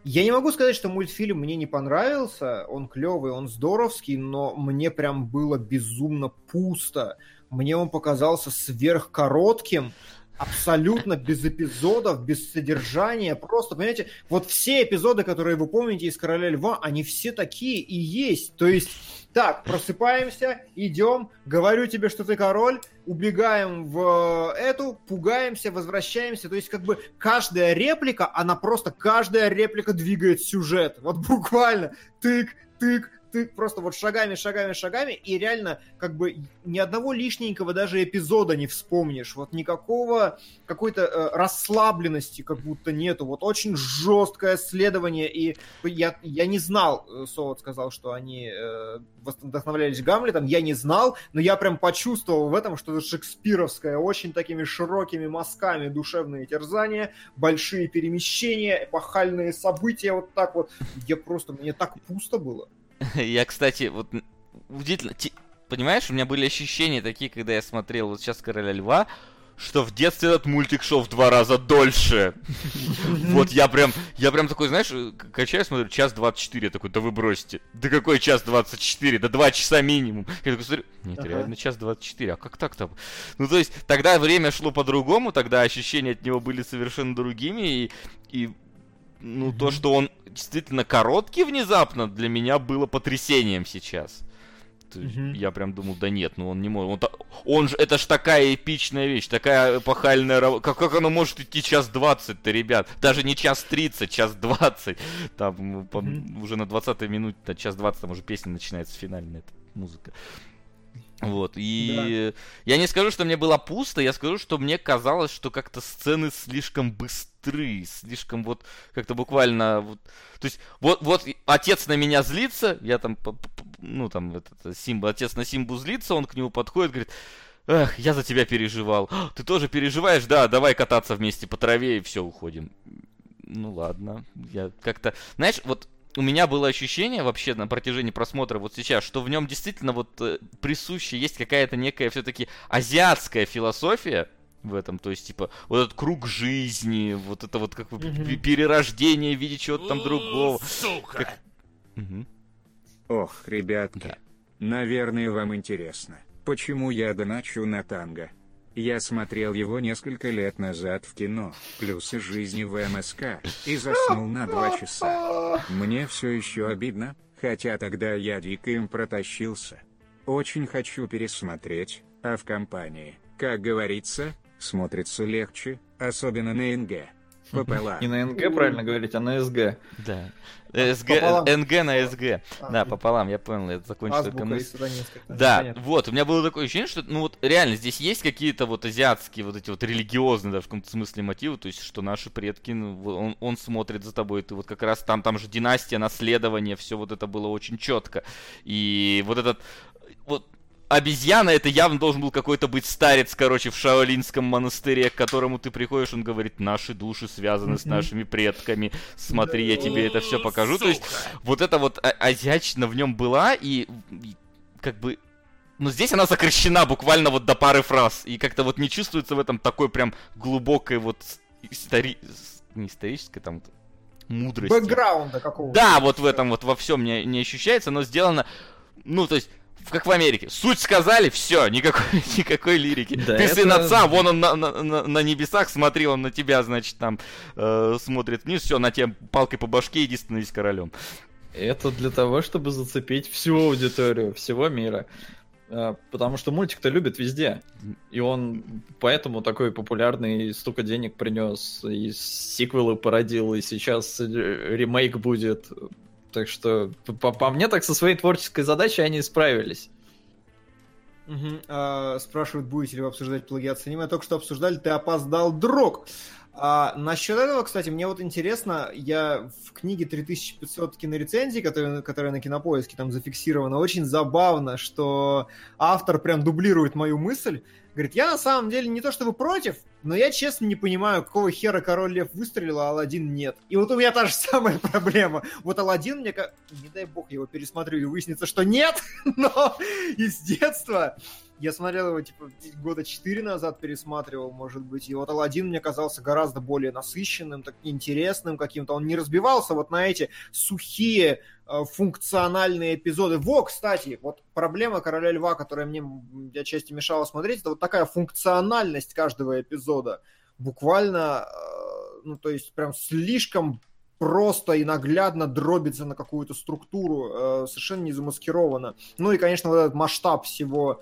Я не могу сказать, что мультфильм мне не понравился, он клевый, он здоровский, но мне прям было безумно пусто. Мне он показался сверхкоротким, абсолютно без эпизодов, без содержания, просто, понимаете, вот все эпизоды, которые вы помните из «Короля льва», они все такие и есть, то есть, так, просыпаемся, идем, говорю тебе, что ты король, убегаем в эту, пугаемся, возвращаемся, то есть, как бы, каждая реплика, она просто, каждая реплика двигает сюжет, вот буквально, тык, тык, ты просто вот шагами, шагами, шагами, и реально как бы ни одного лишненького даже эпизода не вспомнишь. Вот никакого какой-то э, расслабленности как будто нету. Вот очень жесткое следование, и я, я не знал, э, Солод сказал, что они э, вдохновлялись Гамлетом, я не знал, но я прям почувствовал в этом что-то шекспировское, очень такими широкими мазками душевные терзания, большие перемещения, эпохальные события, вот так вот. Я просто, мне так пусто было. Я, кстати, вот удивительно, понимаешь, у меня были ощущения такие, когда я смотрел вот сейчас Короля Льва, что в детстве этот мультик шел в два раза дольше. Вот я прям, я прям такой, знаешь, качаю, смотрю, час 24, я такой, да вы бросите. Да какой час 24? Да два часа минимум. Я такой смотрю, нет, реально час 24, а как так-то? Ну, то есть, тогда время шло по-другому, тогда ощущения от него были совершенно другими, и, и ну, то, что он действительно короткий внезапно, для меня было потрясением сейчас. Mm-hmm. Я прям думал, да нет, ну он не может. Он, он же, это ж такая эпичная вещь, такая эпохальная работа. Как, как оно может идти час двадцать-то, ребят? Даже не час тридцать, час двадцать. Там mm-hmm. по, уже на двадцатой минуте, на час двадцать, там уже песня начинается финальная эта музыка. Вот, и да. я не скажу, что мне было пусто, я скажу, что мне казалось, что как-то сцены слишком быстры, слишком вот, как-то буквально, вот, то есть, вот, вот отец на меня злится, я там, ну, там, этот, Симба, отец на Симбу злится, он к нему подходит, говорит, эх, я за тебя переживал, ты тоже переживаешь, да, давай кататься вместе по траве и все, уходим. Ну, ладно, я как-то, знаешь, вот у меня было ощущение вообще на протяжении просмотра вот сейчас, что в нем действительно вот э, присуще есть какая-то некая все-таки азиатская философия в этом, то есть типа вот этот круг жизни, вот это вот как бы mm-hmm. перерождение в виде чего-то там другого. Сука! Как... Угу. Ох, ребятки, да. наверное вам интересно, почему я доначу на танго. Я смотрел его несколько лет назад в кино, плюсы жизни в МСК, и заснул на два часа. Мне все еще обидно, хотя тогда я дико им протащился. Очень хочу пересмотреть, а в компании, как говорится, смотрится легче, особенно на НГ. Пополам. Не на НГ, правильно говорить, а на СГ. Да. СГ, НГ на СГ. А, да, пополам, я понял, я закончил только мысль. Да, понятно. вот, у меня было такое ощущение, что, ну вот, реально, здесь есть какие-то вот азиатские, вот эти вот религиозные, даже в каком-то смысле мотивы, то есть, что наши предки, ну, он, он смотрит за тобой, ты вот как раз там, там же династия, наследование, все вот это было очень четко. И вот этот, вот, обезьяна это явно должен был какой-то быть старец, короче, в Шаолинском монастыре, к которому ты приходишь, он говорит, наши души связаны с нашими предками, смотри, я тебе это все покажу. То есть вот это вот а- азиатчина в нем была, и как бы но здесь она сокращена буквально вот до пары фраз. И как-то вот не чувствуется в этом такой прям глубокой вот истори... не исторической там мудрости. Бэкграунда какого-то. Да, вот в этом вот во всем не, не ощущается, но сделано... Ну, то есть, как в Америке. Суть сказали, все, никакой, никакой лирики. Да, Ты это... сын отца, вон он на, на, на, на небесах, смотри, он на тебя, значит, там э, смотрит вниз, все, на тебя палкой по башке, иди становись королем. Это для того, чтобы зацепить всю аудиторию всего мира. Э, потому что мультик-то любит везде. И он поэтому такой популярный, столько денег принес, и сиквелы породил, и сейчас ремейк будет. Так что, по, по мне, так со своей творческой задачей они справились. Угу. А, спрашивают, будете ли вы обсуждать плагиат с аниме. Только что обсуждали, ты опоздал, друг. А, насчет этого, кстати, мне вот интересно, я в книге 3500 кинорецензий, которая, которая на кинопоиске там зафиксирована, очень забавно, что автор прям дублирует мою мысль. Говорит, я на самом деле не то чтобы против, но я честно не понимаю, какого хера Король Лев выстрелил, а Алладин нет. И вот у меня та же самая проблема. Вот Алладин мне, не дай бог, я его пересмотрю и выяснится, что нет, но из детства Я смотрел его, типа, года 4 назад пересматривал, может быть. И вот Алладин мне казался гораздо более насыщенным, так интересным каким-то. Он не разбивался вот на эти сухие э, функциональные эпизоды. Во, кстати, вот проблема Короля Льва, которая мне отчасти мешала смотреть, это вот такая функциональность каждого эпизода. Буквально, э, ну, то есть прям слишком просто и наглядно дробится на какую-то структуру, э, совершенно не замаскировано. Ну и, конечно, вот этот масштаб всего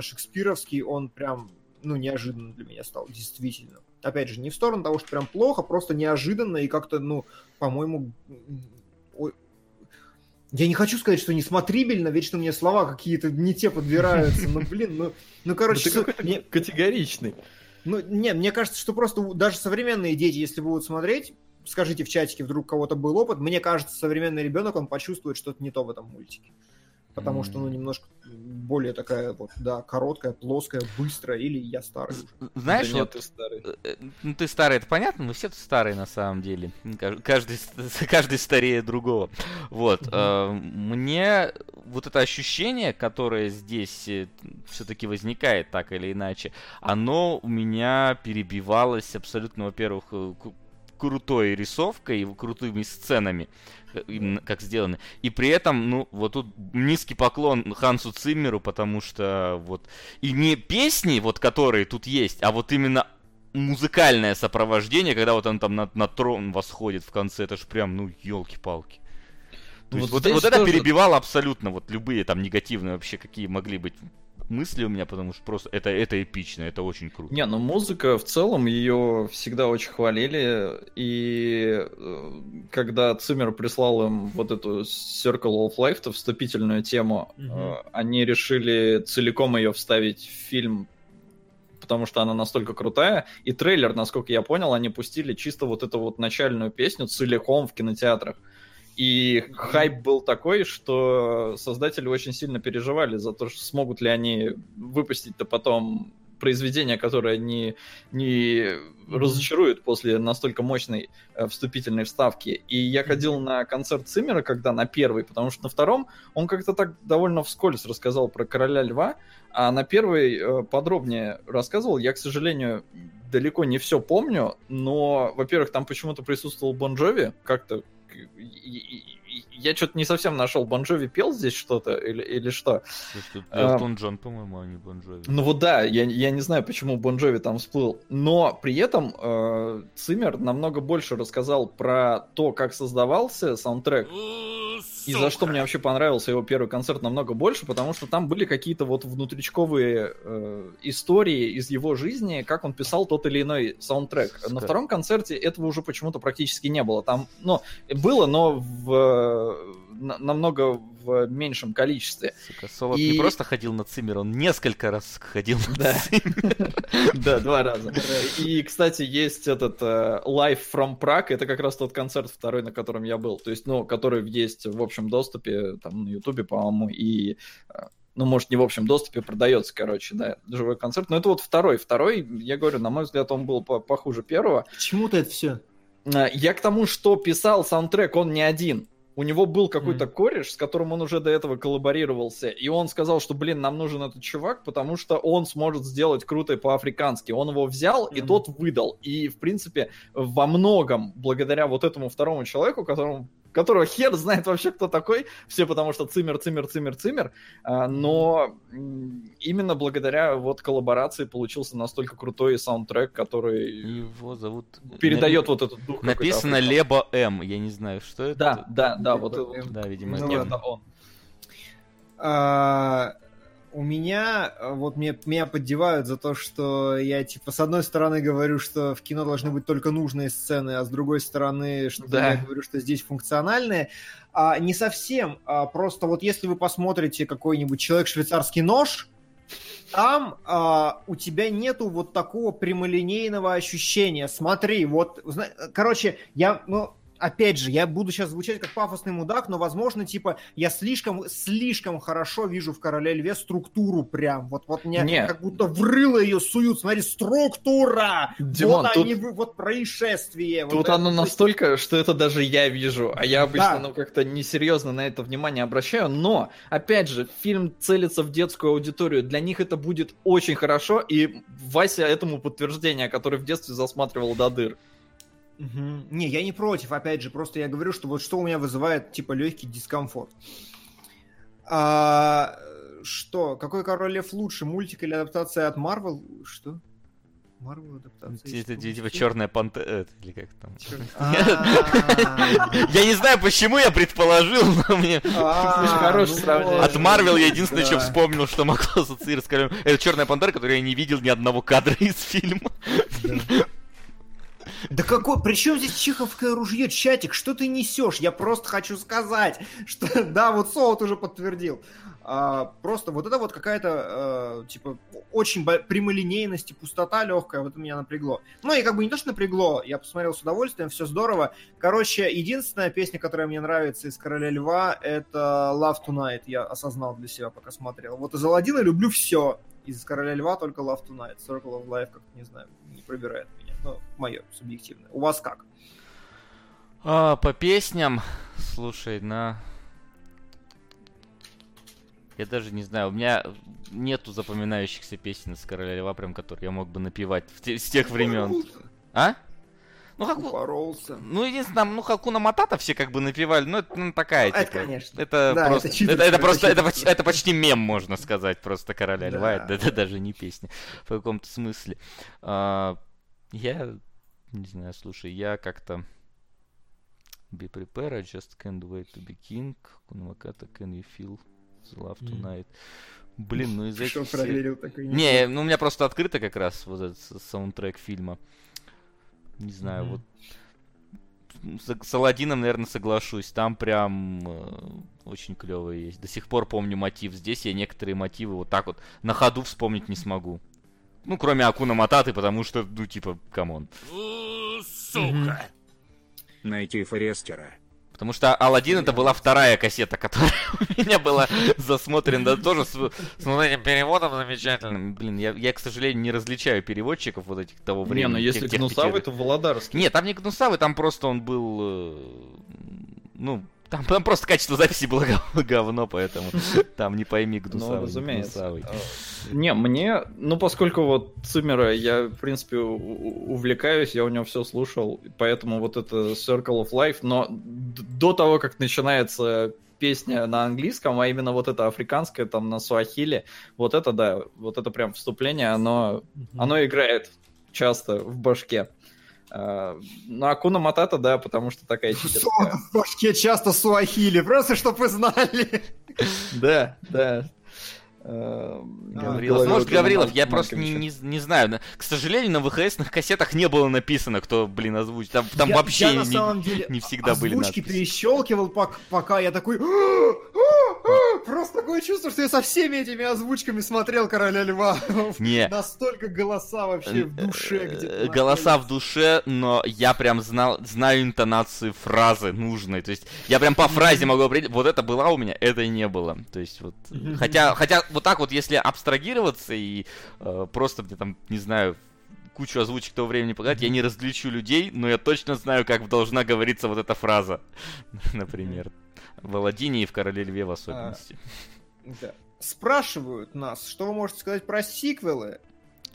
шекспировский, он прям, ну, неожиданно для меня стал, действительно. Опять же, не в сторону того, что прям плохо, просто неожиданно и как-то, ну, по-моему, я не хочу сказать, что несмотрибельно, вечно мне слова какие-то не те подбираются, но, блин, ну, ну короче... Ты какой-то мне... категоричный. Ну, не, мне кажется, что просто даже современные дети, если будут смотреть, скажите в чатике, вдруг у кого-то был опыт. Мне кажется, современный ребенок, он почувствует что-то не то в этом мультике. Потому mm. что, ну, немножко более такая вот, да, короткая, плоская, быстрая, или я старый уже. Знаешь, да вот, нет, ты старый. Э, э, ну, ты старый, это понятно, мы все тут старые на самом деле. Каждый, каждый старее другого. Вот. Mm-hmm. Мне вот это ощущение, которое здесь все-таки возникает так или иначе, оно у меня перебивалось абсолютно, во-первых, крутой рисовкой и крутыми сценами, э, как сделаны. И при этом, ну, вот тут низкий поклон Хансу Циммеру, потому что вот... И не песни, вот которые тут есть, а вот именно музыкальное сопровождение, когда вот он там на, на трон восходит в конце, это ж прям, ну, елки-палки. То вот, есть, вот, вот это тоже... перебивало абсолютно вот любые там негативные вообще, какие могли быть мысли у меня, потому что просто это, это эпично, это очень круто. Не, ну музыка в целом, ее всегда очень хвалили, и э, когда Циммер прислал им вот эту Circle of Life, то вступительную тему, угу. они решили целиком ее вставить в фильм потому что она настолько крутая. И трейлер, насколько я понял, они пустили чисто вот эту вот начальную песню целиком в кинотеатрах. И хайп был такой, что создатели очень сильно переживали за то, что смогут ли они выпустить-то потом произведение, которое не, не разочарует после настолько мощной э, вступительной вставки. И я ходил на концерт Циммера, когда на первый, потому что на втором он как-то так довольно вскользь рассказал про Короля Льва, а на первый э, подробнее рассказывал. Я, к сожалению, далеко не все помню, но, во-первых, там почему-то присутствовал Бон Джови, как-то я что-то не совсем нашел. Бон Джови пел здесь что-то или, или что? Элтон Джон, по-моему, а не Бон Джови. Ну вот да, я, я не знаю, почему Бон Джови там всплыл. Но при этом э, Циммер намного больше рассказал про то, как создавался саундтрек. И за что мне вообще понравился его первый концерт намного больше, потому что там были какие-то вот внутричковые э, истории из его жизни, как он писал тот или иной саундтрек. Сука. На втором концерте этого уже почему-то практически не было. Там, ну, было, но в намного в меньшем количестве. Сука, Солод и... не просто ходил на Циммер, он несколько раз ходил на да. Циммер. Да, два раза. И, кстати, есть этот uh, Live from Prague, это как раз тот концерт второй, на котором я был. То есть, ну, который есть в общем доступе, там, на Ютубе, по-моему, и э, ну, может, не в общем доступе, продается, короче, да, живой концерт. Но это вот второй. Второй, я говорю, на мой взгляд, он был похуже первого. К чему-то это все? Э, я к тому, что писал саундтрек, он не один. У него был какой-то mm. кореш, с которым он уже до этого коллаборировался, и он сказал, что, блин, нам нужен этот чувак, потому что он сможет сделать круто по-африкански. Он его взял, mm-hmm. и тот выдал. И, в принципе, во многом, благодаря вот этому второму человеку, которому которого хер знает вообще, кто такой, все потому что цимер, цимер, цимер, цимер, а, но именно благодаря вот коллаборации получился настолько крутой саундтрек, который его зовут передает На... вот этот дух. Написано Лебо М, я не знаю, что это. Да, да, да, вот. Да, видимо, ну, это он. У меня, э, вот мне, меня поддевают за то, что я, типа, с одной стороны говорю, что в кино должны быть только нужные сцены, а с другой стороны, что да. я говорю, что здесь функциональные. А, не совсем. А, просто вот если вы посмотрите какой-нибудь «Человек-швейцарский нож», там а, у тебя нету вот такого прямолинейного ощущения. Смотри, вот, короче, я, ну, опять же, я буду сейчас звучать как пафосный мудак, но, возможно, типа, я слишком, слишком хорошо вижу в Короле Льве структуру прям. Вот, вот мне Не. как будто врыло ее суют. Смотри, структура! Димон, вот тут- они, вот происшествие. вот Тут это оно вот. настолько, что это даже я вижу, а я обычно, Да. ну, как-то несерьезно на это внимание обращаю, но, опять же, фильм целится в детскую аудиторию, для них это будет очень хорошо, и Вася этому подтверждение, который в детстве засматривал до дыр. Мгм. Не, я не против, опять же, просто я говорю, что вот что у меня вызывает, типа, легкий дискомфорт. А, что? Какой Король Лев лучше, мультик или адаптация от Марвел? Что? Марвел адаптация? Это типа черная пантера, или как там. Я не знаю, почему я предположил, но мне... а, хорошее ну сравнение. От Марвел я единственное, что вспомнил, что могло ассоциироваться с Королем. Это Черная Пантера, которую я не видел ни одного кадра из фильма. Да какой, при чем здесь чеховское ружье, чатик, что ты несешь? Я просто хочу сказать, что да, вот Солод уже подтвердил. А, просто вот это вот какая-то, э, типа, очень прямолинейность и пустота легкая, вот это меня напрягло. Ну и как бы не то, что напрягло, я посмотрел с удовольствием, все здорово. Короче, единственная песня, которая мне нравится из Короля Льва, это Love Tonight, я осознал для себя, пока смотрел. Вот из Аладдина люблю все, из Короля Льва только Love Tonight, Circle of Life, как не знаю, не пробирает меня. Ну, мое субъективное. У вас как? А, по песням, слушай, на... Я даже не знаю, у меня нету запоминающихся песен из Короля Льва, прям, которые я мог бы напевать в те- с тех времен. А? Ну, как... Упоролся. Ну, единственное, ну, Хакуна Матата все как бы напевали, ну, это ну, такая, Это, типа, конечно. Это Да, просто, это это, это это просто, это, это почти мем, можно сказать, просто Короля Да, Льва, это, это да. даже не песня, в каком-то смысле. А, я, не знаю, слушай, я как-то... Be prepared, I just can't wait to be king. Хакуна Матата, can you feel the love tonight? Блин, ну из этих проверил такой? не, ну у меня просто открыто как раз вот этот саундтрек фильма. Не знаю, Мгм. вот с, с Аладдином, наверное, соглашусь. Там прям э, очень клевые есть. До сих пор помню мотив. Здесь я некоторые мотивы вот так вот на ходу вспомнить не смогу. Ну, кроме Акуна Мататы, потому что, ну, типа, come on. Сука! Найти Форестера. Потому что Алладин это была вторая кассета, которая у меня была засмотрена, да, тоже с, с вот этим переводом замечательным. Блин, я, я, к сожалению, не различаю переводчиков вот этих того Не, времени. ну если тех- тех Гнусавый, пятерых. то Володарский. Нет, там не Гнусавый, там просто он был... э, Ну, там, там просто качество записи было гов- говно, поэтому там не пойми Гнусавый, Ну, разумеется. Гнусавый. А, Не, мне, ну, поскольку вот Циммера я, в принципе, увлекаюсь, я у него все слушал, поэтому вот это Circle of Life, но до того, как начинается песня на английском, а именно вот это африканское, там, на суахиле, вот это, да, вот это прям вступление, оно, оно играет часто в башке. А, Ну, Акуна Матата, да, потому что такая читерская. В башке часто суахили, просто чтобы вы знали. Да, да. Э, Гаврилов. Может, Гаврилов, я просто не, не, не знаю. На- К сожалению, на ВХСных кассетах не было написано, кто, блин, озвучит. Там, там Я- вообще я, на не, самом деле не всегда были озвучки надписи. перещелкивал, пок- пока я такой... «А, а, а!» Просто такое чувство, что я со всеми этими озвучками смотрел Короля Льва. Не. Настолько голоса вообще в душе Э, где-то. Голоса в душе, но я прям знал, знаю интонацию фразы нужной. То есть я прям по фразе могу определить, вот это была у меня, это не было. То есть вот. Мгм. Хотя, хотя вот так вот, если абстрагироваться и э, просто мне там, не знаю, кучу озвучек того времени показать, я не различу людей, но я точно знаю, как должна говориться вот эта фраза. Например. В Аладдине и в Короле Льве в особенности. Да. Спрашивают нас, что вы можете сказать про сиквелы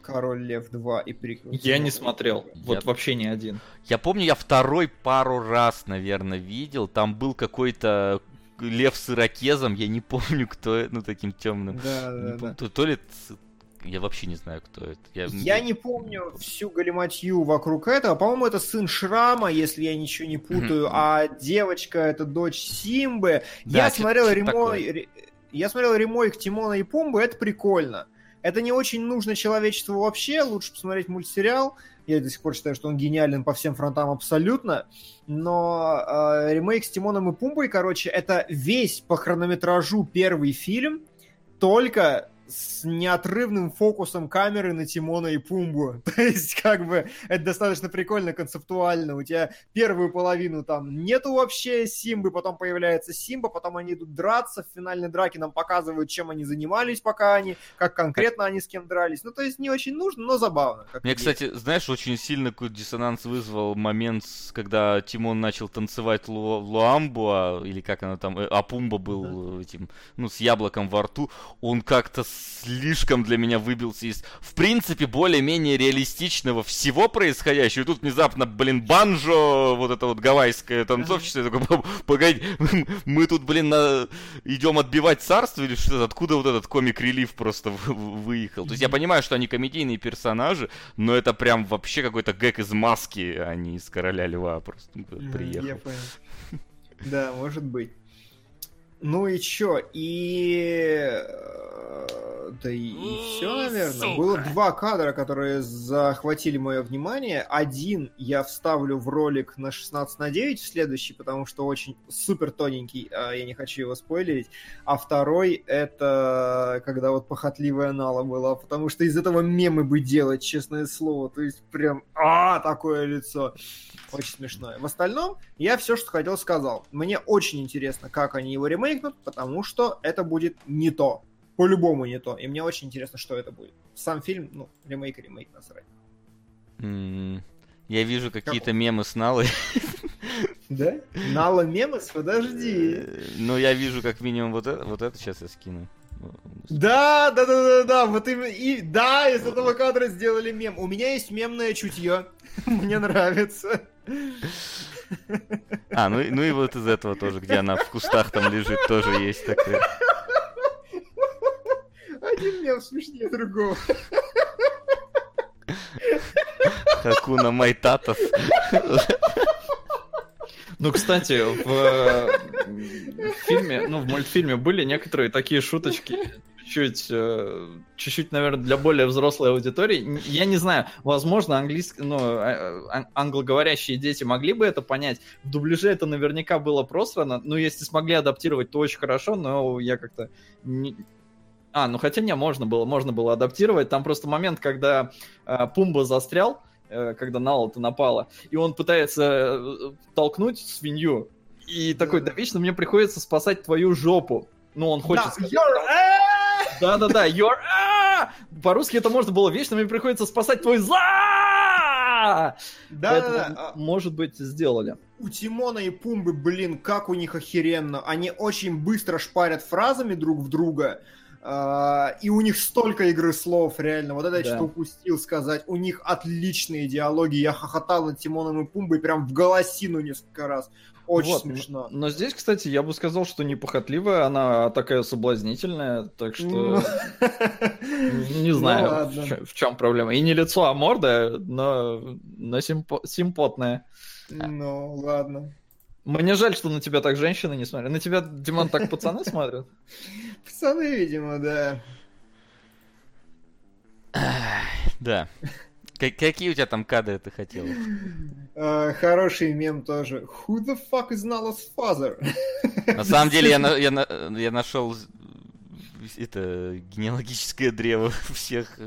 Король Лев 2 и приквел. Я не смотрел. Вот Я- вообще ни один. Я помню, я второй пару раз, наверное, видел. Там был какой-то лев с ирокезом, я не помню, кто это, ну, таким темным. Да, да, да. то, то ли... Я вообще не знаю, кто это. Я, Я не помню всю галиматью вокруг этого. По-моему, это сын Шрама, если я ничего не путаю, а девочка это дочь Симбы. Да, я смотрел чё-то ремой... такое. ре- Я смотрел ремойк Тимона и Пумбы, это прикольно. Это не очень нужно человечеству вообще, лучше посмотреть мультсериал. Я до сих пор считаю, что он гениален по всем фронтам абсолютно. Но э, ремейк с Тимоном и Пумбой, короче, это весь по хронометражу первый фильм, только с неотрывным фокусом камеры на Тимона и Пумбу. То есть, как бы, это достаточно прикольно, концептуально. У тебя первую половину там нету вообще Симбы, потом появляется Симба, потом они идут драться, в финальной драке нам показывают, чем они занимались, пока они, как конкретно они с кем дрались. Ну, то есть, не очень нужно, но забавно. Мне, есть. кстати, знаешь, очень сильно какой-то диссонанс вызвал момент, когда Тимон начал танцевать Лу Луамбуа, или как она там, а Пумба был этим, ну, с яблоком во рту. Он как-то слишком для меня выбился из, в принципе, более-менее реалистичного всего происходящего. И тут внезапно, блин, банджо, вот это вот гавайское танцовщица, я такой, погоди, мы тут, блин, на... идем отбивать царство или что-то? Откуда вот этот комик-релив просто выехал? То есть я понимаю, что они комедийные персонажи, но это прям вообще какой-то гэг из маски, а не из Короля Льва просто приехал. Да, может быть. Ну и чё? И... Э, да и, и все, наверное. Сука. Было два кадра, которые захватили мое внимание. Один я вставлю в ролик на 16 на 9 в следующий, потому что очень супер тоненький, а я не хочу его спойлерить. А второй это когда вот похотливая Нала была, потому что из этого мемы бы делать, честное слово. То есть прям а такое лицо. Очень смешное. В остальном я все, что хотел, сказал. Мне очень интересно, как они его ремейкнут, потому что это будет не то. По-любому не то. И мне очень интересно, что это будет. Сам фильм, ну, ремейк, ремейк, насрать. Mm, я вижу какие-то мемы с Налой. Да? Нала мемос? Подожди. Э, ну, я вижу как минимум вот это, вот это сейчас я скину. Да, да, да, да, да, вот именно, и да, из этого кадра сделали мем. У меня есть мемное чутье, мне нравится. А, ну, ну и вот из этого тоже, где она в кустах там лежит, тоже есть такое. Один мем смешнее другого. Хакуна Майтатов. Ну, кстати, в, в фильме, ну, в мультфильме были некоторые такие шуточки, чуть-чуть, э, чуть-чуть, наверное, для более взрослой аудитории. Я не знаю, возможно, английск... ну, а, а, англоговорящие дети могли бы это понять. В дубляже это наверняка было просрано. Ну, если смогли адаптировать, то очень хорошо, но я как-то не... А, ну хотя не, можно было, можно было адаптировать. Там просто момент, когда э, Пумба застрял, э, когда Нала-то напала, и он пытается э, толкнуть свинью, и такой, да вечно мне приходится спасать твою жопу. Ну, он хочет... Да, сказать, да-да-да, your... По-русски это можно было вечно, мне приходится спасать твой за. Да, да, да. Может быть, сделали. У Тимона и Пумбы, блин, как у них охеренно. Они очень быстро шпарят фразами друг в друга. Uh, и у них столько игры слов, реально. Вот это да. я что упустил сказать. У них отличные диалоги. Я хохотал над Тимоном и Пумбой прям в голосину несколько раз. Очень вот, смешно. Но, здесь, кстати, я бы сказал, что не похотливая, она такая соблазнительная, так что ну. не знаю, в чем проблема. И не лицо, а морда, но симпотная. Ну, ладно. Мне жаль, что на тебя так женщины не смотрят. На тебя, Диман, так пацаны смотрят? Пацаны, видимо, да. Да. Какие у тебя там кадры ты хотел? Uh, хороший мем тоже. Who the fuck is Nala's father? На самом деле я, на, я, на, я нашел это генеалогическое древо всех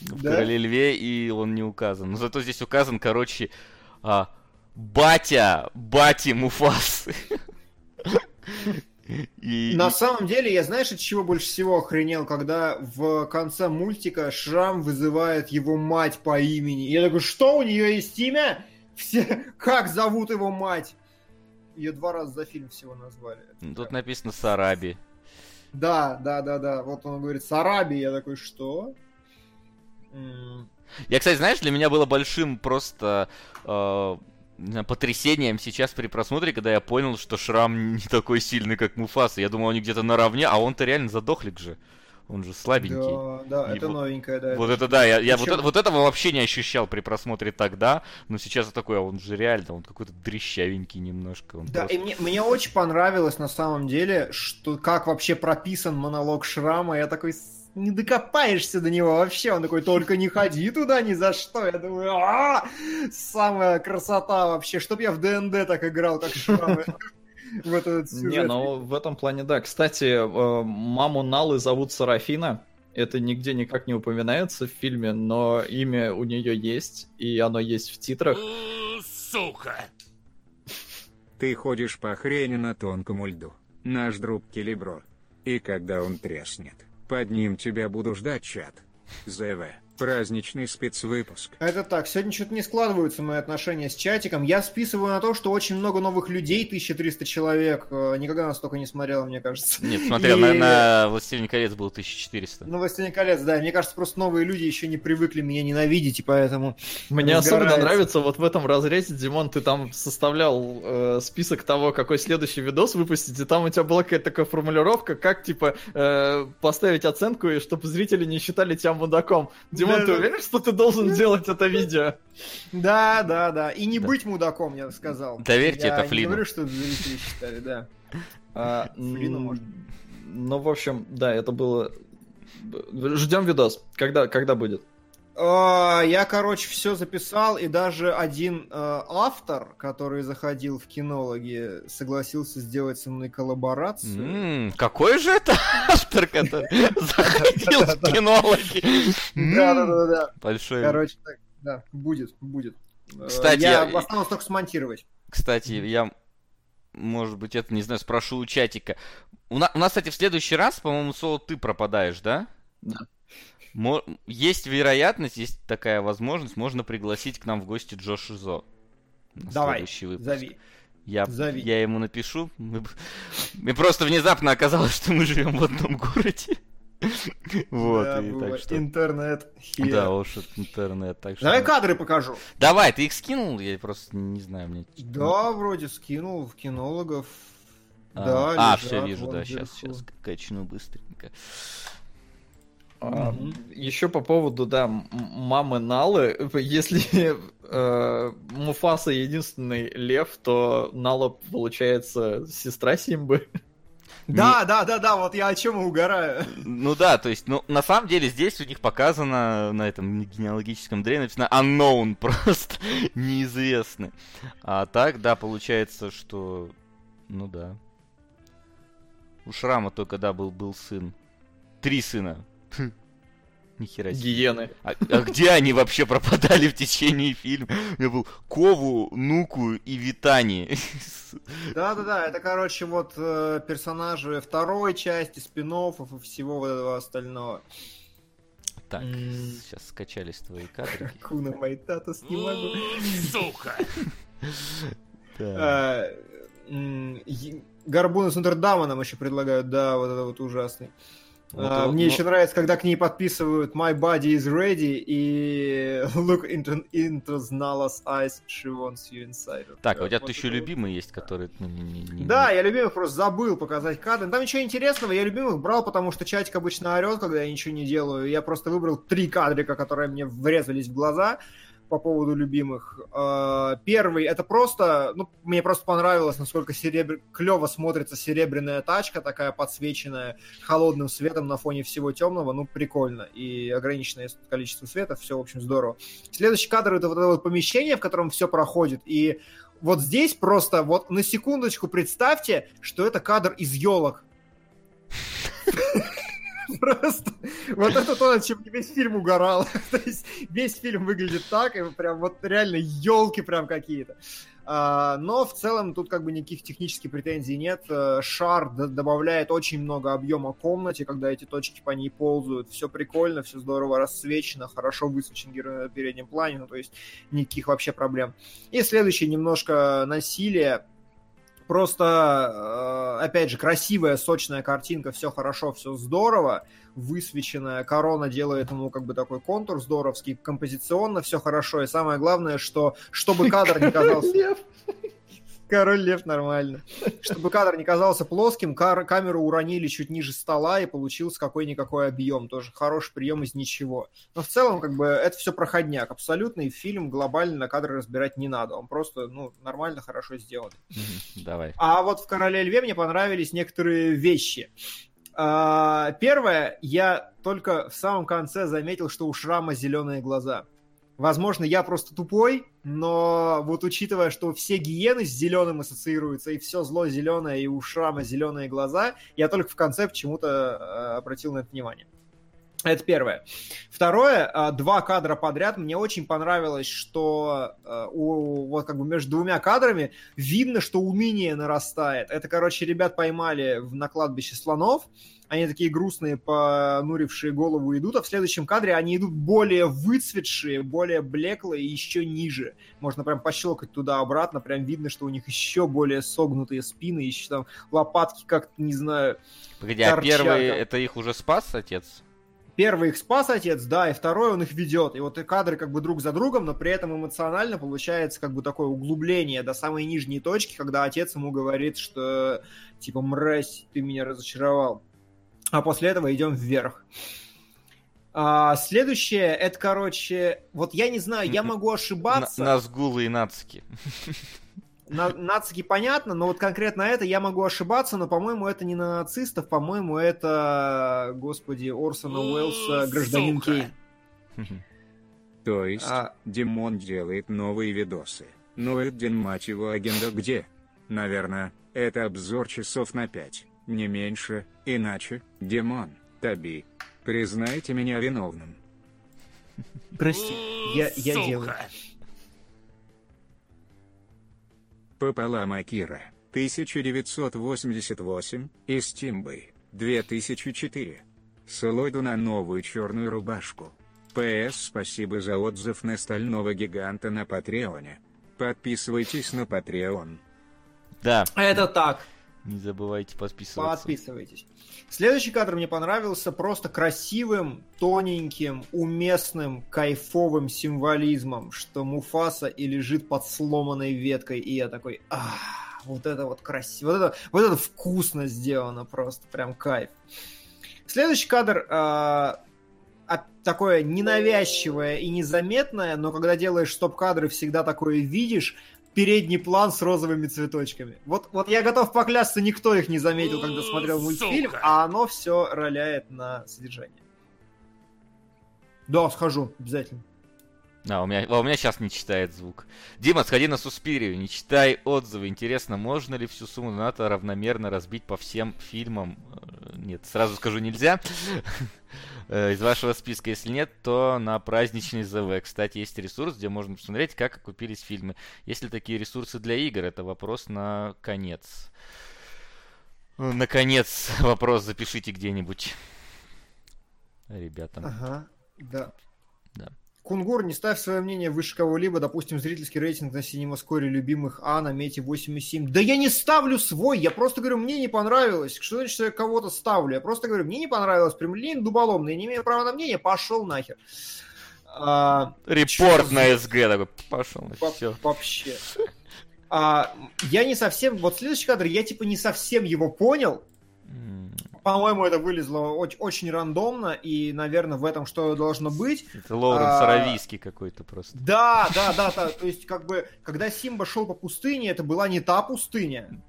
в? Короле Льве, и он не указан. Но зато здесь указан, короче, а, батя, бати Муфасы. И... На самом деле, я знаешь, от чего больше всего охренел, когда в конце мультика Шрам вызывает его мать по имени. Я такой, что у нее есть имя? Все, как зовут его мать? Ее два раза за фильм всего назвали. Ну, тут написано Сараби. Да, да, да, да. Вот он говорит Сараби, я такой, что? Я, кстати, знаешь, для меня было большим просто э, потрясением сейчас при просмотре, когда я понял, что Шрам не такой сильный, как Муфаса. Я думал, они где-то наравне, а он-то реально задохлик же. Он же слабенький. Да, да, и это вот, новенькое, да. Вот это, да, я, я вот, это, вот этого вообще не ощущал при просмотре тогда, но сейчас такой, а он же реально, он какой-то дрещавенький немножко. Да, просто... и мне, мне очень понравилось на самом деле, что как вообще прописан монолог Шрама, я такой, не докопаешься до него вообще. Он такой, только не ходи туда ни за что. Я думаю, а самая красота вообще. Чтоб я в ДНД так играл, как шрамы. в этот сюжет. Не, ну в этом плане да. Кстати, э, маму Налы зовут Сарафина. Это нигде никак не упоминается в фильме, но имя у нее есть, и оно есть в титрах. Сука! Ты ходишь по хрени на тонком льду. Наш друг Келебро. И когда он треснет, под ним тебя буду ждать, чат. ЗВ. Праздничный спецвыпуск. Это так, сегодня что-то не складываются мои отношения с чатиком. Я списываю на то, что очень много новых людей, 1300 человек. Э, Никогда настолько не смотрел, мне кажется. Нет, смотрел, И- на, на «Властелин колец» было 1400. Ну, «Властелин колец», да. Мне кажется, просто новые люди еще не привыкли меня ненавидеть, и поэтому... Мне особенно нравится вот в этом разрезе, Димон, ты там составлял э, список того, какой следующий видос выпустить, и там у тебя была какая-то такая формулировка, как, типа, э, поставить оценку, и чтобы зрители не считали тебя мудаком. Димон, ты Да-да. уверен, что ты должен делать это видео? Да, да, да. И не быть мудаком, я бы сказал. Доверьте я это Флину. говорю, что зрители считали, да. А, Флину, м, может. Ну, в общем, да, это было... Ждем видос. Когда, когда будет? А, Я, короче, все записал, и даже один э, автор, который заходил в кинологи, согласился сделать со мной коллаборацию. Какой же это автор, который заходил в кинологи? Да, да, М, да, да. Большой. Короче, так, да, будет, будет. Э, Кстати, я осталось только смонтировать. Кстати, я, может быть, это, не знаю, спрошу у чатика. У нас, кстати, в следующий раз, по-моему, Соло, ты пропадаешь, да? Да. Есть вероятность, есть такая возможность, можно пригласить к нам в гости Джо Шизо. на Давай, следующий выпуск. зови. Я, зови. я ему напишу. Мы Мне просто внезапно оказалось, что мы живем в одном городе. Вот, Да, и так что... Интернет. here. Да, уж интернет, так что... Давай кадры покажу. Давай, ты их скинул? Я просто не знаю, мне... Да, вроде скинул в кинологов. А, Да, а, лежат все вижу, да, сейчас, сейчас качну быстренько. А, Мгм. Еще по поводу, да, мамы Налы, если э, Муфаса единственный лев, то Нала получается сестра Симбы. Да, да, да, да, вот я о чем и угораю. Ну да, то есть, ну, на самом деле здесь у них показано на этом генеалогическом древе написано unknown, просто неизвестный. А так, да, получается, что, ну да. У Шрама только, да, был, был сын. Три сына. Хм. Нихера себе. Гиены. А, а где они вообще пропадали в течение фильма? У меня был Кову, Нуку и Витани. Да, да, да, это, короче, вот э, персонажи второй части, спин и всего вот этого остального. Так, сейчас скачались твои кадры. Куна Майтатас, не могу. Сука! Э, Горбуна с Нотр-Дама нам еще предлагают, да, вот это вот ужасный. Вот, А, вот, Мне но- еще нравится, когда к ней подписывают My body is ready и Look into, into Znala's eyes, she wants you inside. Так, а у тебя Вот тут еще это любимые есть, которые... ну, Да, я любимых просто забыл показать кадры. Там ничего интересного, я любимых брал, потому что чатик обычно орет, когда я ничего не делаю. Я просто выбрал три кадрика, которые мне врезались в глаза по поводу любимых. Э, Первый, это просто, ну, мне просто понравилось, насколько серебр... клево смотрится серебряная тачка, такая подсвеченная холодным светом на фоне всего темного, ну, прикольно. И ограниченное количество света, все, в общем, здорово. Следующий кадр это вот это вот помещение, в котором все проходит, и вот здесь просто, вот на секундочку представьте, что это кадр из елок. Просто вот это то, над чем весь фильм угорал. То есть весь фильм выглядит так, и прям вот реально елки прям какие-то. А, но в целом тут как бы никаких технических претензий нет. Э, Шар добавляет очень много объема комнате, когда эти точки по ней ползают. Все прикольно, все здорово рассвечено, хорошо высвечен герой на переднем плане, ну то есть никаких вообще проблем. И следующее немножко насилие. Просто, э, опять же, красивая, сочная картинка, все хорошо, все здорово, высвеченная. Корона делает ему как бы такой контур здоровский, композиционно все хорошо. И самое главное, что чтобы кадр не казался... Король лев нормально. Чтобы кадр не казался плоским, камеру уронили чуть ниже стола и получился какой-никакой объем. Тоже хороший прием из ничего. Но в целом, как бы, это все проходняк. Абсолютный фильм глобально кадры разбирать не надо. Он просто, ну, нормально, хорошо сделан. Давай. А вот в «Короле льве» мне понравились некоторые вещи. А, Первое, я только в самом конце заметил, что у Шрама зеленые глаза. Возможно, я просто тупой, но вот учитывая, что все гиены с зеленым ассоциируются, и все зло зеленое, и у Шрама зеленые глаза, я только в конце почему-то э, обратил на это внимание. Это первое. Второе, а, два кадра подряд. Мне очень понравилось, что а, у, вот как бы между двумя кадрами видно, что уныние нарастает. Это, короче, ребят поймали на кладбище слонов. Они такие грустные, понурившие голову идут, а в следующем кадре они идут более выцветшие, более блеклые и еще ниже. Можно прям пощелкать туда-обратно, прям видно, что у них еще более согнутые спины, еще там лопатки как-то, не знаю, Погоди, а торчат первый, там. это их уже спас отец? Первый их спас отец, да, и второй он их ведет. И вот и кадры как бы друг за другом, но при этом эмоционально получается как бы такое углубление до самой нижней точки, когда отец ему говорит, что типа мразь, ты меня разочаровал. А после этого идем вверх. А, следующее, это, короче, вот я не знаю, я могу На- ошибаться. Назгулы и нацики. На, нацики понятно, но вот конкретно это я могу ошибаться, но, по-моему, это не на нацистов, по-моему, это, господи, Орсона Уэллса, гражданин. Кейн. То есть, А, Димон делает новые видосы. Ну один мать его агента где? Наверное, это обзор часов на пять, не меньше, иначе, Димон, Таби, признайте меня виновным. прости, я, я Сука. делаю. Пополам Акира, 1988, из Тимбы, 2004. Ссылаю на новую черную рубашку. ПС спасибо за отзыв на стального гиганта на Патреоне. Подписывайтесь на Патреон. Да, Это так, не забывайте подписываться. подписывайтесь. Следующий кадр мне понравился просто красивым, тоненьким, уместным, кайфовым символизмом, что Муфаса и лежит под сломанной веткой, и я такой, а, вот это вот красиво, вот это, вот это вкусно сделано просто, прям кайф. Следующий кадр а, такое ненавязчивое и незаметное, но когда делаешь стоп-кадры, всегда такое видишь, передний план с розовыми цветочками. Вот, вот я готов поклясться, никто их не заметил, когда смотрел мультфильм, Сука. а оно все роляет на содержание. Да, схожу, обязательно. А, у меня, а у меня сейчас не читает звук. Дима, сходи на Суспирию, не читай отзывы. Интересно, можно ли всю сумму доната равномерно разбить по всем фильмам? Э, Нет, сразу скажу, нельзя. Э, Из вашего списка, если нет, то на праздничный ЗВ. Кстати, есть ресурс, где можно посмотреть, как окупились фильмы. Есть ли такие ресурсы для игр? Это вопрос на конец. Наконец, вопрос запишите где-нибудь. Ребята. Ага, да. Кунгур, не ставь свое мнение выше кого-либо, допустим, зрительский рейтинг на синемаскоре любимых А на мете 8,7. Да я не ставлю свой, я просто говорю, мне не понравилось. Что значит, что я кого-то ставлю? Я просто говорю, мне не понравилось, прямолинейно, дуболомно, я не имею права на мнение, пошел нахер. А, Репорт на СГ такой, пошел, Во- все. Вообще. А, я не совсем... Вот следующий кадр, я типа не совсем его понял. По-моему, это вылезло очень, очень рандомно, и, наверное, в этом что должно быть. Это Лоуренс А, Аравийский какой-то просто. Да, да, да, да. То есть, как бы, когда Симба шел по пустыне, это была не та пустыня.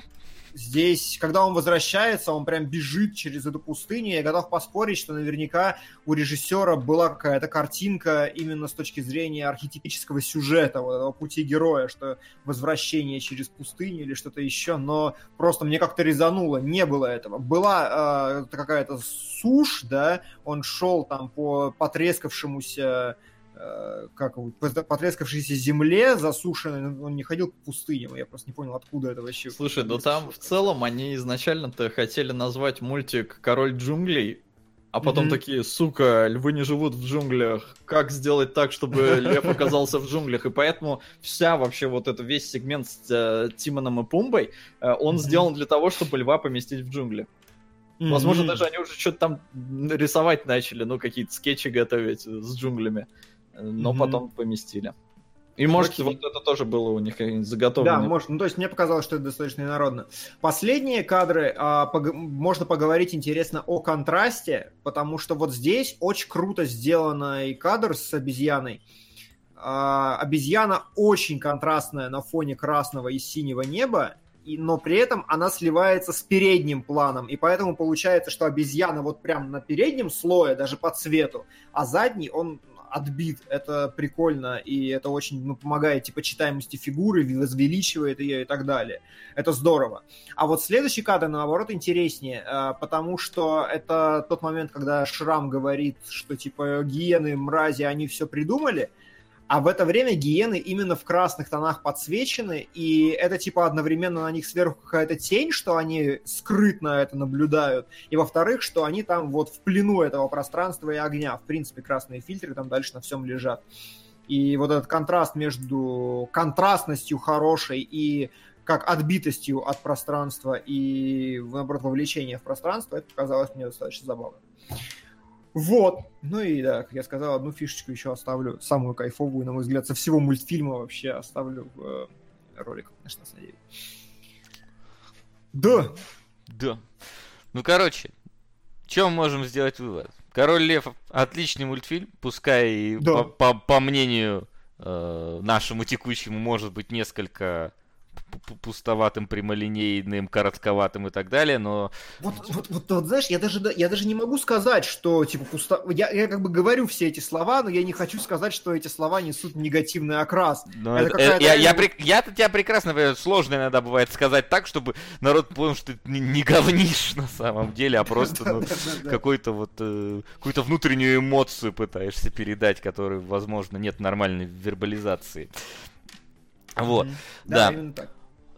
Здесь, когда он возвращается, он прям бежит через эту пустыню. Я готов поспорить, что наверняка у режиссера была какая-то картинка именно с точки зрения архетипического сюжета, вот этого пути героя, что возвращение через пустыню или что-то еще, но просто мне как-то резануло, не было этого. Была э, какая-то сушь, да, он шел там по потрескавшемуся как его, по- потрескавшейся земле засушенной, он не ходил по пустыням, я просто не понял, откуда это вообще. Слушай, ну там в целом они изначально-то хотели назвать мультик «Король джунглей», а потом Мгм. такие, сука, львы не живут в джунглях. Как сделать так, чтобы лев оказался в джунглях? И поэтому вся вообще вот это весь сегмент с э, Тимоном и Пумбой, э, он Мгм. сделан для того, чтобы льва поместить в джунгли. Возможно, Мгм. даже они уже что-то там рисовать начали, ну, какие-то скетчи готовить с джунглями. Но Мгм. потом поместили. И может, Окей. вот это тоже было у них какие-нибудь Да, заготовлено. может, ну то есть мне показалось, что это достаточно инородно. Последние кадры, а, пог- можно поговорить интересно о контрасте, потому что вот здесь очень круто сделано и кадр с обезьяной. А, обезьяна очень контрастная на фоне красного и синего неба, и, но при этом она сливается с передним планом, и поэтому получается, что обезьяна вот прям на переднем слое, даже по цвету, а задний, он отбит, это прикольно, и это очень ну, помогает типа читаемости фигуры, возвеличивает ее и так далее. Это здорово. А вот следующий кадр, наоборот, интереснее, э, потому что это тот момент, когда Шрам говорит, что типа гиены, мрази, они все придумали, а в это время гиены именно в красных тонах подсвечены, и это типа одновременно на них сверху какая-то тень, что они скрытно это наблюдают, и во-вторых, что они там вот в плену этого пространства и огня. В принципе, красные фильтры там дальше на всем лежат. И вот этот контраст между контрастностью хорошей и как отбитостью от пространства и, наоборот, вовлечение в пространство, это показалось мне достаточно забавно. Вот. Ну и да, как я сказал, одну фишечку еще оставлю, самую кайфовую, на мой взгляд, со всего мультфильма вообще оставлю в э, ролик, конечно, на деле. Да. Да. Ну, короче, чем можем сделать вывод? Король Лев отличный мультфильм, пускай и Да. по, по- по мнению э, нашему текущему может быть несколько пустоватым, прямолинейным, коротковатым и так далее, но Вот, вот, вот, вот, знаешь, я даже, да- я даже не могу сказать, что, типа, пусто... Я, я как бы говорю все эти слова, но я не хочу сказать, что эти слова несут негативный окрас. но Это это- э, я, я, прек- я-то тебя прекрасно понимаю, сложно иногда бывает сказать так, чтобы народ понял, что ты не, не говнишь на самом деле, а просто ну, какой-то вот э, какую-то внутреннюю эмоцию пытаешься передать, которой, возможно, нет нормальной вербализации. Вот, Мгм. да.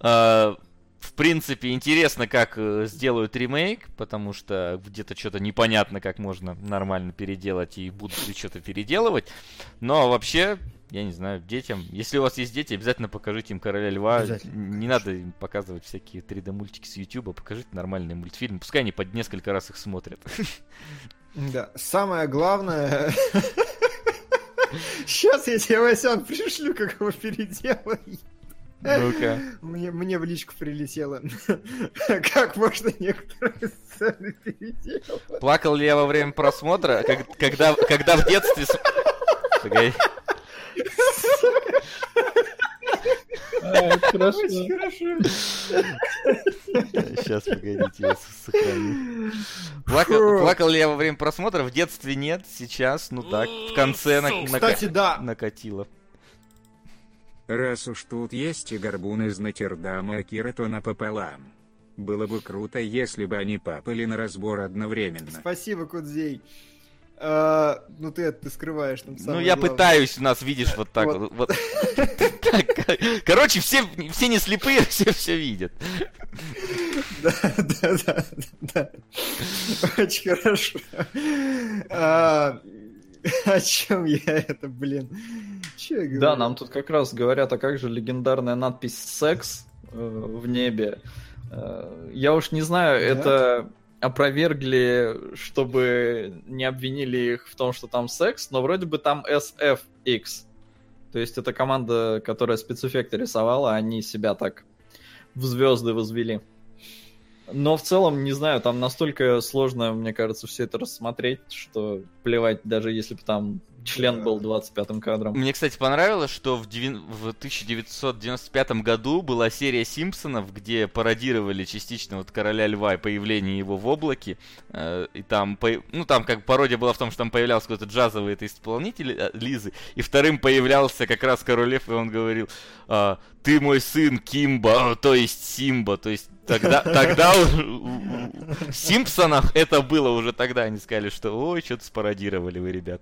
Э, в принципе, интересно, как э, сделают ремейк, потому что где-то что-то непонятно, как можно нормально переделать и будут ли что-то переделывать. Но вообще, я не знаю, детям, если у вас есть дети, обязательно покажите им Короля Льва. Не надо им показывать всякие 3D-мультики с YouTube, покажите нормальные мультфильмы. Пускай они под несколько раз их смотрят. Да, самое главное... Сейчас я тебе, Васян, пришлю, как его переделать. Ну-ка. Мне, мне в личку прилетело. Как можно некоторые сцены переделать? Плакал ли я во время просмотра, как- когда, когда в детстве... Погоди. Хорошо. Очень хорошо. Сейчас, погодите, я сохраню. Плакал, плакал ли я во время просмотра? В детстве нет, сейчас, ну так, в конце на- нака- Кстати, да. накатило. Раз уж тут есть и горбун из Натердама Акира, то напополам. Было бы круто, если бы они папали на разбор одновременно. Спасибо, Кудзей. А, ну ты это ты скрываешь там Ну, я главное. пытаюсь, нас, видишь, вот так Вот. вот. Короче, все, все не слепые, все все видят. Да, да, да, да. Очень хорошо. А, О чем я это, блин? Че я? Да, нам тут как раз говорят, а как же легендарная надпись «секс» э, в небе. Э, Я уж не знаю, Да? это опровергли, чтобы не обвинили их в том, что там секс, но вроде бы там SFX. То есть это команда, которая спецэффекты рисовала, они себя так в звезды возвели. Но в целом, не знаю, там настолько сложно, мне кажется, все это рассмотреть, что плевать, даже если бы там член был 25-м кадром. Мне, кстати, понравилось, что в, девин- в 1995 году была серия Симпсонов, где пародировали частично вот Короля Льва и появление его в облаке. Э, и там, по- ну, там как пародия была в том, что там появлялся какой-то джазовый это исполнитель э, Лизы, и вторым появлялся как раз Король Лев, и он говорил, «А, ты мой сын Кимба, а, то есть Симба, то есть Тогда, тогда в Симпсонах это было уже тогда. Они сказали, что ой, что-то спародировали вы, ребят.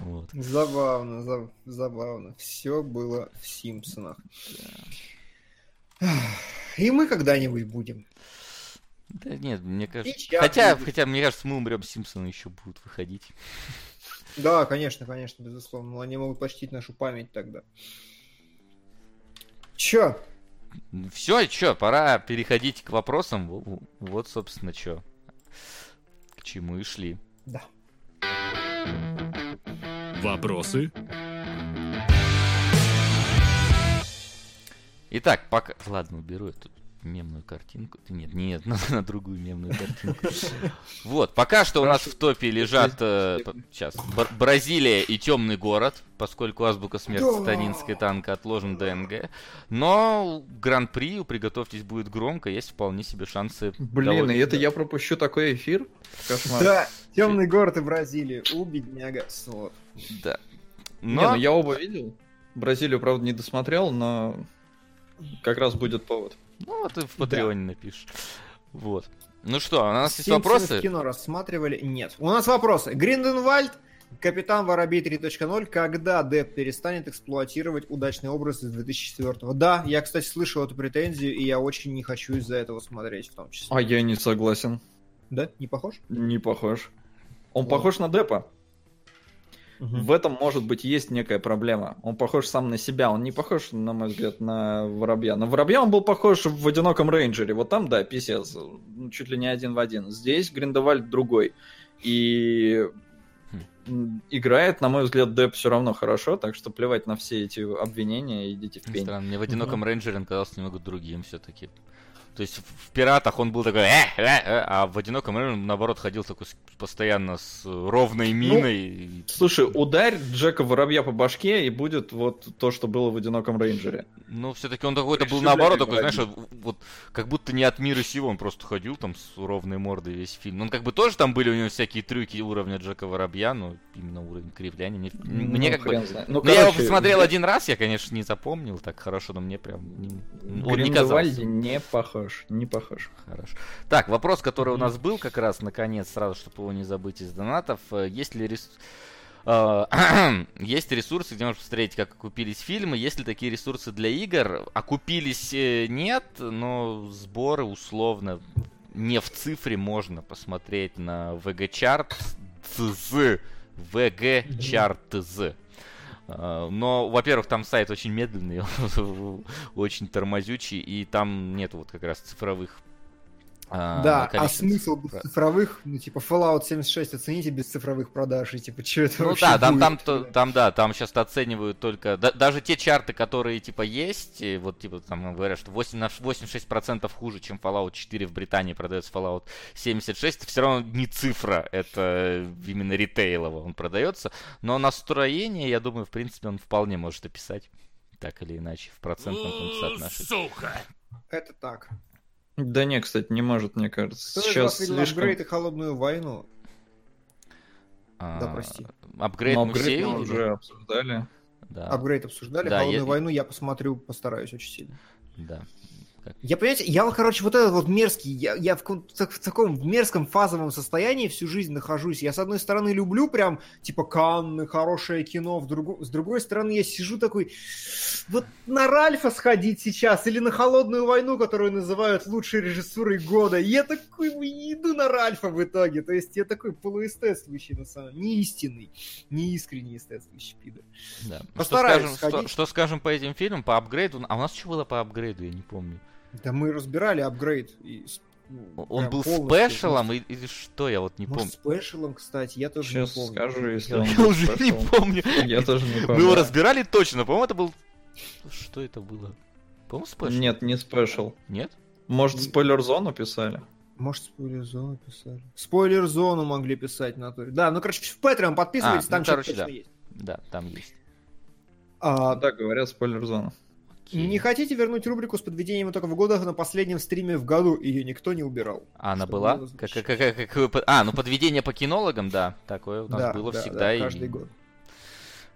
Вот. Забавно, за- забавно. Все было в Симпсонах. И мы когда-нибудь будем. Да нет, мне кажется... Сейчас Хотя, будет. хотя, мне кажется, мы умрем, Симпсоны еще будут выходить. Да, конечно, конечно, безусловно. Но они могут почтить нашу память тогда. Чё? Все, что, пора переходить к вопросам. Во- во- Вот, собственно, что. К чему и шли. Да. Вопросы? Итак, пока... Ладно, уберу эту мемную картинку. Нет, нет, на, на другую мемную картинку. Вот, пока что у нас в топе лежат... сейчас. Бразилия и Темный город, поскольку азбука смерти Да. сатанинской танка отложен ДНГ. Но гран-при, приготовьтесь, будет громко, есть вполне себе шансы. Блин, и это я пропущу такой эфир? Кошмар. Да, темный город и Бразилия. У, бедняга. Вот. Да. Не, Но... ну я оба видел. Бразилию, правда, не досмотрел, но как раз будет повод. Ну, вот и в Патреоне напишешь. Вот. Ну что, у нас есть Симпсоны вопросы? в кино рассматривали? Нет. У нас вопросы. Гринденвальд, Капитан Воробей 3.0, когда Деп перестанет эксплуатировать удачный образ из 2004 Да, я, кстати, слышал эту претензию, и я очень не хочу из-за этого смотреть в том числе. А я не согласен. Да? Не похож? Не похож. Он Вот. похож на Депа. Мгм. В этом, может быть, есть некая проблема. Он похож сам на себя. Он не похож, на мой взгляд, на Воробья. На Воробья он был похож в «Одиноком рейнджере». Вот там, да, писец. ну, Чуть ли не один в один. Здесь Гриндевальд другой. И м, играет, на мой взгляд, Деп все равно хорошо, так что плевать на все эти обвинения, идите в пень. Странно, мне в одиноком рейнджере он казался немного другим все-таки. То есть в пиратах он был такой, «Э, э, э», а в одиноком рейнджере он, наоборот ходил такой с- постоянно с ровной миной. и- Слушай, ударь Джека Воробья по башке, и будет вот то, что было в «Одиноком рейнджере». Ну, все-таки он какой-то был наоборот, такой, знаешь, вот, вот как будто не от мира сего, он просто ходил там с ровной мордой весь фильм. Ну, как бы тоже там были у него всякие трюки уровня Джека Воробья, но именно уровень кривляния. Мне, мне Ну, как бы... знает. Ну, Ну, я его короче, посмотрел один раз, я, конечно, не запомнил так хорошо, но мне прям не- он не казался. не похож, не похож. Хорошо. Так, вопрос, который у нас был как раз, наконец, сразу, чтобы его не забыть из донатов. Э, Есть ли рес... э, Есть ресурсы, где можно посмотреть, как окупились фильмы. Есть ли такие ресурсы для игр? Окупились э, нет, но сборы условно не в цифре можно посмотреть на VG Chart VG Chart Но, во-первых, там сайт очень медленный, очень тормозючий, и там нет вот как раз цифровых а, Да, а смысл без цифровых, ну, типа, Fallout 76 оцените без цифровых продаж, и, типа, что это Ну вообще да, там, будет? там, то- там, да, там сейчас оценивают только, да- даже те чарты, которые, типа, есть, и вот, типа, там говорят, что 8, на 86% хуже, чем Fallout 4 в Британии продается Fallout 76, все равно не цифра, это именно ритейлово он продается, но настроение, я думаю, в принципе, он вполне может описать, так или иначе, в процентном соотношении. Сука! Это так. Да не, кстати, не может, мне кажется. Кто из Сейчас вас видел слишком... апгрейд и холодную войну? А, Да, прости. Апгрейд Но мы апгрейд все мы уже обсуждали. Да, Апгрейд обсуждали, Да, холодную я- войну я посмотрю, постараюсь очень сильно. да. Я, понимаете, я, вот, короче, вот этот вот мерзкий, я, я в, в таком мерзком фазовом состоянии всю жизнь нахожусь. Я, с одной стороны, люблю прям, типа, Канны, хорошее кино, в другу- с другой стороны, я сижу такой, вот на Ральфа сходить сейчас, или на Холодную войну, которую называют лучшей режиссурой года. И я такой ой, иду на Ральфа в итоге. То есть я такой полуэстетствующий, на самом деле, не истинный, не искренний эстетствующий пидор. Да. Что Постараюсь скажем, что, сходить. что скажем по этим фильмам, по апгрейду? А у нас что было по апгрейду, я не помню. Да мы разбирали апгрейд. и ну, Он был special ом и- или что, я вот не Может, помню. special ом, кстати, я тоже Сейчас не помню. скажу, если Я он был уже не помню. Я тоже не Мы помню. его разбирали точно, по-моему, это был... Что это было? По-моему, special? Нет, не special. Нет? Может, спойлер-зону писали? Может, спойлер-зону писали. Спойлер-зону могли писать на туре. Да, ну, короче, в Patreon подписывайтесь, А, там ну, что-то короче, точно да. есть. Да, там есть. А, Да, говорят, спойлер-зона. Не хотите вернуть рубрику с подведением итогов года на последнем стриме в году? Ее никто не убирал. А она была? Как, как, как- по- а, ну подведение по кинологам, да. Такое у нас да, было да, всегда да, и каждый год.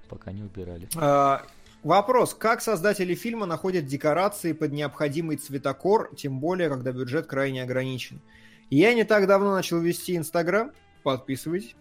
пока не убирали. А, Вопрос. Как создатели фильма находят декорации под необходимый цветокор, тем более, когда бюджет крайне ограничен? Я не так давно начал вести Инстаграм, подписывайтесь,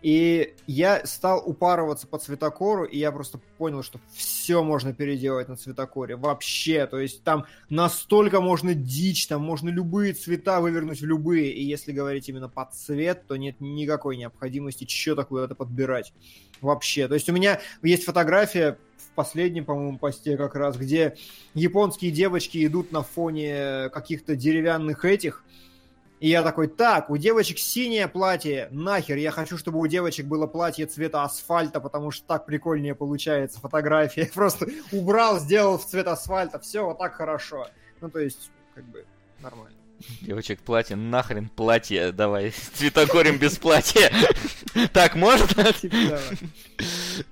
и я стал упарываться по цветокору, и я просто понял, что все можно переделать на цветокоре. Вообще, то есть там настолько можно дичь, там можно любые цвета вывернуть в любые, и если говорить именно под цвет, то нет никакой необходимости что-то куда-то подбирать. Вообще. То есть у меня есть фотография в последнем, по-моему, посте как раз, где японские девочки идут на фоне каких-то деревянных этих, и я такой, так, у девочек синее платье, нахер, я хочу, чтобы у девочек было платье цвета асфальта, потому что так прикольнее получается фотография. Я просто убрал, сделал в цвет асфальта, все, вот так хорошо. Ну, то есть, как бы, нормально. Девочек, платье, нахрен платье, давай, цветокорим без платья. Так можно? Типа.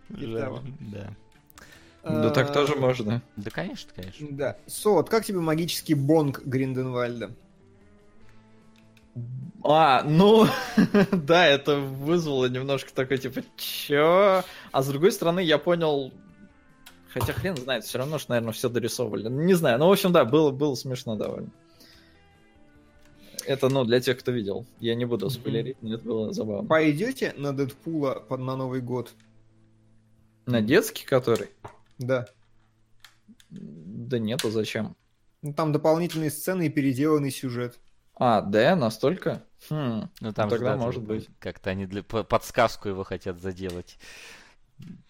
Типа. Да. Да так А, тоже можно. Да, конечно, конечно. Да. Сот, как тебе магический бонг Гринденвальда? А, ну, да, это вызвало немножко такой, типа, чё? А с другой стороны, я понял, хотя хрен знает, все равно, что, наверное, все дорисовывали. Не знаю, ну, в общем, да, было, было смешно довольно. Это, ну, для тех, кто видел. Я не буду спойлерить, но это было забавно. Пойдете на Дэдпула под, на Новый год? На детский который? Да. Да нет, а зачем? Ну, там дополнительные сцены и переделанный сюжет. А, да, настолько? Хм, Ну там же, тогда да, может быть. Как-то они для по- подсказку его хотят заделать.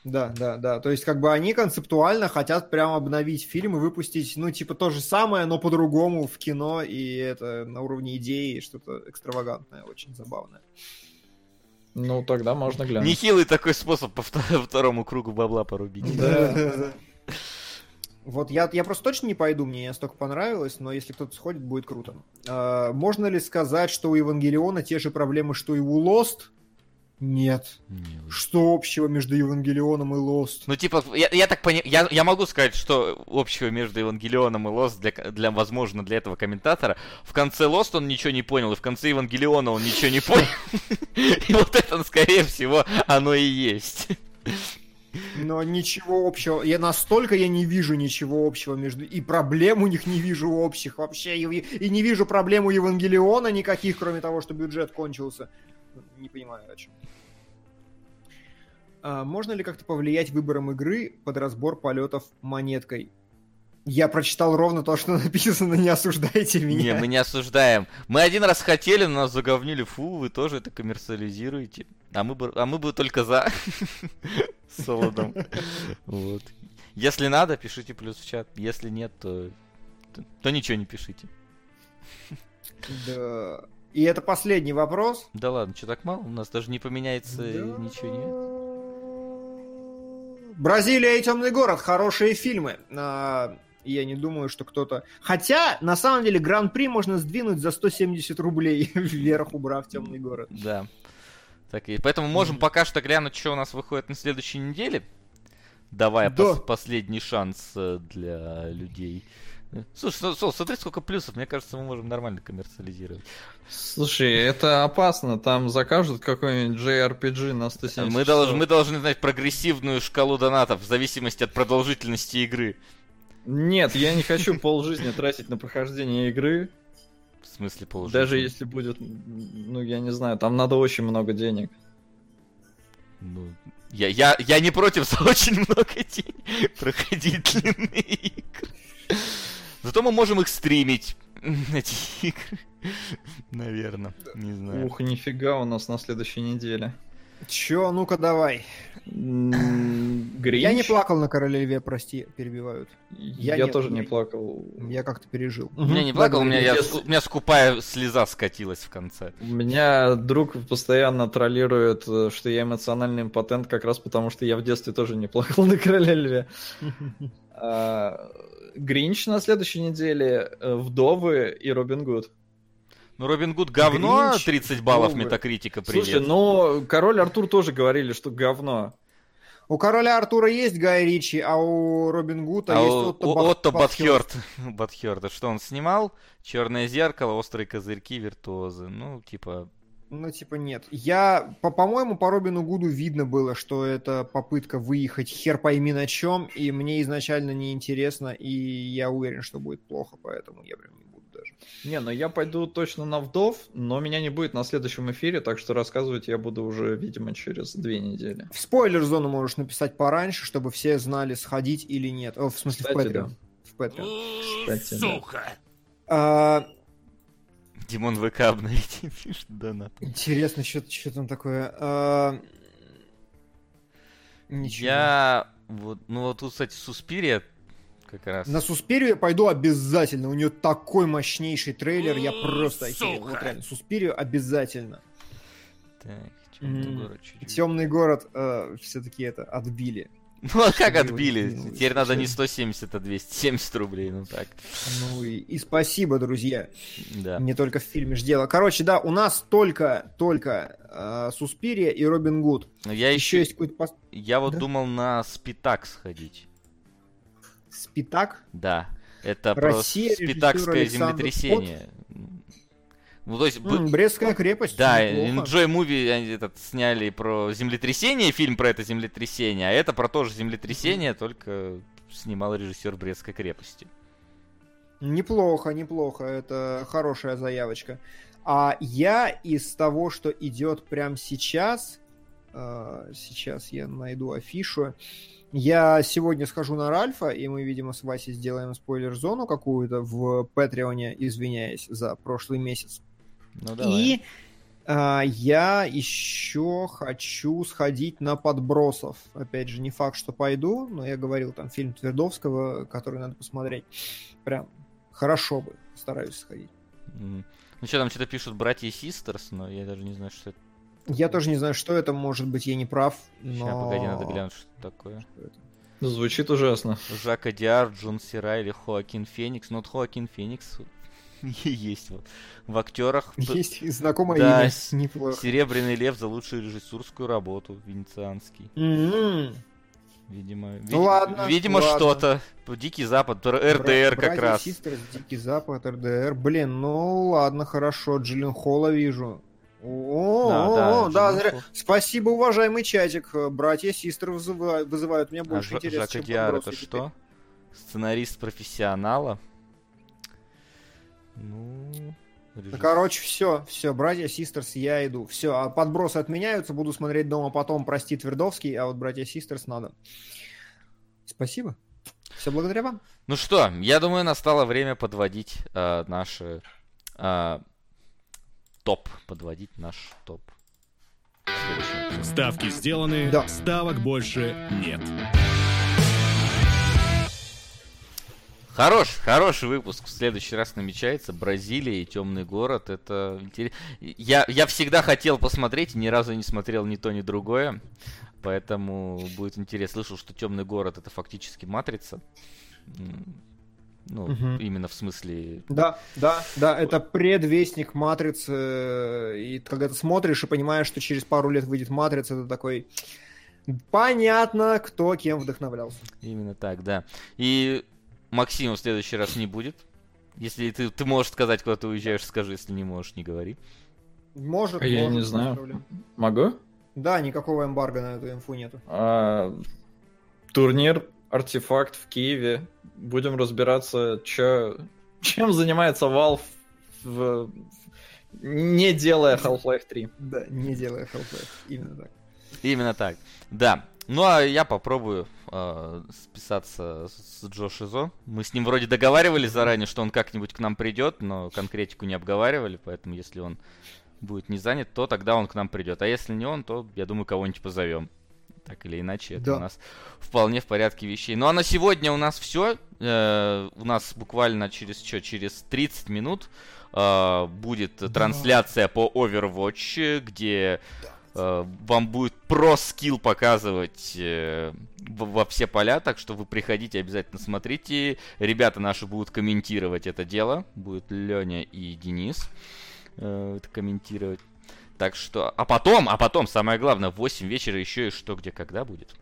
Да, да, да. То есть, как бы они концептуально хотят прям обновить фильм и выпустить, ну, типа, то же самое, но по-другому в кино, и это на уровне идеи что-то экстравагантное, очень забавное. Ну, тогда можно глянуть. Нехилый такой способ по вто- второму кругу бабла порубить. Да. Вот я, я просто точно не пойду, мне не настолько понравилось, но если кто-то сходит, будет круто. А, можно ли сказать, что у Евангелиона те же проблемы, что и у Lost? Нет. Не, Что общего между Евангелионом и Lost? Ну, типа, я, я так понимаю, я, я могу сказать, что общего между Евангелионом и Лост для, для, возможно, для этого комментатора. В конце Лост он ничего не понял, и в конце Евангелиона он ничего не понял. И вот это, скорее всего, оно и есть. Но ничего общего. Я настолько я не вижу ничего общего между... И проблем у них не вижу общих вообще. И, и не вижу проблем у Евангелиона никаких, кроме того, что бюджет кончился. Не понимаю, о чем. А, можно ли как-то повлиять выбором игры под разбор полетов монеткой? Я прочитал ровно то, что написано, не осуждайте Не, меня. мы не осуждаем. Мы один раз хотели, но нас заговнили. Фу, вы тоже это коммерциализируете. А мы бы, а мы бы только за. Солодом. Вот. Если надо, пишите плюс в чат. Если нет, то, то, то ничего не пишите. Да. И это последний вопрос. Да ладно, что так мало? У нас даже не поменяется Да. ничего нет. Бразилия и Темный город. Хорошие фильмы. А, Я не думаю, что кто-то... Хотя, на самом деле, Гран-при можно сдвинуть за 170 рублей вверх, убрав Темный город. Да. Так и поэтому можем пока что глянуть, что у нас выходит на следующей неделе. Давая Да. пос- последний шанс э, для людей. Слушай, Сол, смотри, сколько плюсов. Мне кажется, мы можем нормально коммерциализировать. Слушай, это опасно. Там закажут какой-нибудь JRPG на 170 Мы, часов. долж- мы должны знать прогрессивную шкалу донатов в зависимости от продолжительности игры. Нет, я не хочу полжизни тратить на прохождение игры. В смысле положить. Даже если будет, ну, я не знаю, там надо очень много денег. Ну, я, я, я не против за очень много денег проходить длинные игры. Зато мы можем их стримить, эти игры. Наверное, не знаю. Ух, нифига у нас на следующей неделе. Чё, ну-ка давай. Гринч? Я не плакал на Короле Льве, прости, перебивают. Я, Я нет, тоже не плакал. Я как-то пережил. Я не плакал, у меня, я, у меня скупая слеза скатилась в конце. У меня друг постоянно троллирует, э, что я эмоциональный импотент, как раз потому, что я в детстве тоже не плакал на Короле Льве. А, Гринч на следующей неделе, э, Вдовы и Робин Гуд. Ну, Робин Гуд говно, Гринч, 30 баллов Вовы. метакритика, привет. Слушай, ну, Король Артур тоже говорили, что говно. У Короля Артура есть Гай Ричи, а у Робин Гута а есть у- Отто, у Бат- Отто. Батхёрд. Батхёрд. Что он снимал? Черное зеркало, острые козырьки, виртуозы. Ну, типа, Ну, типа, нет. Я, по- по-моему, по Робину Гуду видно было, что это попытка выехать хер пойми на чем, и мне изначально неинтересно, и я уверен, что будет плохо, поэтому я прям не ну я пойду точно на Вдов, но меня не будет на следующем эфире, так что рассказывать я буду уже, видимо, через две недели. В спойлер-зону можешь написать пораньше, чтобы все знали, сходить или нет. О, в смысле, Кстати, в Patreon. В Patreon. Кстати, да. Сука! А, Димон ВК обновите, пишет донат. интересно, что, что там такое. А, ничего. Я вот, ну вот тут, кстати, Суспирия как раз. На Суспирию я пойду обязательно. У нее такой мощнейший трейлер, я просто охерел. Вот реально, Суспирию обязательно. Так, темный город чуть-чуть. Темный город все-таки это отбили. Ну а как отбили? Теперь надо не совсем. 170, а 270 рублей, ну так. Ну и, и спасибо, друзья. Да. Не только в фильме ж дело. Короче, да, у нас только, только э, Суспирия и Робин Гуд. Я Еще еще, есть какой-то я вот Да? думал на Спитак сходить. Спитак. Да. Это Россия, про режиссер спитакское Александр землетрясение. Ну, то есть... б- М, Брестская крепость. Да. Enjoy Movie они этот сняли про землетрясение, фильм про это землетрясение, а это про то же землетрясение, только снимал режиссер Брестской крепости. Неплохо, неплохо. Это хорошая заявочка. А я из того, что идет прямо сейчас, сейчас я найду афишу. Я сегодня схожу на Ральфа, и мы, видимо, с Васей сделаем спойлер-зону какую-то в Патреоне, извиняюсь за прошлый месяц. Ну, давай. И а, я еще хочу сходить на подбросов. Опять же, не факт, что пойду, но я говорил, там фильм Твердовского, который надо посмотреть. Прям хорошо бы, стараюсь сходить. М. Ну что, там что-то пишут братья и систерс, но я даже не знаю, что это. Я тоже не знаю, что это, может быть, я не прав, но... Сейчас, погоди, надо глянуть, что это такое. Что это? Звучит ужасно. Жак Адиар, Джон Сира или Хоакин Феникс. Ну, вот Хоакин Феникс есть вот. В актерах Есть знакомое Да, имя. Неплохо. Серебряный лев за лучшую режиссерскую работу венецианский. М-м. Видимо, ви- Ну ладно, видимо ладно. что-то. Дикий Запад, РДР Бра- как раз. Систерс, Дикий Запад, РДР. Блин, ну ладно, хорошо. Джиллен Холла вижу. О, Да, о, да, да, зря- Спасибо, уважаемый чатик. Братья Систер вызывают, вызывают меня А больше Жа- интереса, Жак чем это подбросы что? Сценарист профессионала. Ну, Ну, режиссер. Короче, все, все, братья Систерс, я иду. Все, а подбросы отменяются, буду смотреть дома потом, прости, Твердовский, а вот братья Систерс надо. Спасибо. Все благодаря вам. Ну что, я думаю, настало время подводить э, наши э, топ. Подводить наш топ. Следующий. Ставки сделаны, Да. ставок больше нет. Хорош, хороший выпуск. В следующий раз намечается. Бразилия и темный город. Это интересно. Я, я всегда хотел посмотреть, ни разу не смотрел ни то, ни другое. Поэтому будет интересно. Слышал, что темный город это фактически матрица. Ну, Мгм. именно в смысле. Да, да, да, это предвестник Матрицы. э, И когда ты смотришь и понимаешь, что через пару лет выйдет Матрица, это такой... Понятно, кто кем вдохновлялся. Именно так, да. И Максима в следующий раз не будет. Если ты, ты можешь сказать, куда ты уезжаешь, скажи. Если не можешь, не говори. Может, А я может, не знаю. проблем. Могу? Да, никакого эмбарго на эту инфу нету. А, турнир Артефакт в Киеве. Будем разбираться, чё, чем занимается Valve, в- не делая Half-Life 3. Да, не делая Half-Life. Именно так. Именно так. Да. Ну а я попробую э, списаться с Джо Шизо. Мы с ним вроде договаривались заранее, что он как-нибудь к нам придет, но конкретику не обговаривали, поэтому если он будет не занят, то тогда он к нам придет. А если не он, то я думаю, кого-нибудь позовем. Так или иначе, это Да. у нас вполне в порядке вещей. Ну а на сегодня у нас все. у нас буквально через что, через 30 минут э, будет трансляция по Overwatch, где э, вам будет про скилл показывать э, во, во все поля, так что вы приходите, обязательно смотрите. Ребята наши будут комментировать это дело. Будет Леня и Денис э, это комментировать. Так что, а потом, а потом, самое главное, в 8 вечера еще и что, где, когда будет.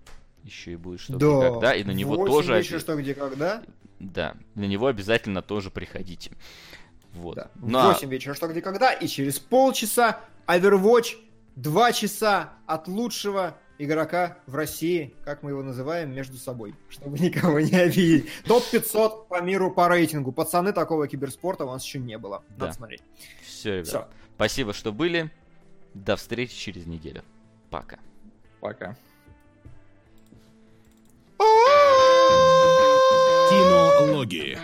Еще и будет что, где, Да. когда, и на него тоже... вечера, что, где, когда. Да, на него обязательно тоже приходите. Вот. Да. Ну, а- 8 вечера, что, где, когда. И через полчаса Overwatch 2 часа от лучшего игрока в России, как мы его называем, между собой, чтобы никого не обидеть. Топ-500 по миру по рейтингу. Пацаны, такого киберспорта у нас еще не было. Надо Да. смотреть. Все, ребят. Все. Спасибо, что были. До встречи через неделю. Пока. Пока. Кинологии.